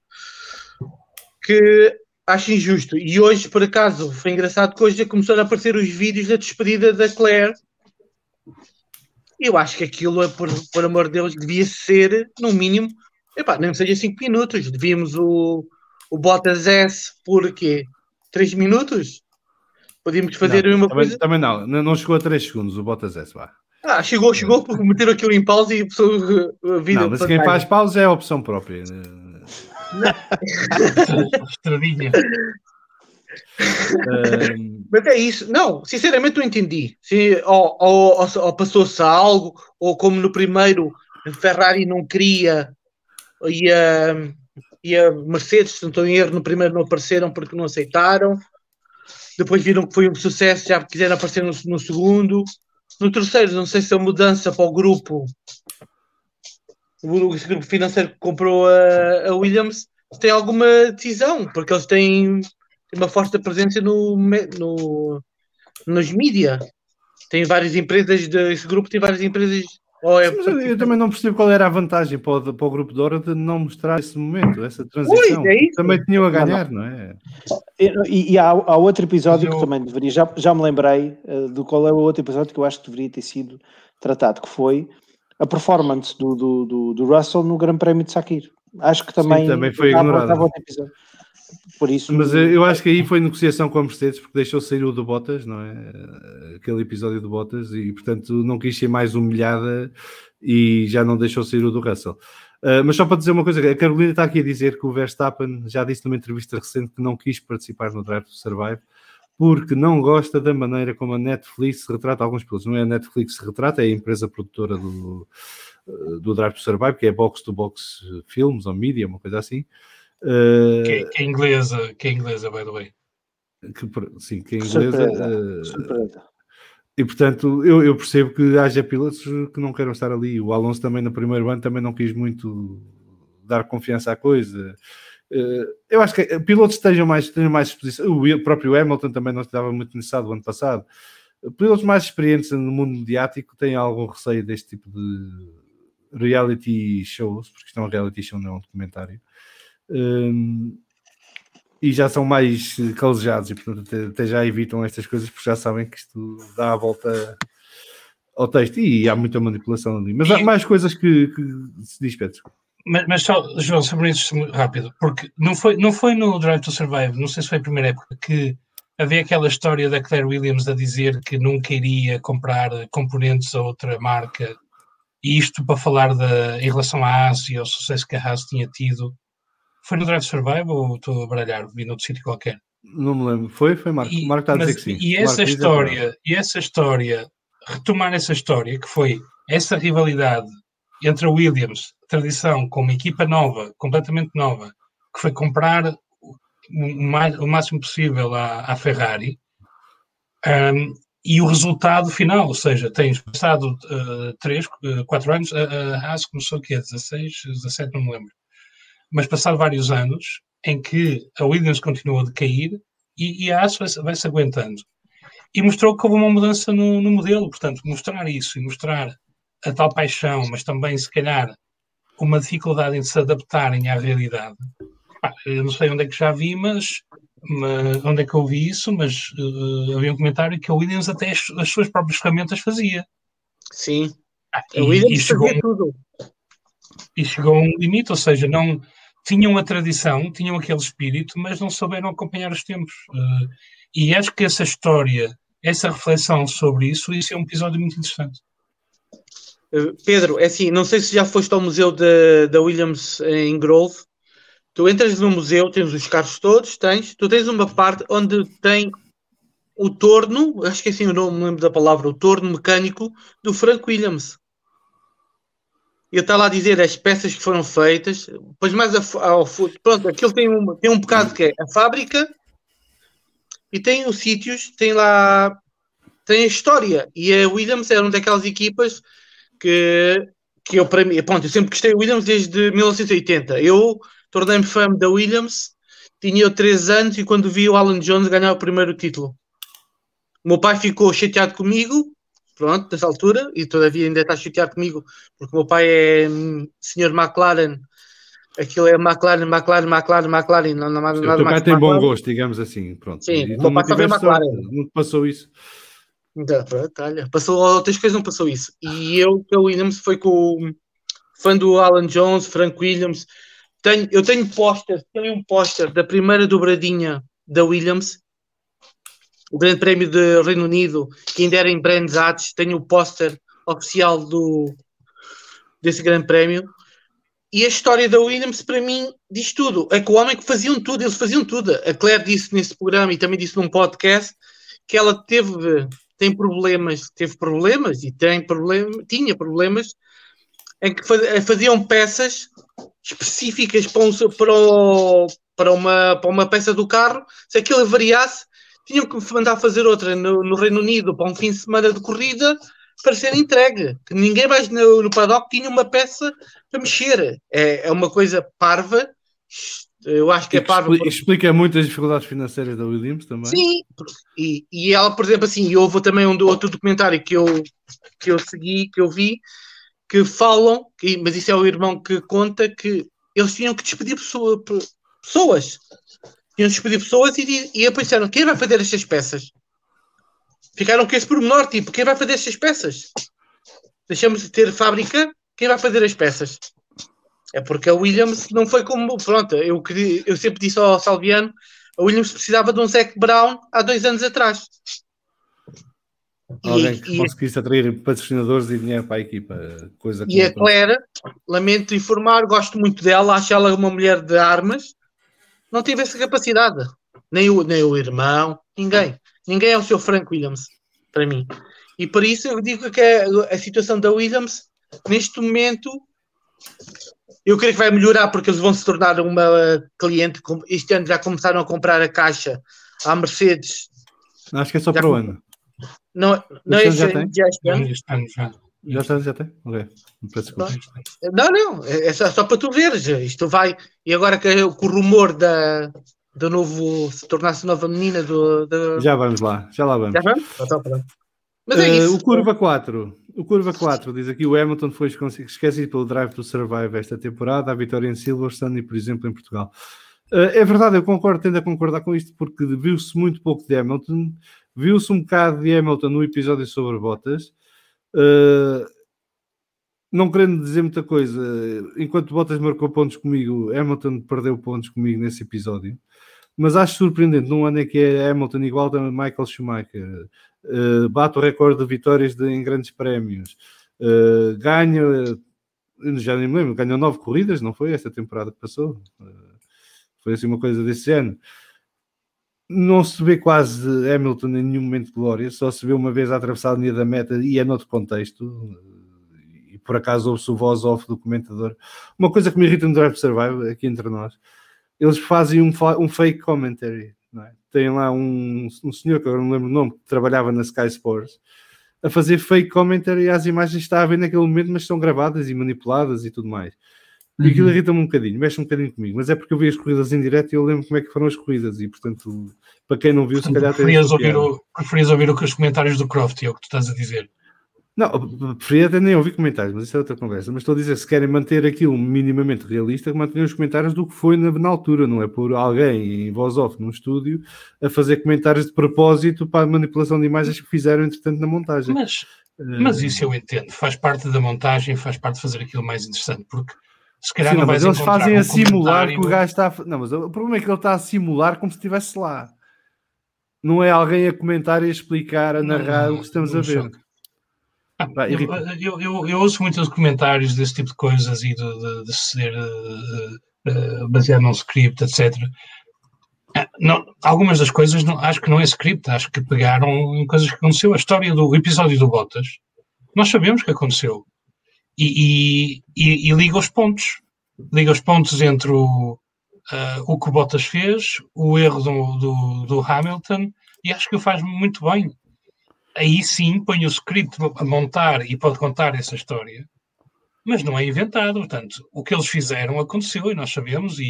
que acho injusto. E hoje, por acaso, foi engraçado que hoje começaram a aparecer os vídeos da despedida da Claire. Eu acho que aquilo, por, por amor de Deus, devia ser, no mínimo, epá, nem seja 5 minutos. Devíamos o o Bottas S por quê? 3 minutos? Podíamos fazer não, uma também, coisa? Também não, não chegou a 3 segundos o Bottas S, vá. Ah, chegou, chegou porque meteram aquilo em pausa e a pessoa a vida. Não, mas quem faz pausa é a opção própria. Estradinha. um... Mas é isso, não, sinceramente não entendi. Se, ou, ou, ou, ou passou-se algo, ou como no primeiro Ferrari não queria e a, e a Mercedes, se não estou em erro, no primeiro não apareceram porque não aceitaram. Depois viram que foi um sucesso, já quiseram aparecer no, no segundo. No terceiro, não sei se a mudança para o grupo, o, grupo financeiro que comprou a, a Williams, tem alguma decisão, porque eles têm uma forte presença no, no, nos mídia. Tem várias empresas, desse grupo tem várias empresas é eu também não percebo qual era a vantagem para o, para o grupo de hora de não mostrar esse momento, essa transição. é também tinham a ganhar, não, não. não é? E, e há, há, outro episódio eu... que também deveria, já, já me lembrei uh, do qual é o outro episódio que eu acho que deveria ter sido tratado, que foi a performance do, do, do, do Russell no Grande Prémio de Sakir. Acho que também, Sim, também foi ignorado. Por isso, Mas eu acho que aí foi negociação com a Mercedes porque deixou sair o do Bottas, não é? Aquele episódio do Bottas e portanto não quis ser mais humilhada e já não deixou sair o do Russell. Uh, mas só para dizer uma coisa, a Carolina está aqui a dizer que o Verstappen já disse numa entrevista recente que não quis participar no Drive to Survive porque não gosta da maneira como a Netflix retrata alguns pilotos. Não é a Netflix que retrata, é a empresa produtora do, do Drive to Survive, que é Box to Box Films ou Media, uma coisa assim. Uh, que, que, é inglesa, que é inglesa, by the way. Que, sim, que é inglesa. Uh, e portanto, eu, eu, percebo que haja pilotos que não queiram estar ali. O Alonso também no primeiro ano também não quis muito dar confiança à coisa. Uh, eu acho que pilotos estejam mais, estejam mais exposição. O próprio Hamilton também não estava muito necessário o ano passado. Pilotos mais experientes no mundo mediático têm algum receio deste tipo de reality shows, porque isto é um reality show, não é um documentário um, e já são mais calejados e portanto até, até, já evitam estas coisas porque já sabem que isto dá a volta ao texto e há muita manipulação ali. Mas há mais coisas que, que se diz, Pedro. Mas, mas só, João, sobre isso rápido, porque não foi, não foi no Drive to Survive, não sei se foi a primeira época, que havia aquela história da Claire Williams a dizer que nunca iria comprar componentes a outra marca, e isto para falar da, em relação à Ásia, o sucesso que a Haas tinha tido. Foi no Drive to Survive ou estou a baralhar, vindo outro sítio qualquer? Não me lembro. Foi? Foi Marco. E, Marco está a dizer mas, que sim. E essa Marco, história, e essa história, retomar essa história, que foi essa rivalidade entre a Williams, tradição, com uma equipa nova, completamente nova, que foi comprar o, mais, o máximo possível à, à Ferrari, um, e o resultado final, ou seja, tens passado uh, 3, 4 anos, a, a Haas começou aqui a 16, 17, não me lembro, mas passado vários anos, em que a Williams continuou a decair e, e a Haas vai-se vai aguentando. E mostrou que houve uma mudança no, no modelo, portanto, mostrar isso e mostrar a tal paixão, mas também, se calhar, uma dificuldade em se adaptarem à realidade. eu não sei onde é que já vi, mas, mas onde é que eu vi isso, mas uh, havia um comentário que a Williams até as, as suas próprias ferramentas fazia. Sim. Ah, a Williams e chegou, fazia tudo. E chegou a um limite, ou seja, não tinham a tradição, tinham aquele espírito, mas não souberam acompanhar os tempos. Uh, e acho que essa história, essa reflexão sobre isso, isso é um episódio muito interessante. Pedro, é assim, não sei se já foste ao museu da Williams em Grove. Tu entras no museu, tens os carros todos, tens, tu tens uma parte onde tem o torno, acho que é assim o nome, me lembro da palavra, o torno mecânico do Frank Williams. Ele está lá a dizer as peças que foram feitas, depois mais ao pronto, aquilo tem um, tem um bocado que é a fábrica e tem os sítios, tem lá tem a história. E a Williams era uma daquelas equipas que, que eu, para mim, pronto, eu sempre gostei de Williams desde 1980. Eu tornei-me fã da Williams, tinha eu 3 anos e quando vi o Alan Jones ganhar o primeiro título. O meu pai ficou chateado comigo, pronto, nessa altura, e todavia ainda está chateado comigo, porque o meu pai é hum, senhor McLaren, aquilo é McLaren, McLaren, McLaren, McLaren, não, não, nada, nada O teu pai tem bom gosto, digamos assim, pronto. Sim, e o meu pai só vê McLaren. Não passou isso. Então, olha, passou outras coisas, não passou isso. E eu, o Williams, foi com o fã do Alan Jones, Frank Williams. Tenho, eu tenho póster, tenho um póster da primeira dobradinha da Williams, o Grande Prémio de Reino Unido, que ainda era em Brands Hatch. Tenho o póster oficial do, desse Grande Prémio. E a história da Williams, para mim, diz tudo. É que o homem que faziam tudo, eles faziam tudo. A Claire disse nesse programa e também disse num podcast que ela teve tem problemas, teve problemas e tem problema, tinha problemas em que faziam peças específicas para, um, para, o, para, uma, para uma peça do carro. Se aquilo variasse, tinham que mandar fazer outra no, no, Reino Unido para um fim de semana de corrida para ser entregue. Que ninguém mais no, no paddock tinha uma peça para mexer. É, é uma coisa parva eu acho que é parvo. Explica, explica muito as dificuldades financeiras da Williams também. Sim, e, e ela, por exemplo, assim, houve também um outro documentário que eu, que eu segui, que eu vi, que falam, que, mas isso é o irmão que conta que eles tinham que despedir pessoa, pessoas. Tinham que despedir pessoas e, e disseram: quem vai fazer estas peças? Ficaram com esse pormenor, tipo, quem vai fazer estas peças? Deixamos de ter fábrica, quem vai fazer as peças? É porque a Williams não foi como. Pronto, eu, queria, eu sempre disse ao Salviano: a Williams precisava de um Zac Brown há dois anos atrás. Alguém que e, conseguisse atrair patrocinadores e dinheiro para a equipa. Coisa e a Claire, lamento informar, gosto muito dela, acho ela uma mulher de armas, não tive essa capacidade. Nem o, nem o irmão, ninguém. Ninguém é o seu Frank Williams, para mim. E por isso eu digo que a, a situação da Williams, neste momento, eu creio que vai melhorar porque eles vão se tornar uma cliente. Este ano já começaram a comprar a caixa à Mercedes. Acho que é só já para o ano. Não, não é este, ano, já este ano. Este ano já. Já está, já tem? Ok. Não, não, é só, só, para tu veres. Isto vai. E agora que, com o rumor da, do novo. se tornar-se nova menina do, do, Já vamos lá, já lá vamos. Já vamos? Então, pronto. Mas é uh, isso. O Curva 4. O Curva 4 diz aqui: o Hamilton foi esquecido pelo Drive to Survive esta temporada, a vitória em Silverstone e, por exemplo, em Portugal. Uh, é verdade, eu concordo, tendo a concordar com isto, porque viu-se muito pouco de Hamilton, viu-se um bocado de Hamilton no episódio sobre Bottas. Uh, não querendo dizer muita coisa, enquanto Bottas marcou pontos comigo, Hamilton perdeu pontos comigo nesse episódio. Mas acho surpreendente, num ano em que é Hamilton igual a Michael Schumacher, uh, bate o recorde de vitórias de, em grandes prémios, uh, ganha, já nem me lembro, ganhou nove corridas, não foi esta temporada que passou? Uh, foi assim uma coisa desse ano. Não se vê quase Hamilton em nenhum momento de glória, só se vê uma vez a atravessar a linha da meta e é noutro contexto. E por acaso ouve-se o voz off do comentador. Uma coisa que me irrita no Drive Survive, aqui entre nós, eles fazem um, um fake commentary. É? Tem lá um, um senhor que eu não lembro o nome, que trabalhava na Sky Sports, a fazer fake commentary às imagens que está a ver naquele momento, mas são gravadas e manipuladas e tudo mais. E aquilo uhum. irrita-me um bocadinho, mexe um bocadinho comigo, mas é porque eu vi as corridas em direto e eu lembro como é que foram as corridas e, portanto, para quem não viu, portanto, se calhar... Preferias ouvir, o, preferias ouvir os comentários do Croft, é o que tu estás a dizer. Não, preferia até nem ouvir comentários, mas isso é outra conversa. Mas estou a dizer, se querem manter aquilo minimamente realista, mantenham os comentários do que foi na, na, altura, não é por alguém em voz off num estúdio a fazer comentários de propósito para a manipulação de imagens que fizeram, entretanto, na montagem. Mas, uh... mas isso eu entendo, faz parte da montagem, faz parte de fazer aquilo mais interessante, porque se calhar Sim, não, não mas eles fazem um a simular que o gajo está. Não, mas o problema é que ele está a simular como se estivesse lá. Não é alguém a comentar e a explicar, a narrar não, o que estamos a ver. Choque. Eu, eu, eu, ouço muitos comentários desse tipo de coisas e de, de, de ser uh, uh, baseado num script, etc. Não, algumas das coisas não, acho que não é script, acho que pegaram em coisas que aconteceu. A história do episódio do Bottas, nós sabemos que aconteceu. E, e, e, e liga os pontos. Liga os pontos entre o, uh, o que o Bottas fez, o erro do, do, do Hamilton, e acho que o faz muito bem aí sim põe o script a montar e pode contar essa história, mas não é inventado. Portanto, o que eles fizeram aconteceu e nós sabemos, e,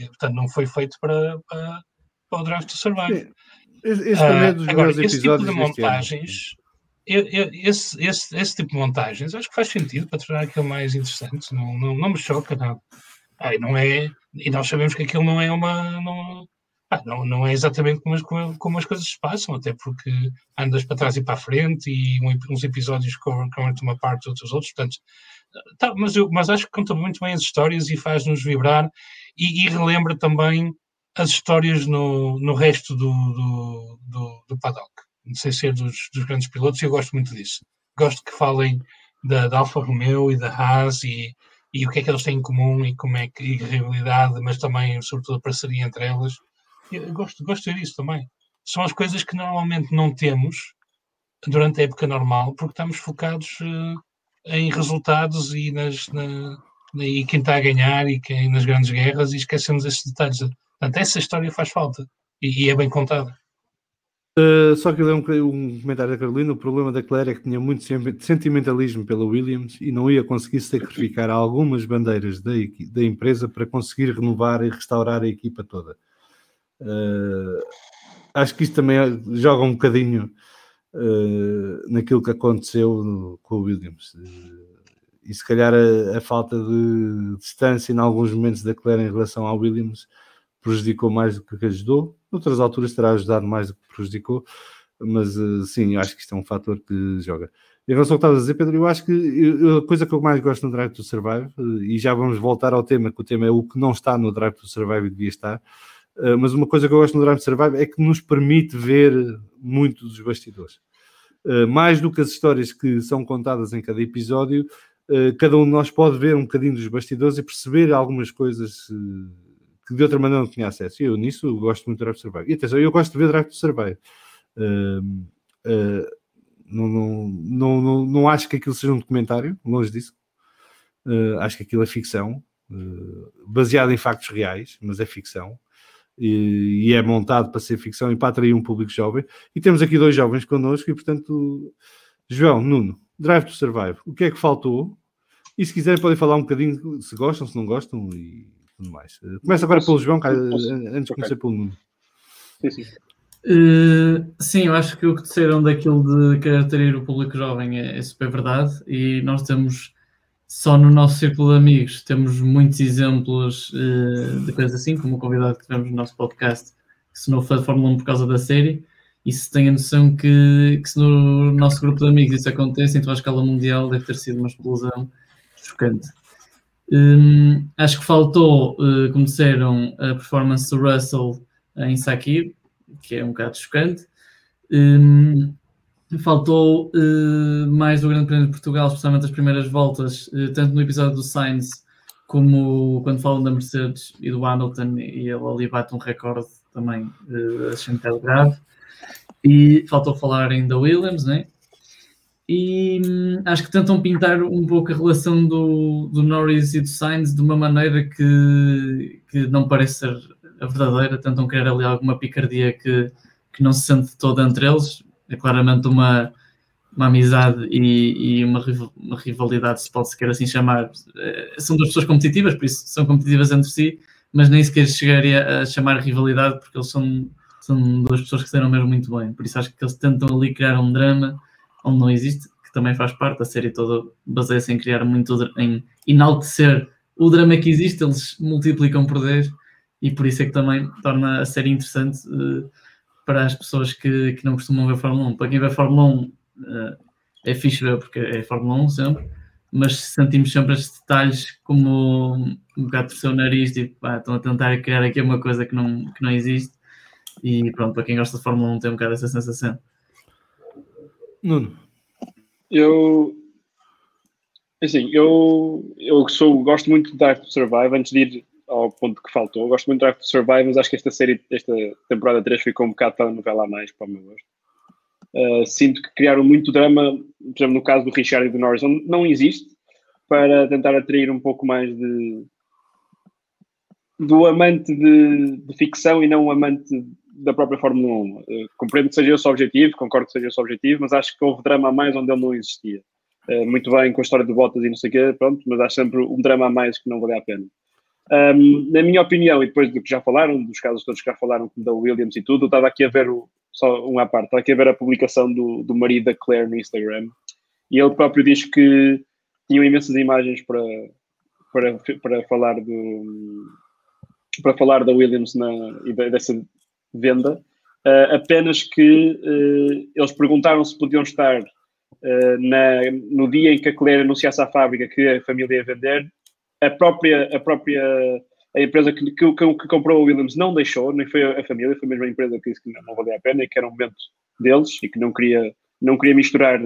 e portanto não foi feito para, para, para o Drive to Survive. Esse, esse também é agora, esse tipo de montagens. Esse, esse, esse tipo de montagens acho que faz sentido para tornar aquilo mais interessante, não, não, não me choca nada. Ai, não é, e nós sabemos que aquilo não é uma. Não, ah, não, não é exatamente como as, como as coisas se passam, até porque andas para trás e para a frente e uns episódios cobrem uma parte, outros outros, portanto, tá, mas, eu, mas acho que conta muito bem as histórias e faz-nos vibrar e, e, relembra também as histórias no, no resto do, do, do, do paddock, sem ser dos, dos grandes pilotos, e eu gosto muito disso. Gosto que falem da, da Alfa Romeo e da Haas e, e o que é que eles têm em comum e como é que e rivalidade, mas também, sobretudo, a parceria entre elas eu gosto, gosto disso também. São as coisas que normalmente não temos durante a época normal, porque estamos focados uh, em resultados e, nas, na, na, e quem está a ganhar e quem nas grandes guerras e esquecemos esses detalhes. Portanto, essa história faz falta e, e é bem contada. Uh, só que eu um, um comentário da Carolina. O problema da Claire é que tinha muito sentimentalismo pela Williams e não ia conseguir sacrificar algumas bandeiras da, da empresa para conseguir renovar e restaurar a equipa toda. Uh, acho que isso também joga um bocadinho uh, naquilo que aconteceu com o Williams. Uh, e se calhar a, a, falta de distância em alguns momentos da Claire em relação ao Williams prejudicou mais do que ajudou. Noutras alturas terá ajudado mais do que prejudicou, mas sim, acho que isto é um fator que joga. Em relação ao que estavas a dizer, Pedro, eu acho que a coisa que eu mais gosto no Drive to Survive, e já vamos voltar ao tema, que o tema é o que não está no Drive to Survive e devia estar, Uh, mas uma coisa que eu gosto no Drive Survive é que nos permite ver muito dos bastidores. Uh, mais do que as histórias que são contadas em cada episódio, uh, cada um de nós pode ver um bocadinho dos bastidores e perceber algumas coisas que de outra maneira não tinha acesso. E eu nisso gosto muito do Drive Survive. E atenção, eu gosto de ver Drive Survive. Não, não, não, não, não acho que aquilo seja um documentário, longe disso. acho que aquilo é ficção, baseado em factos reais, mas é ficção e, e, é montado para ser ficção e para atrair um público jovem. E temos aqui dois jovens connosco e, portanto, João, Nuno, Drive to Survive, o que é que faltou? E se quiserem podem falar um bocadinho se gostam, se não gostam e tudo mais. Começa agora pelo João, antes de começar pelo Nuno. Sim, sim. Uh, sim, eu acho que o que disseram daquilo de querer atrair o público jovem é, é super verdade e nós temos só no nosso círculo de amigos temos muitos exemplos uh, de coisas assim, como o convidado que tivemos no nosso podcast, que se não foi de Fórmula 1 por causa da série, e se tem a noção que, que se no nosso grupo de amigos isso acontece, então à escala mundial deve ter sido uma explosão chocante. Um, acho que faltou, uh, como disseram, a performance do Russell em Sakir, que é um bocado chocante. Um, faltou uh, mais do Grande Prêmio de Portugal, especialmente as primeiras voltas, uh, tanto no episódio do Sainz como quando falam da Mercedes e do Hamilton, e ele ali bate um recorde também uh, achei um bocado grave. E faltou falar ainda Williams, né? E hum, acho que tentam pintar um pouco a relação do, do Norris e do Sainz de uma maneira que, que não parece ser a verdadeira. Tentam criar ali alguma picardia que, que não se sente toda entre eles. É claramente uma, uma amizade e, e uma, uma, rivalidade, se pode sequer assim chamar. Eh, são duas pessoas competitivas, por isso são competitivas entre si, mas nem sequer chegaria a chamar rivalidade, porque eles são, são duas pessoas que se deram mesmo muito bem. Por isso acho que eles tentam ali criar um drama onde não existe, que também faz parte, a série toda baseia-se em criar muito, em enaltecer o drama que existe, eles multiplicam por 10 e por isso é que também torna a série interessante uh, para as pessoas que, que não costumam ver Fórmula 1. Para quem vê Fórmula 1 uh, é fixe ver porque é Fórmula 1 sempre, mas sentimos sempre estes detalhes como um bocado torcer o nariz, tipo, pá, estão a tentar criar aqui uma coisa que não, que não existe e pronto, para quem gosta de Fórmula 1 tem um bocado essa sensação. Nuno. Eu. Assim, eu, eu sou, gosto muito de Drive to Survive. Antes de ir ao ponto que faltou, eu gosto muito de Drive to Survive, mas acho que esta série, esta temporada 3 ficou um bocado tão novela a mais para o meu gosto. Uh, sinto que criaram muito drama, por exemplo, no caso do Richard e do Norris, não existe, para tentar atrair um pouco mais de do amante de, de ficção e não um amante da própria Fórmula 1. Uh, eh, compreendo que seja esse o objetivo, concordo que seja esse o objetivo, mas acho que houve drama a mais onde ele não existia. Uh, muito bem com a história de Bottas e não sei o quê, pronto, mas acho sempre um drama a mais que não vale a pena. Um, na minha opinião, e depois do que já falaram, dos casos todos que já falaram, da Williams e tudo, eu estava aqui a ver, o, só um à parte, estava aqui a ver a publicação do, do marido da Claire no Instagram, e ele próprio diz que tinham imensas imagens para, para, para falar do para falar da Williams na, e dessa venda, uh, apenas que uh, eles perguntaram se podiam estar uh, na, no dia em que a Claire anunciasse à fábrica que a família ia vender, a própria, a própria a empresa que, que, que comprou a Williams não deixou, nem foi a, família, foi mesmo a empresa que disse que não, valia a pena e que era um momento deles e que não queria, não queria misturar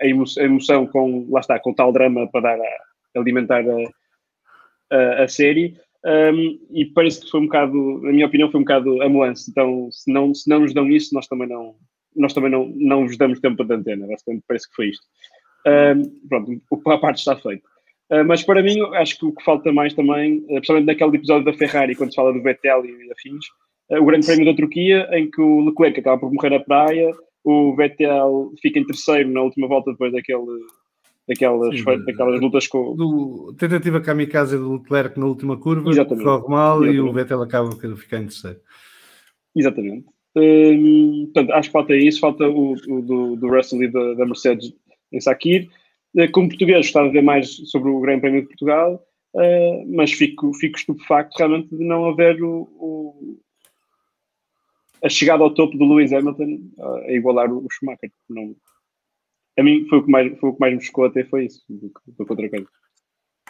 a, emoção, a, emoção, com, lá está, com tal drama para dar a, alimentar a, a, a série. Um, e parece que foi um bocado, na minha opinião, foi um bocado amuanço. Então, se não, se não nos dão isso, nós também não, nós também não, não vos damos tempo de antena. Basicamente, parece que foi isto. Um, pronto, a parte está feita. Uh, mas para mim, acho que o que falta mais também, uh, principalmente naquele episódio da Ferrari, quando se fala do Vettel e afins, uh, o Grande Prémio da Turquia, em que o Leclerc acaba por morrer na praia, o Vettel fica em terceiro na última volta depois daquele daquelas, Sim, daquelas lutas com. Do, tentativa kamikaze do Leclerc na última curva, Exatamente. corre mal Exatamente. e o Vettel acaba por ficar em terceiro. Exatamente. Hum, portanto, acho que falta isso, falta o, o do, do, Russell e da, da Mercedes em Sakir. Eh, como português, gostava de ver mais sobre o Grande Prémio de Portugal, uh, mas fico, fico estupefacto realmente de não haver o, o a chegada ao topo do Lewis Hamilton uh, a igualar o Schumacher. Não, a mim foi o que mais, foi o que mais me chocou até foi isso, do, do que outra coisa.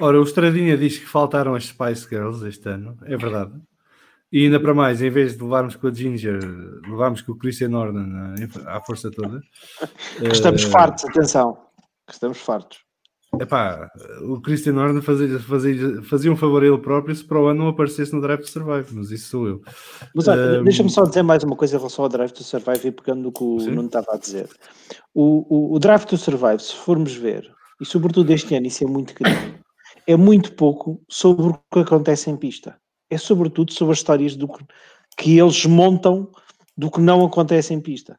Ora, o Estradinha diz que faltaram as Spice Girls este ano, é verdade. E ainda para mais, em vez de levarmos com a Ginger, levámos com o Christian Norton à força toda. Estamos uh... fartos, atenção. Estamos fartos. Epá, o Christian Horner fazia, fazia, fazia um favor a ele próprio se para o ano não aparecesse no Drive to Survive, mas isso sou eu. Mas olha, um... deixa-me só dizer mais uma coisa em relação ao Drive to Survive e pegando no que o Sim. Nuno estava a dizer. O, o, o, Drive to Survive, se formos ver, e sobretudo este ano, isso é muito querido, é muito pouco sobre o que acontece em pista. É sobretudo sobre as histórias do que, que eles montam do que não acontece em pista.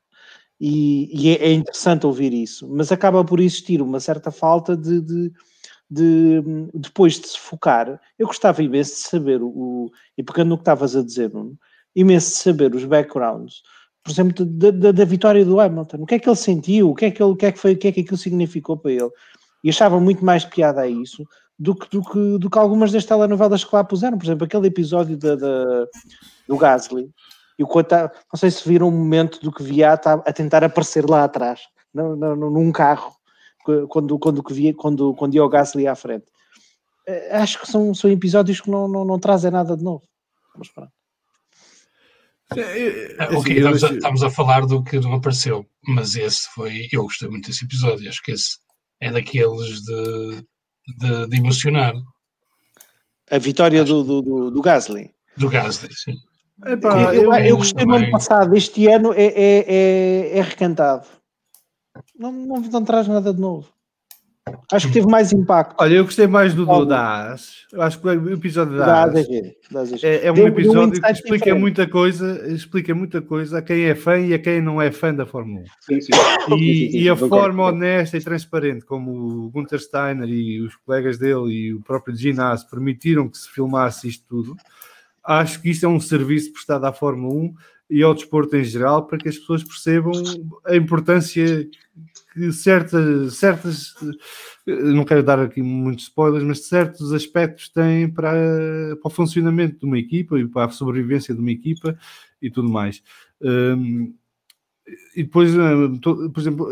E, e é, é, interessante ouvir isso, mas acaba por existir uma certa falta de, de, de, depois de se focar. Eu gostava imenso de saber, o, e pegando no que estavas a dizer, Nuno, imenso de saber os backgrounds, por exemplo, da, da, da, vitória do Hamilton. O que é que ele sentiu? O que é que, ele, o que, é que foi? O que é que aquilo significou para ele? E achava muito mais piada a isso do que, do que, do que algumas das telenovelas que lá puseram. Por exemplo, aquele episódio da, da do Gasly, e o Coita, não sei se viram um momento do que via a tentar aparecer lá atrás, num, num carro, quando, quando, quando, quando, quando ia o Gasly à frente. Uh, acho que são, são episódios que não, não, não trazem nada de novo. Mas pronto. É, é, ok, estamos a, estamos a, falar do que não apareceu, mas esse foi. Eu gostei muito desse episódio, acho que esse é daqueles de, de, de emocionar. A vitória do, do, do, do Gasly. Do Gasly, sim. Epá, eu, eu, eu, gostei do ano passado, este ano é, é, é, é recantado. Não, não, não traz nada de novo. Acho que teve mais impacto. Olha, eu gostei mais do, do Das. Eu acho que o episódio da Das é, é um episódio que explica diferente. muita coisa, explica muita coisa a quem é fã e a quem não é fã da Fórmula 1. Sim, sim. E, e a forma honesta e transparente como o Gunther Steiner e os colegas dele e o próprio Ginás permitiram que se filmasse isto tudo, acho que isto é um serviço prestado à Fórmula 1 e ao desporto em geral para que as pessoas percebam a importância que certas, certas não quero dar aqui muitos spoilers, mas certos aspectos têm para, para o funcionamento de uma equipa e para a sobrevivência de uma equipa e tudo mais. Um, e depois, hum, por exemplo,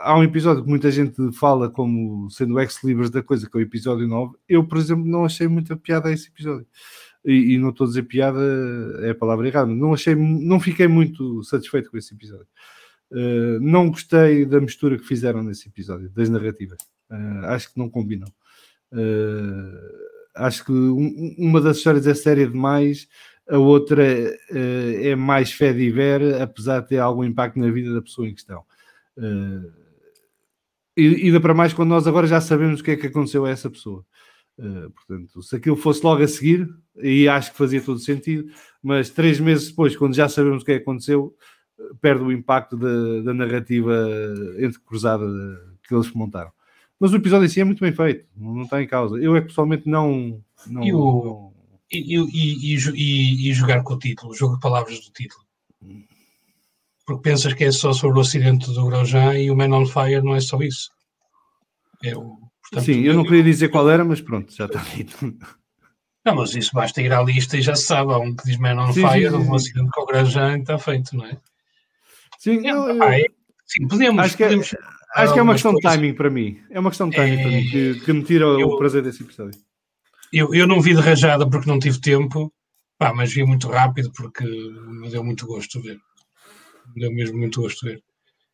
há um episódio que muita gente fala como sendo o ex-libris da coisa, que é o episódio 9. Eu, por exemplo, não achei muita piada a esse episódio e, e, não estou a dizer piada, é a palavra errada, não achei, não fiquei muito satisfeito com esse episódio. Uh, não gostei da mistura que fizeram nesse episódio, das narrativas. Uh, acho que não combinam. Uh, acho que um, uma das histórias é séria demais, a outra é mais fé de ver, apesar de ter algum impacto na vida da pessoa em questão. e ainda para mais quando nós agora já sabemos o que é que aconteceu a essa pessoa. Uh, portanto, se aquilo fosse logo a seguir, aí acho que fazia todo sentido, mas três meses depois, quando já sabemos o que é aconteceu, perde o impacto da, da narrativa entrecruzada que eles montaram. Mas o episódio em si é muito bem feito, não, está em causa. Eu é que pessoalmente não. não, e, o, e, e, e, e, jogar com o título, o jogo de palavras do título. Porque pensas que é só sobre o acidente do Grosjean e o Man on Fire não é só isso. É o Portanto, Sim, eu não queria dizer qual era, mas pronto, já está dito. Não, mas isso basta ir à lista e já se sabe. Há um que diz Man on sim, Fire, sim, sim, um acidente com o Grosjean está feito, não é? Sim, é, eu, é, sim podemos. Acho que, é- podemos, é, acho que é uma questão de timing para mim. É uma questão de timing é, para mim que, que me tira eu, o prazer desse episódio. Eu, eu não vi de rajada porque não tive tempo, pá, mas vi muito rápido porque me deu muito gosto ver. Me deu mesmo muito gosto ver.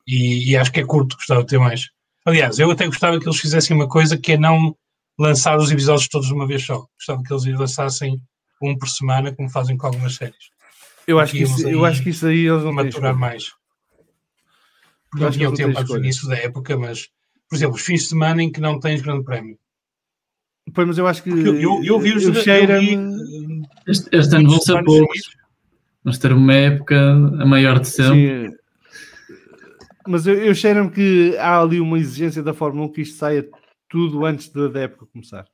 E, e acho que é curto, gostava de ter mais. Aliás, eu até gostava que eles fizessem uma coisa que é não lançar os episódios todos de uma vez só. Gostava que eles lançassem um por semana, como fazem com algumas séries. Eu acho, que isso, eu acho que isso aí eles não maturar mais. Porque não tinham tempo ao início da época, mas, por exemplo, os fins de semana em que não tens grande prémio. Pois, mas eu acho que. eu, eu, eu vi os eu cheira este, este ano vão ser poucos. Vamos ter uma época a maior de sempre. Sim mas eu, eu cheiro-me que há ali uma exigência da Fórmula 1 que isto saia tudo antes da, da época começar.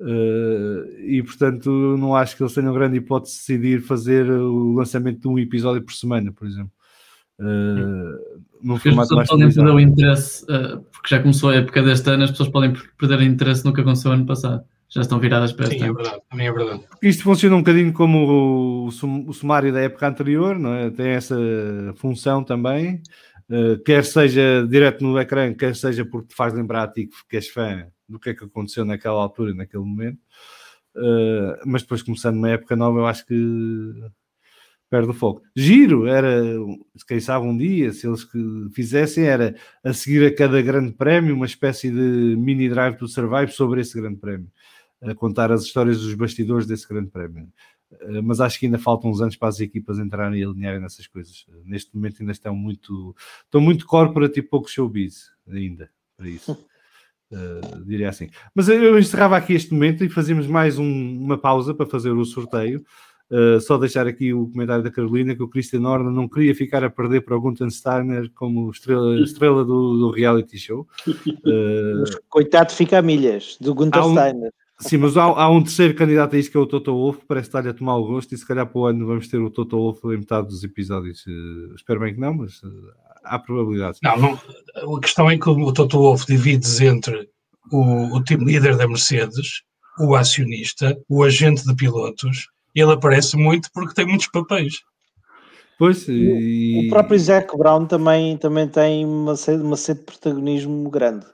Uh, e portanto, não acho que eles tenham grande hipótese de decidir fazer o lançamento de um episódio por semana, por exemplo. Uh, num formato mais podem perder o interesse, uh, porque já começou a época deste ano, as pessoas podem perder o interesse no que aconteceu ano passado. Já estão viradas para Sim, é verdade, também é verdade. Isto funciona um bocadinho como o, o, sumário da época anterior, não é? tem essa função também. Eh, quer seja direto no ecrã, quer seja porque te faz lembrar a ti que és fã do que é que aconteceu naquela altura, naquele momento. Uh, mas depois começando uma época nova, eu acho que perde o foco. Giro era, quem sabe um dia, se eles que fizessem, era a seguir a cada grande prémio, uma espécie de mini drive to survive sobre esse grande prémio, a contar as histórias dos bastidores desse grande prémio. Eh, mas acho que ainda faltam uns anos para as equipas entrarem e alinharem nessas coisas. Eh, neste momento ainda estão muito, estão muito corporate e pouco showbiz ainda para isso. Uh, diria assim. Mas eu encerrava aqui este momento e fazíamos mais um, uma pausa para fazer o sorteio. Uh, só deixar aqui o comentário da Carolina que o Christian Horner não queria ficar a perder para o Gunther Steiner como estrela, estrela do, do reality show. [LAUGHS] Uh, Coitado, fica a milhas do Gunther um, Steiner. Sim, mas há, há, um terceiro candidato a isto que é o Toto Wolff, parece estar-lhe a tomar o gosto e se calhar para o ano vamos ter o Toto Wolff em metade dos episódios. Uh, espero bem que não, mas uh, há probabilidades. Não, não, a questão é que o Toto Wolff divides entre o, o time líder da Mercedes, o acionista, o agente de pilotos, e ele aparece muito porque tem muitos papéis. Pois, e... O próprio Zac Brown também, também tem uma sede, uma sede de protagonismo grande.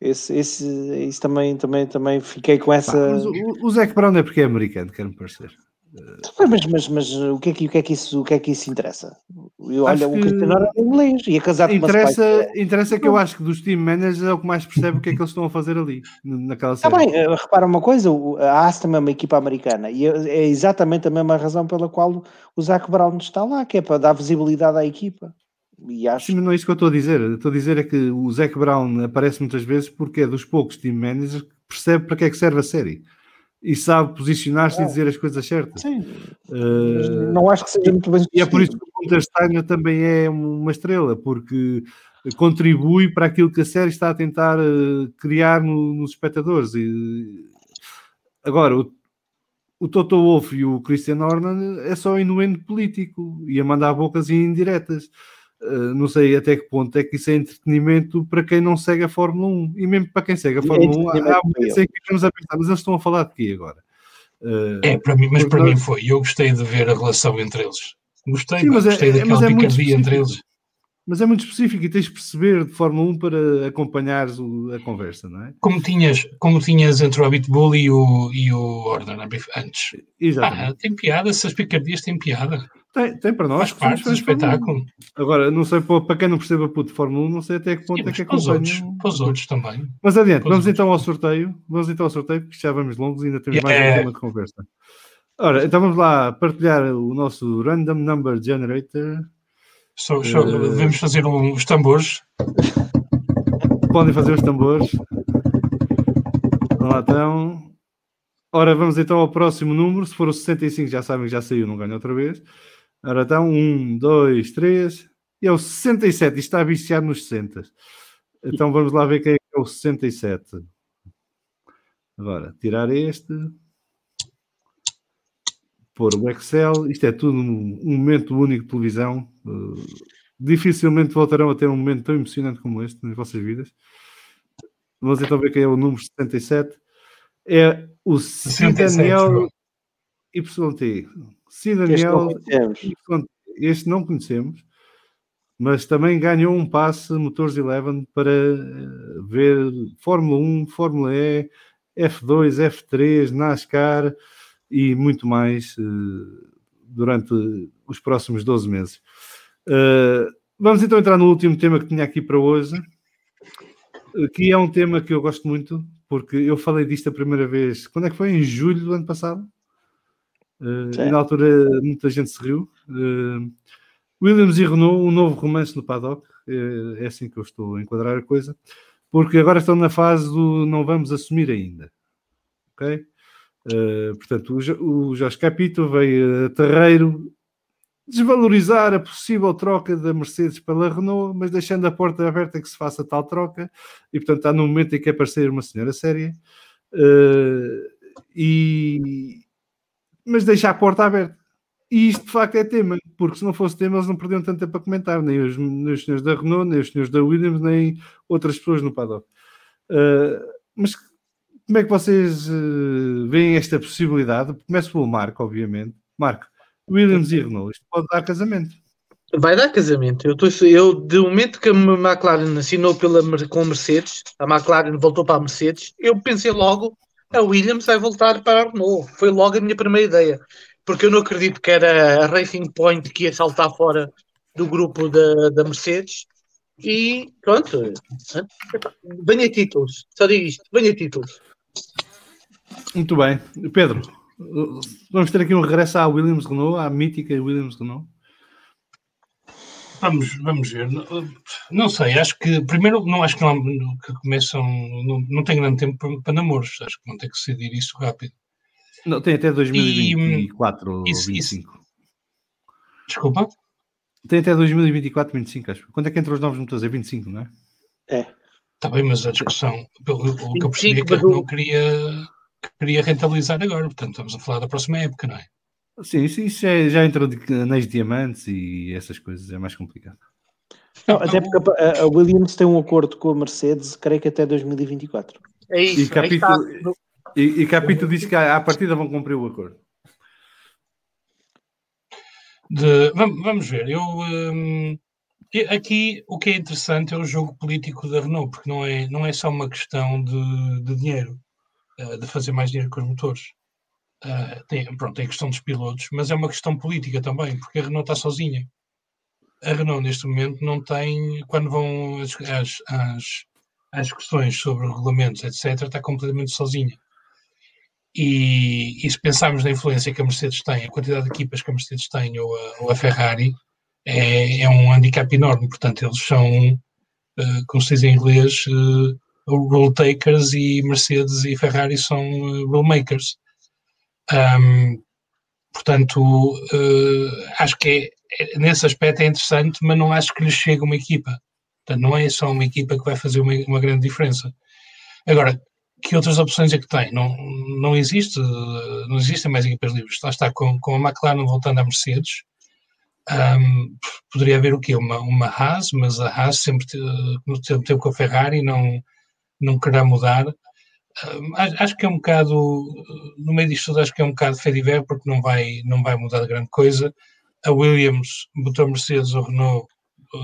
Esse, esse, isso também, também, também fiquei com essa. Pá, mas o, o Zac Brown é porque é americano, quero-me parecer. Mas, mas, mas o, que é que, o, que é que isso, o que é que isso interessa? Eu, Acho olha, o que- Cristiano Ronaldo é inglês e é casado com uma Interessa, interessa que eu acho que dos team managers é o que mais percebe o que é que eles estão a fazer ali, naquela Está série. bem, eh, repara uma coisa, o- a AS também é uma equipa americana e é é exatamente a mesma razão pela qual o Zac Brown está lá, que é para dar visibilidade à equipa. E acho Sim, mas não é isso que eu estou a dizer. Estou a dizer é que o Zac Brown aparece muitas vezes porque é dos poucos team managers que percebe para que é que serve a série e sabe posicionar-se e dizer as coisas certas. Sim, Eh, não acho que seja muito bem E é por isso que o Gunter Steiner também é uma estrela, porque contribui para aquilo que a série está a tentar eh, criar no- nos espectadores. E, agora, o, o Toto Wolff e o Christian Horner é só inuendo político e a mandar bocas indiretas. Eh, não sei até que ponto é que isso é entretenimento para quem não segue a Fórmula 1 e mesmo para quem segue a É Fórmula 1 há sei que ficamos a pensar, mas eles estão a falar de quê agora? Eh, É, para mim, mas Porque para mim foi. Eu gostei de ver a relação entre eles. Gostei, Sim, mas é- gostei é- daquela mas é muito picardia entre eles. Mas é muito específico e tens de perceber de Fórmula 1 para acompanhares o- a conversa, não é? Como tinhas, como tinhas entre o Abitbull e o, e o Order antes. Exatamente. Ah, tem piada, essas picardias têm piada. Tem, tem para nós. Faz parte do fãs de Fórmula 1. espetáculo. Agora, não sei para quem não perceba puto de Fórmula 1, não sei até que ponto Sim, é que para os outros, para os outros também. Mas adiante, para vamos outros. então ao sorteio. Vamos então ao sorteio, porque já vamos longos e ainda temos mais Yeah. um tema de conversa. Ora, então vamos lá partilhar o nosso Random Number Generator. Só, só- Eh. Devemos fazer um- os tambores. Podem fazer os tambores. Lá então. Ora, vamos então ao próximo número. Se for o 65, já sabem que já saiu, não ganha outra vez. Ora então, 1, 2, 3. E é o 67. Isto está viciado nos 60. Então vamos lá ver quem é o 67. Agora, tirar este. Pôr o Excel. Isto é tudo um um momento único de televisão. Uh, dificilmente voltarão a ter um momento tão emocionante como este nas vossas vidas. Vamos então ver quem é o número 77. É o 67, Cidaniel. YT. Este não. Este não conhecemos, mas também ganhou um passe Motores Eleven para eh, ver Fórmula 1, Fórmula E, F2, F3, NASCAR e muito mais eh, durante os próximos 12 meses. Eh, vamos então entrar no último tema que tinha aqui para hoje, que é um tema que eu gosto muito, porque eu falei disto a primeira vez, quando é que foi? Em julho do ano passado. E na altura muita gente se riu. Eh, Williams e Renault, um novo romance no paddock, eh, é assim que eu estou a enquadrar a coisa, porque agora estão na fase do não vamos assumir ainda. Ok? Portanto, o, o Jorge Capito veio a terreiro desvalorizar a possível troca da Mercedes pela Renault, mas deixando a porta aberta que se faça tal troca, e portanto está no momento em que aparecer uma senhora séria, e, mas deixa a porta aberta. E isto de facto é tema, porque se não fosse tema eles não perdiam tanto tempo a comentar, nem os, nem os senhores da Renault, nem os senhores da Williams, nem outras pessoas no paddock. Eh, mas como é que vocês eh, veem esta possibilidade? Começo pelo Marco, obviamente. Marco, Williams e Renault, isto pode dar casamento. Vai dar casamento. Eu, tô, eu de momento que a McLaren assinou pela, com a Mercedes, a McLaren voltou para a Mercedes, eu pensei logo a Williams vai voltar para a Renault. Foi logo a minha primeira ideia. Porque eu não acredito que era a Racing Point que ia saltar fora do grupo da, da Mercedes. E pronto. Venha títulos. Só digo isto. Venha títulos. Muito bem. Pedro, vamos ter aqui um regresso à Williams Renault, à mítica Williams Renault. Vamos, vamos ver. Não, não sei, acho que primeiro não acho que, não, que começam, não, não tem grande tempo para, para namoros, acho que vão ter que decidir isso rápido. Não, tem até 2024 ou isso- 25. Desculpa? Tem até 2024, 25, acho. Quando é que entram os novos motores? É 25, não é? É. Está bem, mas a discussão, pelo o que eu percebi é que 25, a mas o- Renault queria, queria rentabilizar agora, portanto estamos a falar da próxima época, não é? Sim, isso, isso já, já entrou de anéis de diamantes e essas coisas, é mais complicado. Não, até porque a, a Williams tem um acordo com a Mercedes, creio que até 2024. É E isso. aí Capito, e, e Capito disse que à, à partida vão cumprir o acordo. De- vamos, vamos ver, eu, hum, aqui o que é interessante é o jogo político da Renault, porque não é, não é só uma questão de, de dinheiro, uh, de fazer mais dinheiro com os motores. Uh, tem, pronto, é questão dos pilotos, mas é uma questão política também, porque a Renault está sozinha. A Renault, neste momento, não tem, quando vão as, as, as, as discussões sobre regulamentos, etc., está completamente sozinha. E, e, se pensarmos na influência que a Mercedes tem, a quantidade de equipas que a Mercedes tem ou a, ou a Ferrari, é, é, um handicap enorme. Portanto, eles são, uh, como se diz em inglês, uh, rule takers e Mercedes e Ferrari são uh, rule makers. Um, portanto, uh, acho que é, é, nesse aspecto é interessante, mas não acho que lhes chegue uma equipa. Portanto, não é só uma equipa que vai fazer uma, uma grande diferença. Agora, que outras opções é que tem? Não, não existe, não existem mais equipas livres. Lá está, com, com a McLaren voltando à Mercedes, um, poderia haver o quê? Uma, uma Haas, mas a Haas sempre no tempo com a Ferrari não, não querá mudar. Acho que é um bocado, no meio disto tudo, acho que é um bocado fediver, porque não vai, não vai mudar de grande coisa. A Williams botou Mercedes ou Renault,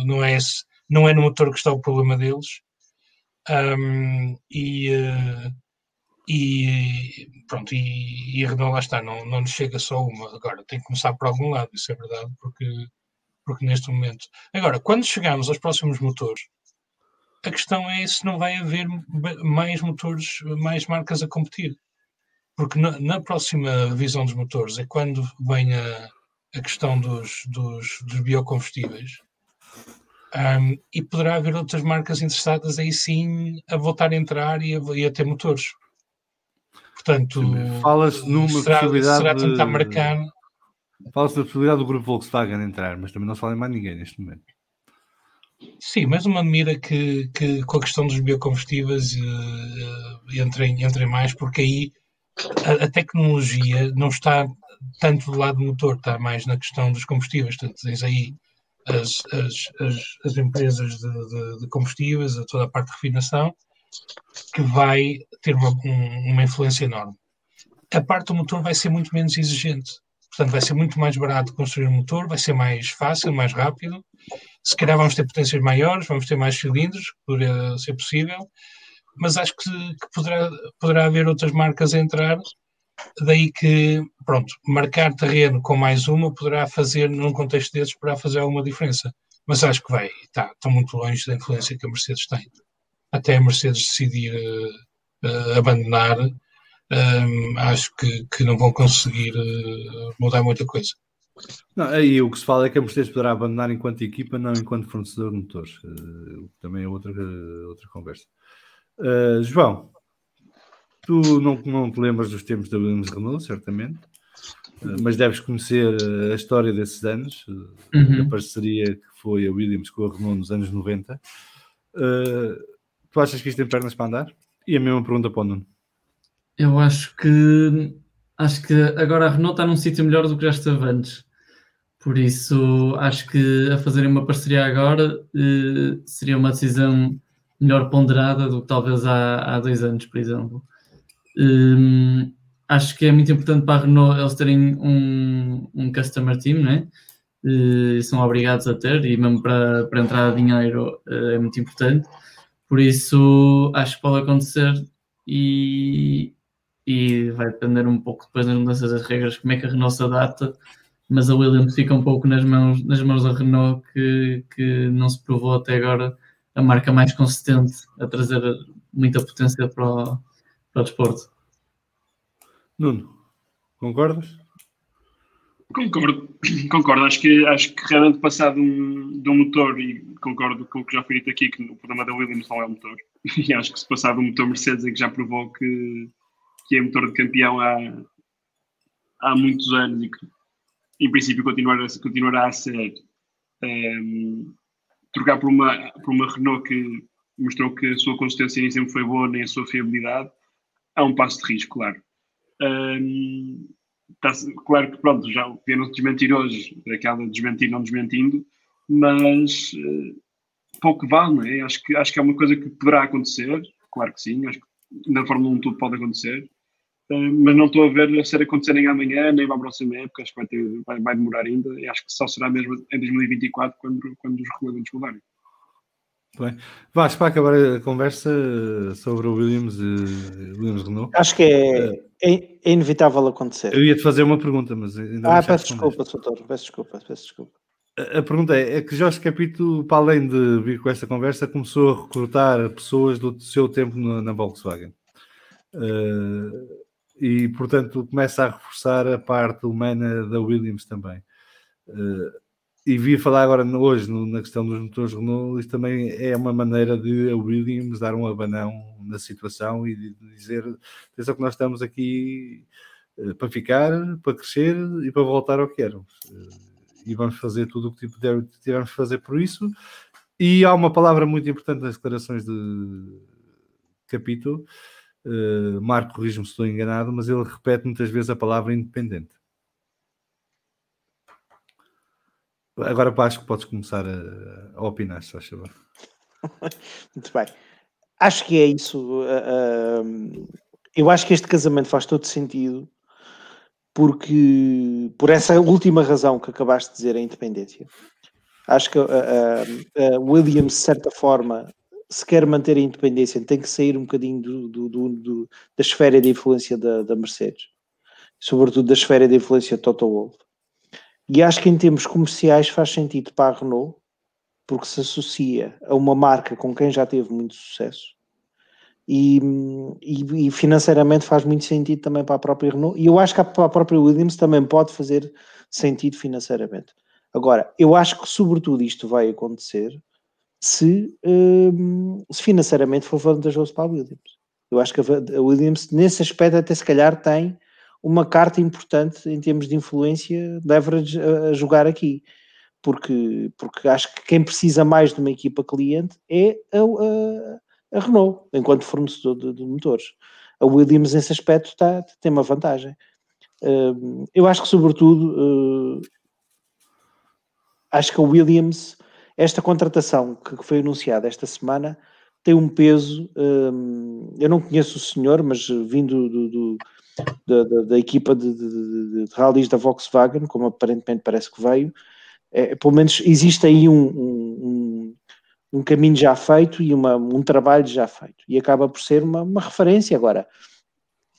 não é, esse, não é no motor que está o problema deles. Um, e, uh, e pronto, e, e a Renault lá está, não, não lhe chega só uma, agora tem que começar por algum lado, isso é verdade, porque, porque neste momento. Agora, quando chegarmos aos próximos motores, a questão é se não vai haver mais motores, mais marcas a competir. Porque na, na próxima revisão dos motores é quando vem a, a questão dos, dos, dos biocombustíveis um, e poderá haver outras marcas interessadas aí sim a voltar a entrar e a, e a ter motores. Portanto, fala-se numa será, possibilidade será tentar marcar. Fala-se da possibilidade do grupo Volkswagen entrar, mas também não se fala em mais ninguém neste momento. Sim, mas uma mira que, que com a questão dos biocombustíveis uh, entrem, entrem mais, porque aí a, a, tecnologia não está tanto do lado do motor, está mais na questão dos combustíveis. Portanto, tens aí as, as, as, as empresas de, de, de, combustíveis, a toda a parte de refinação, que vai ter uma, um, uma influência enorme. A parte do motor vai ser muito menos exigente. Portanto, vai ser muito mais barato construir um motor, vai ser mais fácil, mais rápido. Se calhar vamos ter potências maiores, vamos ter mais cilindros, poderia ser possível, mas acho que, que poderá, poderá haver outras marcas a entrar Daí que, pronto, marcar terreno com mais uma poderá fazer, num contexto desses, poderá fazer alguma diferença. Mas acho que vai, está, está muito longe da influência que a Mercedes tem. Até a Mercedes decidir uh, uh, abandonar, um, ehm, acho que, que não vão conseguir uh, mudar muita coisa. Não, aí o que se fala é que a Mercedes poderá abandonar enquanto equipa, não enquanto fornecedor de motores. também é outra, outra conversa. João, Tu não, não te lembras dos tempos da Williams Renault, certamente, eh, mas deves conhecer eh, a história desses anos, eh, uhum. da parceria que foi a Williams com a Renault nos anos 90. Uh, tu achas que isto tem pernas para andar? E a mesma pergunta para o Nuno. Eu acho que acho que agora a Renault está num sítio melhor do que já esteve antes. Por isso, acho que a fazerem uma parceria agora uh, seria uma decisão melhor ponderada do que talvez há, há dois anos, por exemplo. Um, acho que é muito importante para a Renault eles terem um, um customer team, né? Uh, são obrigados a ter e mesmo para, para entrar dinheiro uh, é muito importante. Por isso acho que pode acontecer e, e vai depender um pouco depois das mudanças das regras, como é que a Renault se adapta, mas a Williams fica um pouco nas mãos, nas mãos da Renault que, que não se provou até agora a marca mais consistente a trazer muita potência para o, para o desporto. Nuno, concordas? Concordo, concordo. Acho que, acho que realmente passar de um, de um motor, e concordo com o que já foi dito aqui, que o problema da Williams não é o motor. [LAUGHS] E acho que se passar de um motor Mercedes, em que já provou que, que é motor de campeão há, há muitos anos e que, em princípio, continuará, continuará a ser. Um, ehm, trocar por uma, por uma Renault que mostrou que a sua consistência nem sempre foi boa, nem a sua fiabilidade, é um passo de risco, claro. Um, tá, claro que, pronto, já vieram desmentir hoje, aquela desmentir não desmentindo, mas uh, pouco vale, não é? Acho que, acho que é uma coisa que poderá acontecer, claro que sim, acho que na Fórmula 1 tudo pode acontecer, mas não estou a ver a ser acontecer nem amanhã, nem para a próxima época, acho que vai, ter, vai, vai, demorar ainda, e acho que só será mesmo em 2024 quando, quando os regulamentos mudarem. Bem, Vasco, para acabar a conversa sobre o Williams e Williams Renault. Acho que é, é, é inevitável acontecer. Eu ia-te fazer uma pergunta, mas ainda Ah, peço desculpa, doutor, peço desculpa, peço desculpa. A, a pergunta é, é que Jorge Capito, para além de vir com esta conversa, começou a recrutar pessoas do seu tempo na, na Volkswagen. Uh, e, portanto, começa a reforçar a parte humana da Williams também. Uh, e vi falar agora hoje no, na questão dos motores Renault, isto também é uma maneira de a Williams dar um abanão na situação e de dizer: atenção que nós estamos aqui uh, para ficar, para crescer e para voltar ao que éramos. Uh, e vamos fazer tudo o que tivermos de fazer por isso. E há uma palavra muito importante nas declarações de capítulo Uh, Marco, corrijo-me se estou enganado, mas ele repete muitas vezes a palavra independente. Agora que podes começar a, a opinar, se faz. [LAUGHS] Muito bem. Acho que é isso. Uh, uh, eu acho que este casamento faz todo sentido porque por essa última razão que acabaste de dizer, a independência. Acho que a Williams, de certa forma, se quer manter a independência, tem que sair um bocadinho do, do, do, da esfera de influência da, da, Mercedes, sobretudo da esfera de influência de Toto Wolff. E acho que em termos comerciais faz sentido para a Renault, porque se associa a uma marca com quem já teve muito sucesso. E, e, e, financeiramente faz muito sentido também para a própria Renault. E eu acho que para a própria Williams também pode fazer sentido financeiramente. Agora, eu acho que sobretudo isto vai acontecer se, um, se financeiramente for vantajoso para a Williams. Eu acho que a Williams, nesse aspecto, até se calhar tem uma carta importante em termos de influência, leverage a, a jogar aqui. Porque, porque acho que quem precisa mais de uma equipa cliente é a, a, a Renault, enquanto fornecedor de, de, motores. A Williams, nesse aspecto, tá, tem uma vantagem. Uh, eu acho que, sobretudo, uh, acho que a Williams esta contratação que foi anunciada esta semana tem um peso. Hum, eu não conheço o senhor, mas vindo do, do, da, da, da, equipa de, de, de rallies da Volkswagen, como aparentemente parece que veio, é, pelo menos existe aí um, um, um caminho já feito e uma, um trabalho já feito, e acaba por ser uma, uma referência. Agora,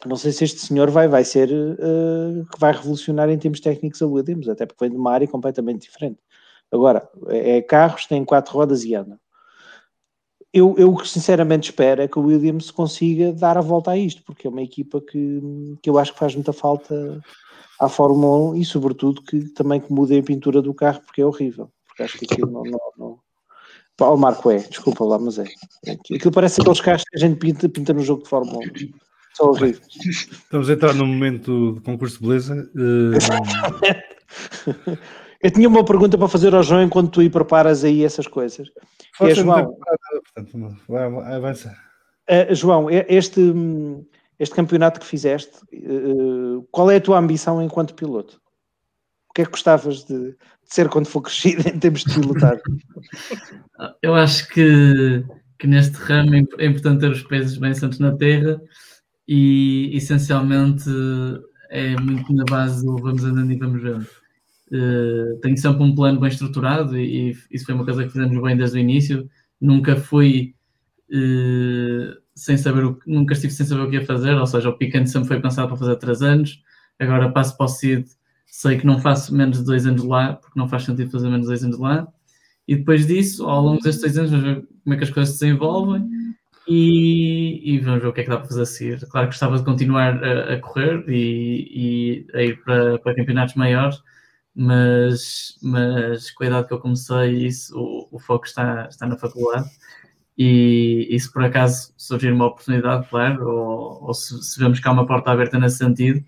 não sei se este senhor vai, vai ser uh, que vai revolucionar em termos técnicos a Williams, até porque vem de uma área completamente diferente. Agora, é, é carros, tem quatro rodas e anda. Eu, eu sinceramente espero é que o Williams consiga dar a volta a isto, porque é uma equipa que, que eu acho que faz muita falta à Fórmula 1 e, sobretudo, que também que mudem a pintura do carro, porque é horrível. Porque acho que aquilo não. não, não... Marco é, desculpa lá, mas é. Aquilo parece aqueles carros que a gente pinta, pinta no jogo de Fórmula 1. São horríveis. Estamos a entrar num momento de concurso de beleza. Uh... [LAUGHS] Eu tinha uma pergunta para fazer ao João enquanto tu aí preparas aí essas coisas. É, João, portanto, vai, avança. Uh, João, este, este campeonato que fizeste, uh, qual é a tua ambição enquanto piloto? O que é que gostavas de, de ser quando for crescido em termos de pilotar? [LAUGHS] Eu acho que, que neste ramo é importante ter os pés bem santos na terra e essencialmente é muito na base do vamos andando e vamos vendo Uh, tenho sempre um plano bem estruturado e, e, isso foi uma coisa que fizemos bem desde o início. Nunca fui uh, sem saber o nunca estive sem saber o que ia fazer, ou seja, o Picante sempre foi pensado para fazer 3 anos, agora passo para o CID, sei que não faço menos de 2 anos lá, porque não faz sentido fazer menos de 2 anos lá, e depois disso, ao longo destes 2 anos, vamos ver como é que as coisas se desenvolvem e, e, vamos ver o que é que dá para fazer a seguir. Claro que gostava de continuar a, a correr e, e, a ir para, para campeonatos maiores, mas, mas com a idade que eu comecei, isso, o, o foco está, está na faculdade. E, e, se por acaso surgir uma oportunidade, claro, ou, ou se, se, vemos que há uma porta aberta nesse sentido,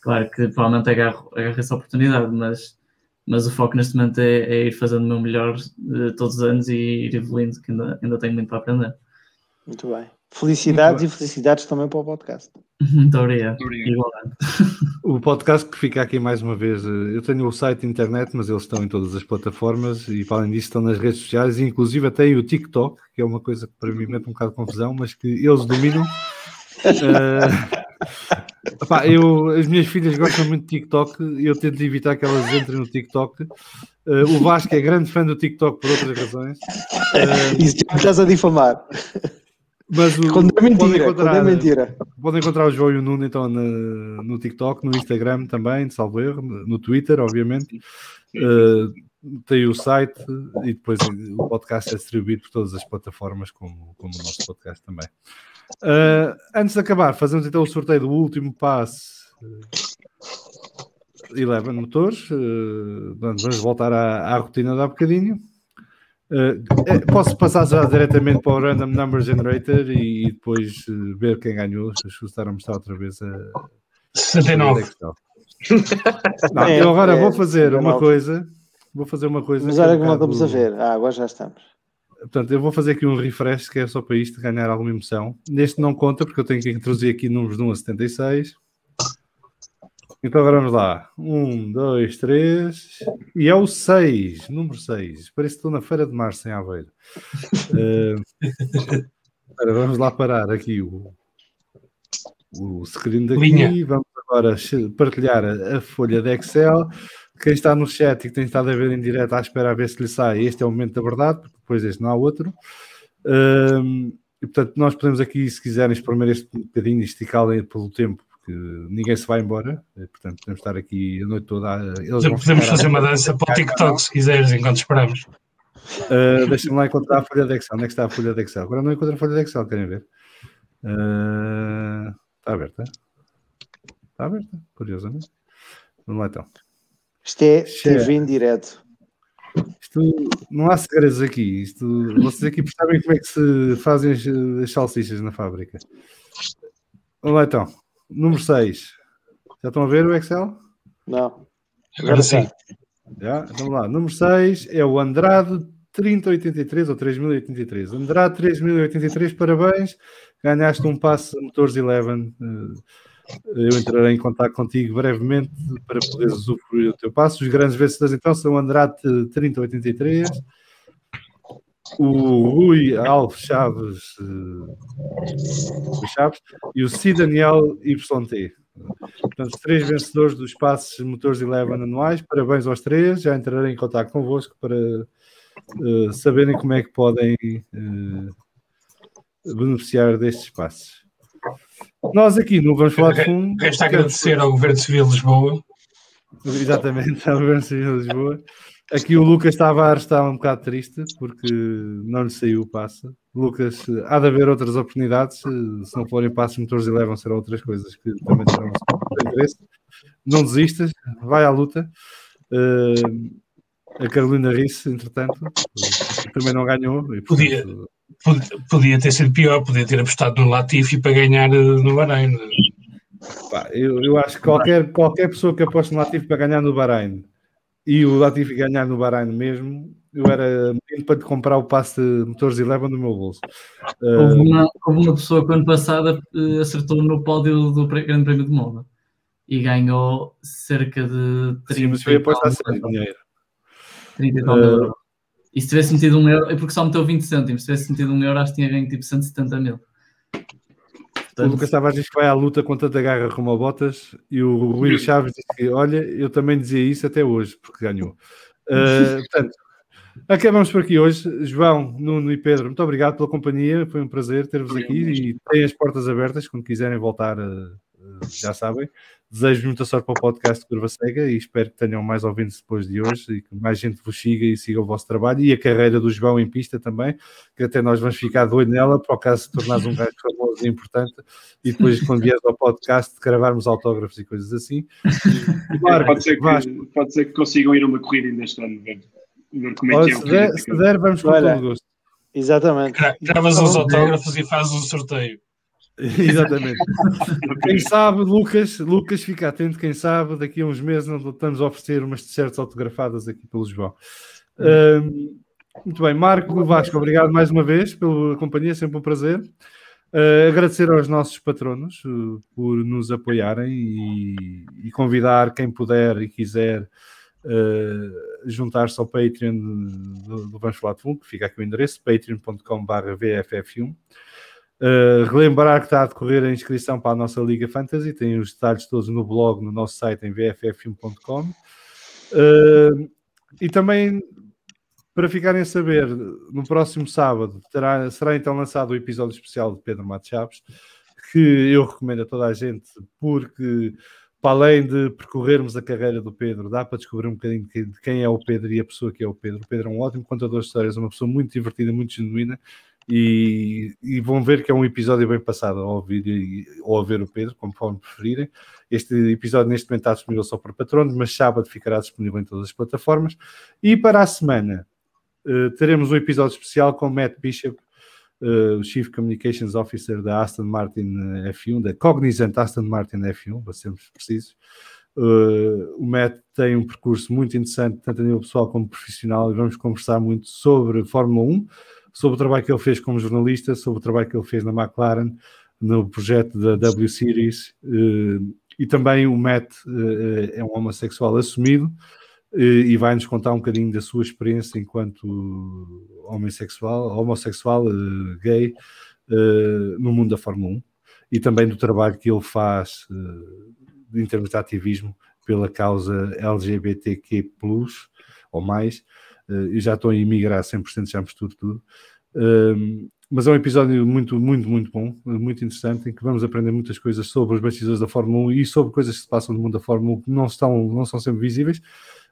claro que provavelmente agarro, agarro essa oportunidade, mas, mas o foco neste momento é, é ir fazendo o meu melhor de todos os anos e ir evoluindo, que ainda, ainda tenho muito para aprender. Muito bem. Felicidades e felicidades também para o podcast. [LAUGHS] Muito obrigado. Muito [LAUGHS] O podcast que fica aqui mais uma vez, eh, eu tenho o site internet, mas eles estão em todas as plataformas e para além disso estão nas redes sociais, inclusive até o TikTok, que é uma coisa que para mim mete um bocado de confusão, mas que eles dominam. uh, [LAUGHS] Epá, eu, as minhas filhas gostam muito de TikTok e eu tento evitar que elas entrem no TikTok. Uh, o Vasco é grande fã do TikTok por outras razões. Uh, Isso já me estás a difamar. Mas o, quando é mentira, quando é mentira. Podem encontrar o João e o Nuno então no, no TikTok, no Instagram também, de salvo erro, no Twitter, obviamente. Uh, tem o site e depois o podcast é distribuído por todas as plataformas, como, como o nosso podcast também. Uh, antes de acabar, fazemos então o sorteio do último passe. Uh, Eleven motores. Uh, vamos voltar à, à rotina de há bocadinho. Uh, posso passar já diretamente para o Random Number Generator e depois uh, ver quem ganhou. Acho que estar a mostrar outra vez a 69. Não, é, eu agora é, vou fazer é, uma coisa. Vou fazer uma coisa. Mas olha como estamos a ver. Ah, agora já estamos. Portanto, eu vou fazer aqui um refresh que é só para isto ganhar alguma emoção. Neste não conta porque eu tenho que introduzir aqui números de 1 a 76. Então agora vamos lá. 1, 2, 3. E é o 6, número 6. Parece que estou na Feira de Março em Aveiro. [LAUGHS] uh, vamos lá parar aqui o, o screen daqui. Linha. Vamos agora partilhar a, a, folha de Excel. Quem está no chat e que tem estado a ver em direto à espera a ver se lhe sai, este é o momento da verdade, porque depois este não há outro. Um, e portanto, nós podemos aqui, se quiserem, espremer este bocadinho e esticá-lo pelo tempo, porque ninguém se vai embora. E, portanto, podemos estar aqui a noite toda. Eles podemos fazer uma dança para o TikTok, se quiseres, enquanto esperamos. Uh, Deixa-me lá encontrar a folha de Excel. Onde é que está a folha de Excel? Agora não encontro a folha de Excel, querem ver? Uh, está aberta? Está aberta, curiosamente. Vamos lá então. Isto é TV em direto. Isto não há segredos aqui. Isto, vocês aqui percebem como é que se fazem as, as salsichas na fábrica. Vamos lá então. Número 6. Já estão a ver o Excel? Não. Agora sim. Já? Vamos lá. Número 6 é o Andrade 3083 ou 3083. Andrade 3083, parabéns. Ganhaste um passe Motores Eleven. Uh, eu entrarei em contato contigo brevemente para poderes usufruir do teu passo. Os grandes vencedores então são Andrade 3083, o Rui Alves Chaves, uh, Chaves e o C. Daniel YT. Portanto, os três vencedores dos passos Motores Eleven anuais, parabéns aos três. Já entrarei em contato convosco para uh, saberem como é que podem uh, beneficiar destes passos. Nós aqui não vamos falar de fundo. Resta agradecer ao Governo Civil de Lisboa. Exatamente, ao Governo Civil de Lisboa. Aqui o Lucas Tavares está um bocado triste porque não lhe saiu o passe. Lucas, há de haver outras oportunidades. Se não forem passos, motores e levam, serão outras coisas que também terão interesse. Não desistas, vai à luta. Uh, a Carolina Risse, entretanto, também não ganhou. E, portanto, podia, podia ter sido pior, podia ter apostado no Latifi para ganhar eh, no Bahrein. Pá, eu, eu acho que qualquer, qualquer pessoa que aposte no Latifi para ganhar no Bahrein e o Latifi ganhar no Bahrein mesmo, eu era para te comprar o passe de motores e leva no meu bolso. Houve uma, houve uma pessoa que ano passado eh, acertou no pódio do Grande Prémio de Moda e ganhou cerca de 30 Sim, mas foi apostar sem dinheiro. 30 uh, euros. E se tivesse metido um euro, é porque só meteu 20 cêntimos, se tivesse metido um euro, acho que tinha ganho tipo 170 mil. Portanto, o Lucas Tavares diz que vai à luta com tanta garra como a Botas e o Rui Chaves diz que, olha, eu também dizia isso até hoje, porque ganhou. Uh, [LAUGHS] portanto, acabamos por aqui hoje. João, Nuno e Pedro, muito obrigado pela companhia, foi um prazer ter-vos aqui e têm as portas abertas quando quiserem voltar, uh, já sabem. Desejo muita sorte para o podcast de Curva Cega e espero que tenham mais ouvintes depois de hoje e que mais gente vos siga e siga o vosso trabalho e a carreira do João em pista também, que até nós vamos ficar doido nela para o caso de tornares um gajo famoso e importante e depois quando vieres ao podcast gravarmos autógrafos e coisas assim. [LAUGHS] Claro, pode, ser que, pode ser que consigam ir a uma corrida ainda este ano, ver, ver como é que é. Se der, se der vamos com todo o gosto. Exatamente. Gravas os autógrafos e fazes um sorteio. [LAUGHS] Exatamente. [LAUGHS] quem sabe, Lucas, Lucas, fica atento, quem sabe, daqui a uns meses não estamos a oferecer umas t-shirts autografadas aqui pelo João. Um, muito bem, Marco Vasco, obrigado mais uma vez pela companhia, sempre um prazer. Uh, agradecer aos nossos patronos uh, por nos apoiarem e, e, convidar quem puder e quiser uh, juntar-se ao Patreon do, do Vamos Falar Fundo, que fica aqui o endereço, patreon.com.br VFF1. Uh, relembrar que está a decorrer a inscrição para a nossa Liga Fantasy, tem os detalhes todos no blog, no nosso site em vff1.com. Uh, e também, para ficarem a saber, no próximo sábado terá, será então lançado o episódio especial de Pedro Matos Chaves, que eu recomendo a toda a gente, porque para além de percorrermos a carreira do Pedro, dá para descobrir um bocadinho de quem é o Pedro e a pessoa que é o Pedro. O Pedro é um ótimo contador de histórias, uma pessoa muito divertida, muito genuína e, e, vão ver que é um episódio bem passado ao ouvir ou a ver o Pedro, conforme preferirem. Este episódio neste momento está disponível só para patronos, mas sábado ficará disponível em todas as plataformas. E para a semana uh, teremos um episódio especial com Matt Bishop, uh, o Chief Communications Officer da Aston Martin F1, da Cognizant Aston Martin F1, para sermos precisos. Uh, o Matt tem um percurso muito interessante, tanto a nível pessoal como profissional, e vamos conversar muito sobre Fórmula 1 sobre o trabalho que ele fez como jornalista, sobre o trabalho que ele fez na McLaren, no projeto da W Series, eh, e também o Matt eh, é um homossexual assumido eh, e vai-nos contar um bocadinho da sua experiência enquanto homossexual, homossexual gay, no mundo da Fórmula 1 e também do trabalho que ele faz em termos de ativismo pela causa LGBTQ+, ou mais, e já estou a emigrar 100%, já misturo tudo. mas é um episódio muito, muito, muito bom, muito interessante, em que vamos aprender muitas coisas sobre os bastidores da Fórmula 1 e sobre coisas que se passam no mundo da Fórmula 1 que não, estão, não são sempre visíveis.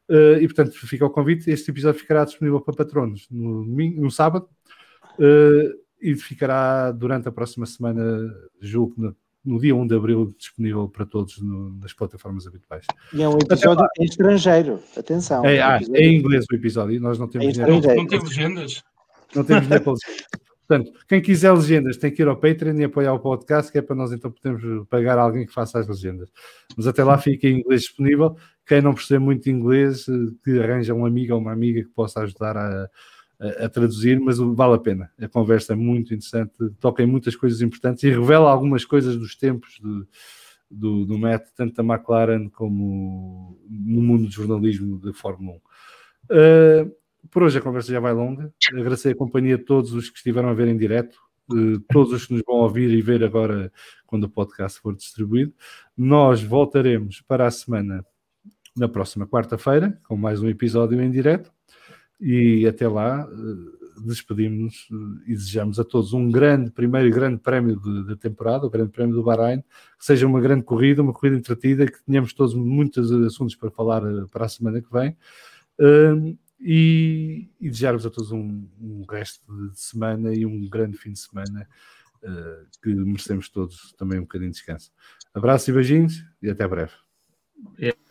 Uh, e portanto, fica o convite. Este episódio ficará disponível para patronos no, domingo, no sábado uh, e ficará durante a próxima semana, julgo, no, dia 1 de abril, disponível para todos no, nas plataformas habituais. E é um episódio em estrangeiro, atenção. É, ah, é em inglês o episódio, nós não temos é não, não tem legendas. Não temos nem legendas. Portanto, quem quiser legendas tem que ir ao Patreon e apoiar o podcast, que é para nós então podermos pagar alguém que faça as legendas. Mas até lá fica em inglês disponível. Quem não percebe muito inglês, eh, que arranja um amigo ou uma amiga que possa ajudar a, a, traduzir, mas vale a pena. A conversa é muito interessante, toca em muitas coisas importantes e revela algumas coisas dos tempos de, do, do Matt, tanto da McLaren como no mundo do jornalismo de Fórmula 1. Uh, por hoje a conversa já vai longa. Agradecer a companhia de todos os que estiveram a ver em direto, uh, todos os que nos vão ouvir e ver agora quando o podcast for distribuído. Nós voltaremos para a semana na próxima quarta-feira com mais um episódio em direto e até lá eh, despedimos-nos eh, e desejamos a todos um grande, primeiro grande prémio da temporada, o grande prémio do Bahrein, que seja uma grande corrida, uma corrida entretida, que tenhamos todos muitos assuntos para falar eh, para a semana que vem. e, e desejar-vos a todos um, um, resto de semana e um grande fim de semana que merecemos todos também um bocadinho de descanso. Abraço e beijinhos e até breve. Yeah.